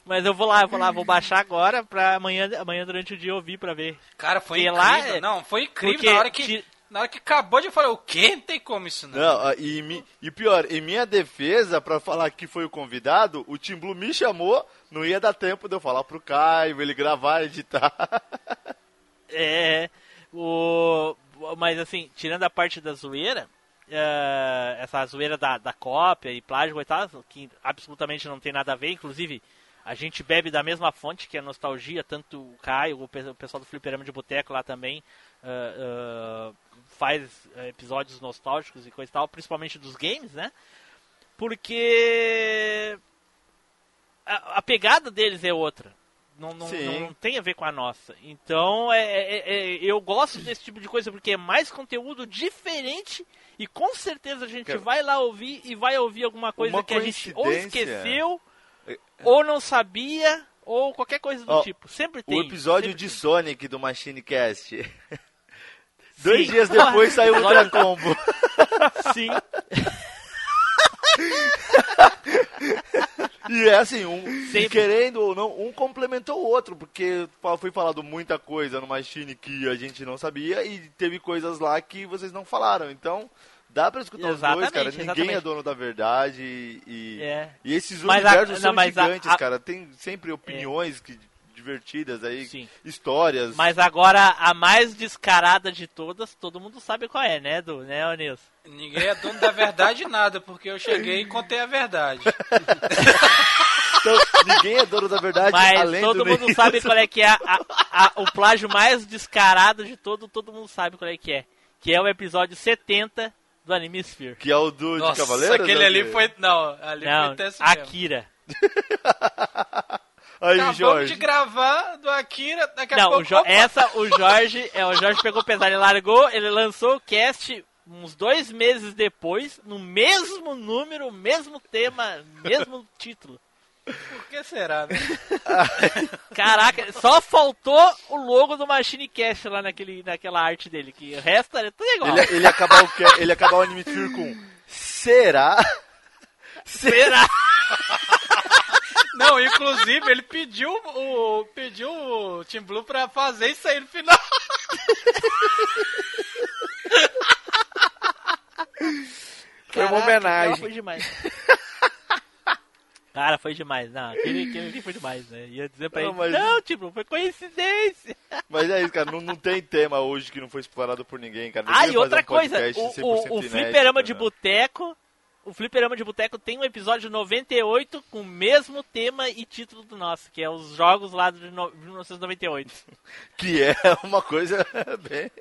Mas eu vou lá, eu vou lá, vou baixar agora pra amanhã, amanhã durante o dia ouvir pra ver. Cara, foi Porque incrível. lá Não, foi incrível. Na hora, que, ti- na hora que acabou de falar, o quê? Não tem como isso, não. Não, e, mi- e pior, em minha defesa, pra falar que foi o convidado, o Tim Blue me chamou, não ia dar tempo de eu falar pro Caio, ele gravar, editar. É. O... mas assim, tirando a parte da zoeira, eh, essa zoeira da, da cópia e plágio e tal, que absolutamente não tem nada a ver, inclusive a gente bebe da mesma fonte, que é a nostalgia, tanto o Caio, o pe- o pessoal do Fliperama de Boteco lá também eh, eh, faz eh, episódios nostálgicos e coisa e tal, principalmente dos games, né? Porque a, a pegada deles é outra. Não, não, não- tem a ver com a nossa. Então, é, é- é- eu gosto desse tipo de coisa porque é mais conteúdo diferente e com certeza a gente vai lá ouvir e vai ouvir alguma coisa uma que a gente ou esqueceu, ou não sabia, ou qualquer coisa do Ó, tipo. Sempre tem. O episódio de Sonic do Machine Cast. Dois Sim. dias depois saiu o Ultra Combo. Sim. E é assim, um, e querendo ou não, um complementou o outro, porque foi falado muita coisa no Machine que a gente não sabia e teve coisas lá que vocês não falaram. Então, dá pra escutar os dois, Exatamente, cara. Ninguém exatamente. é dono da verdade e, É. e esses Mas universos são mas a- gigantes, a- cara. Tem sempre opiniões que, divertidas aí, Sim. histórias. Mas agora, a mais descarada de todas, todo mundo sabe qual é, né, Edu? Né, ô Nilson? Ninguém é dono da verdade nada, porque eu cheguei e contei a verdade. Então, ninguém é dono da verdade Mas além todo do mundo Nilson. sabe qual é que é a- a- a- o plágio mais descarado de todo, todo mundo sabe qual é que é. Que é o episódio 70 do Anime Sphere. Que é o do de Nossa, Cavaleiros? aquele né? ali foi. Não, ali Não, foi teste mesmo. Akira. Aí, Acabamos Jorge. de gravar do Akira, daqui a Não, pouco. o Jo- opa, essa o Jorge, é, o Jorge pegou pesado, ele largou, ele lançou o cast uns dois meses depois, no mesmo número, mesmo tema, mesmo título. Por que será, né? Caraca, só faltou o logo do Machine Cast lá naquele, naquela arte dele, que o resto era tudo igual. Ele, ele, ia acabar o, ele acabar o Anime Sphere com Será? Será? Não, inclusive ele pediu o pediu o Team Blue pra fazer isso aí no final. Foi uma Caraca, homenagem. Foi demais. Cara, foi demais. Não, aquele, aquele ali foi demais, né? Ia dizer pra Não, ele, mas- não, tipo, foi coincidência. Mas é isso, cara. Não, não tem tema hoje que não foi explorado por ninguém, cara. Ah, Ninguém e outra um coisa, o, 100% o, o inédito, Fliperama de né? Boteco, o Fliperama de Boteco tem um episódio 98 com o mesmo tema e título do nosso, que é os jogos lá de no- 1998. Que é uma coisa bem...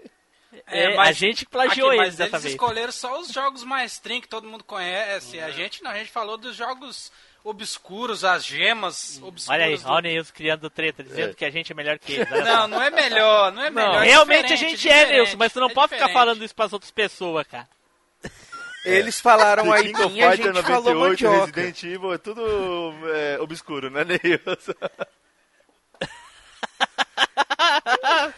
É, a gente que plagiou aqui, eles mas dessa eles vez. escolheram só os jogos mais trin que todo mundo conhece. A gente não, a gente falou dos jogos obscuros, as gemas obscuras. Olha aí, do- olha o Nilson criando treta, dizendo É. que a gente é melhor que eles. Não, não é melhor, não é melhor. é Realmente a gente é, Nilson, mas tu não é pode ficar diferente. falando isso pras outras pessoas, cara. Eles falaram The aí King of e a Fighter gente falou 98, mandioca. Resident Evil, é tudo é, obscuro, né, Neilson?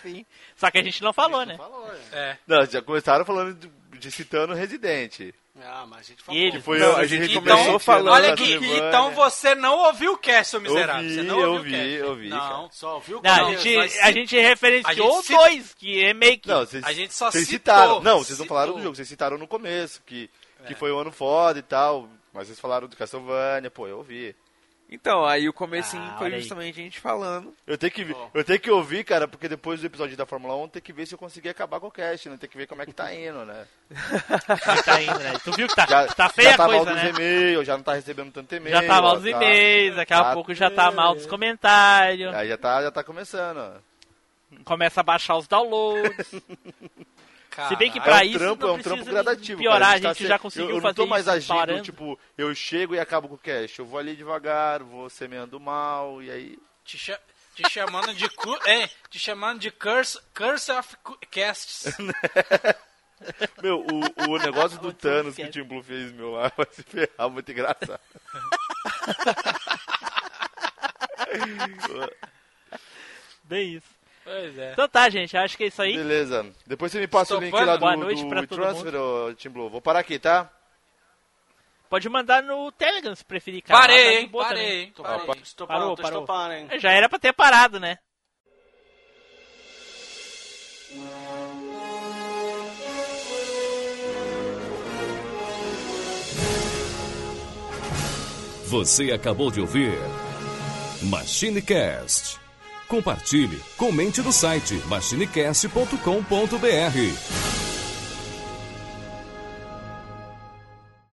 Sim. Só que a gente não falou, né? Falou, é. É. Não, já começaram falando de, de citando Resident. Ah, mas a gente falou. E eles? Foi Não, a gente começo começou falando Olha aqui, Castlevania. então você não ouviu o cast, seu miserável. Ouvi, você não eu ouviu ouvi, o cast. eu ouvi, Não, Só viu Não, a quando- gente, mas a gente referenciou a gente dois, que é remake. Não, vocês, A gente só vocês citou, citaram. Não, vocês não falaram do jogo, vocês citaram no começo, que, que foi um ano foda e tal. Mas vocês falaram do Castlevania, pô, eu ouvi. Então, aí o comecinho Ah, foi justamente a gente falando. Eu tenho que vi- eu tenho que ouvir, cara, porque depois do episódio da Fórmula 1 tem que ver se eu consegui acabar com o cast, né? Tem que ver como é que tá indo, né? Como tá indo, né? Tu viu que tá, Já, tá feia já tá a coisa, mal dos né? e-mails, já não tá recebendo tanto e-mail. Já tá mal dos e-mails, daqui a tá- pouco já tá mal dos comentários. Aí já tá, já tá começando, ó. Começa a baixar os downloads. Se bem que É pra um isso trampo, não é um trampo precisa gradativo. piorar, cara. a gente, tá já se- conseguiu eu, eu fazer não tô mais isso agindo, parando. tipo, eu chego e acabo com o cast. Eu vou ali devagar, vou semeando mal, e aí... Te, cha- te chamando de cu- é, te chamando de curse, curse of casts. Meu, o, o negócio do Thanos que o? Tim Blue fez, meu, lá vai se ferrar, muito engraçado. Bem isso. Pois é. Então tá, gente, acho que é isso aí. Beleza. Depois você me passa o link lá do, Boa noite do pra todo WeTransfer, ô, Tim Blue. Vou parar aqui, tá? Pode mandar no Telegram se preferir, cara. Tá Parei, de hein? Parei, também. hein? Parei. Parou, estou Parou, parou. estou parando. É, Já era pra ter parado, né? Você acabou de ouvir Machine Cast, Compartilhe, comente no site machinecast.com.br.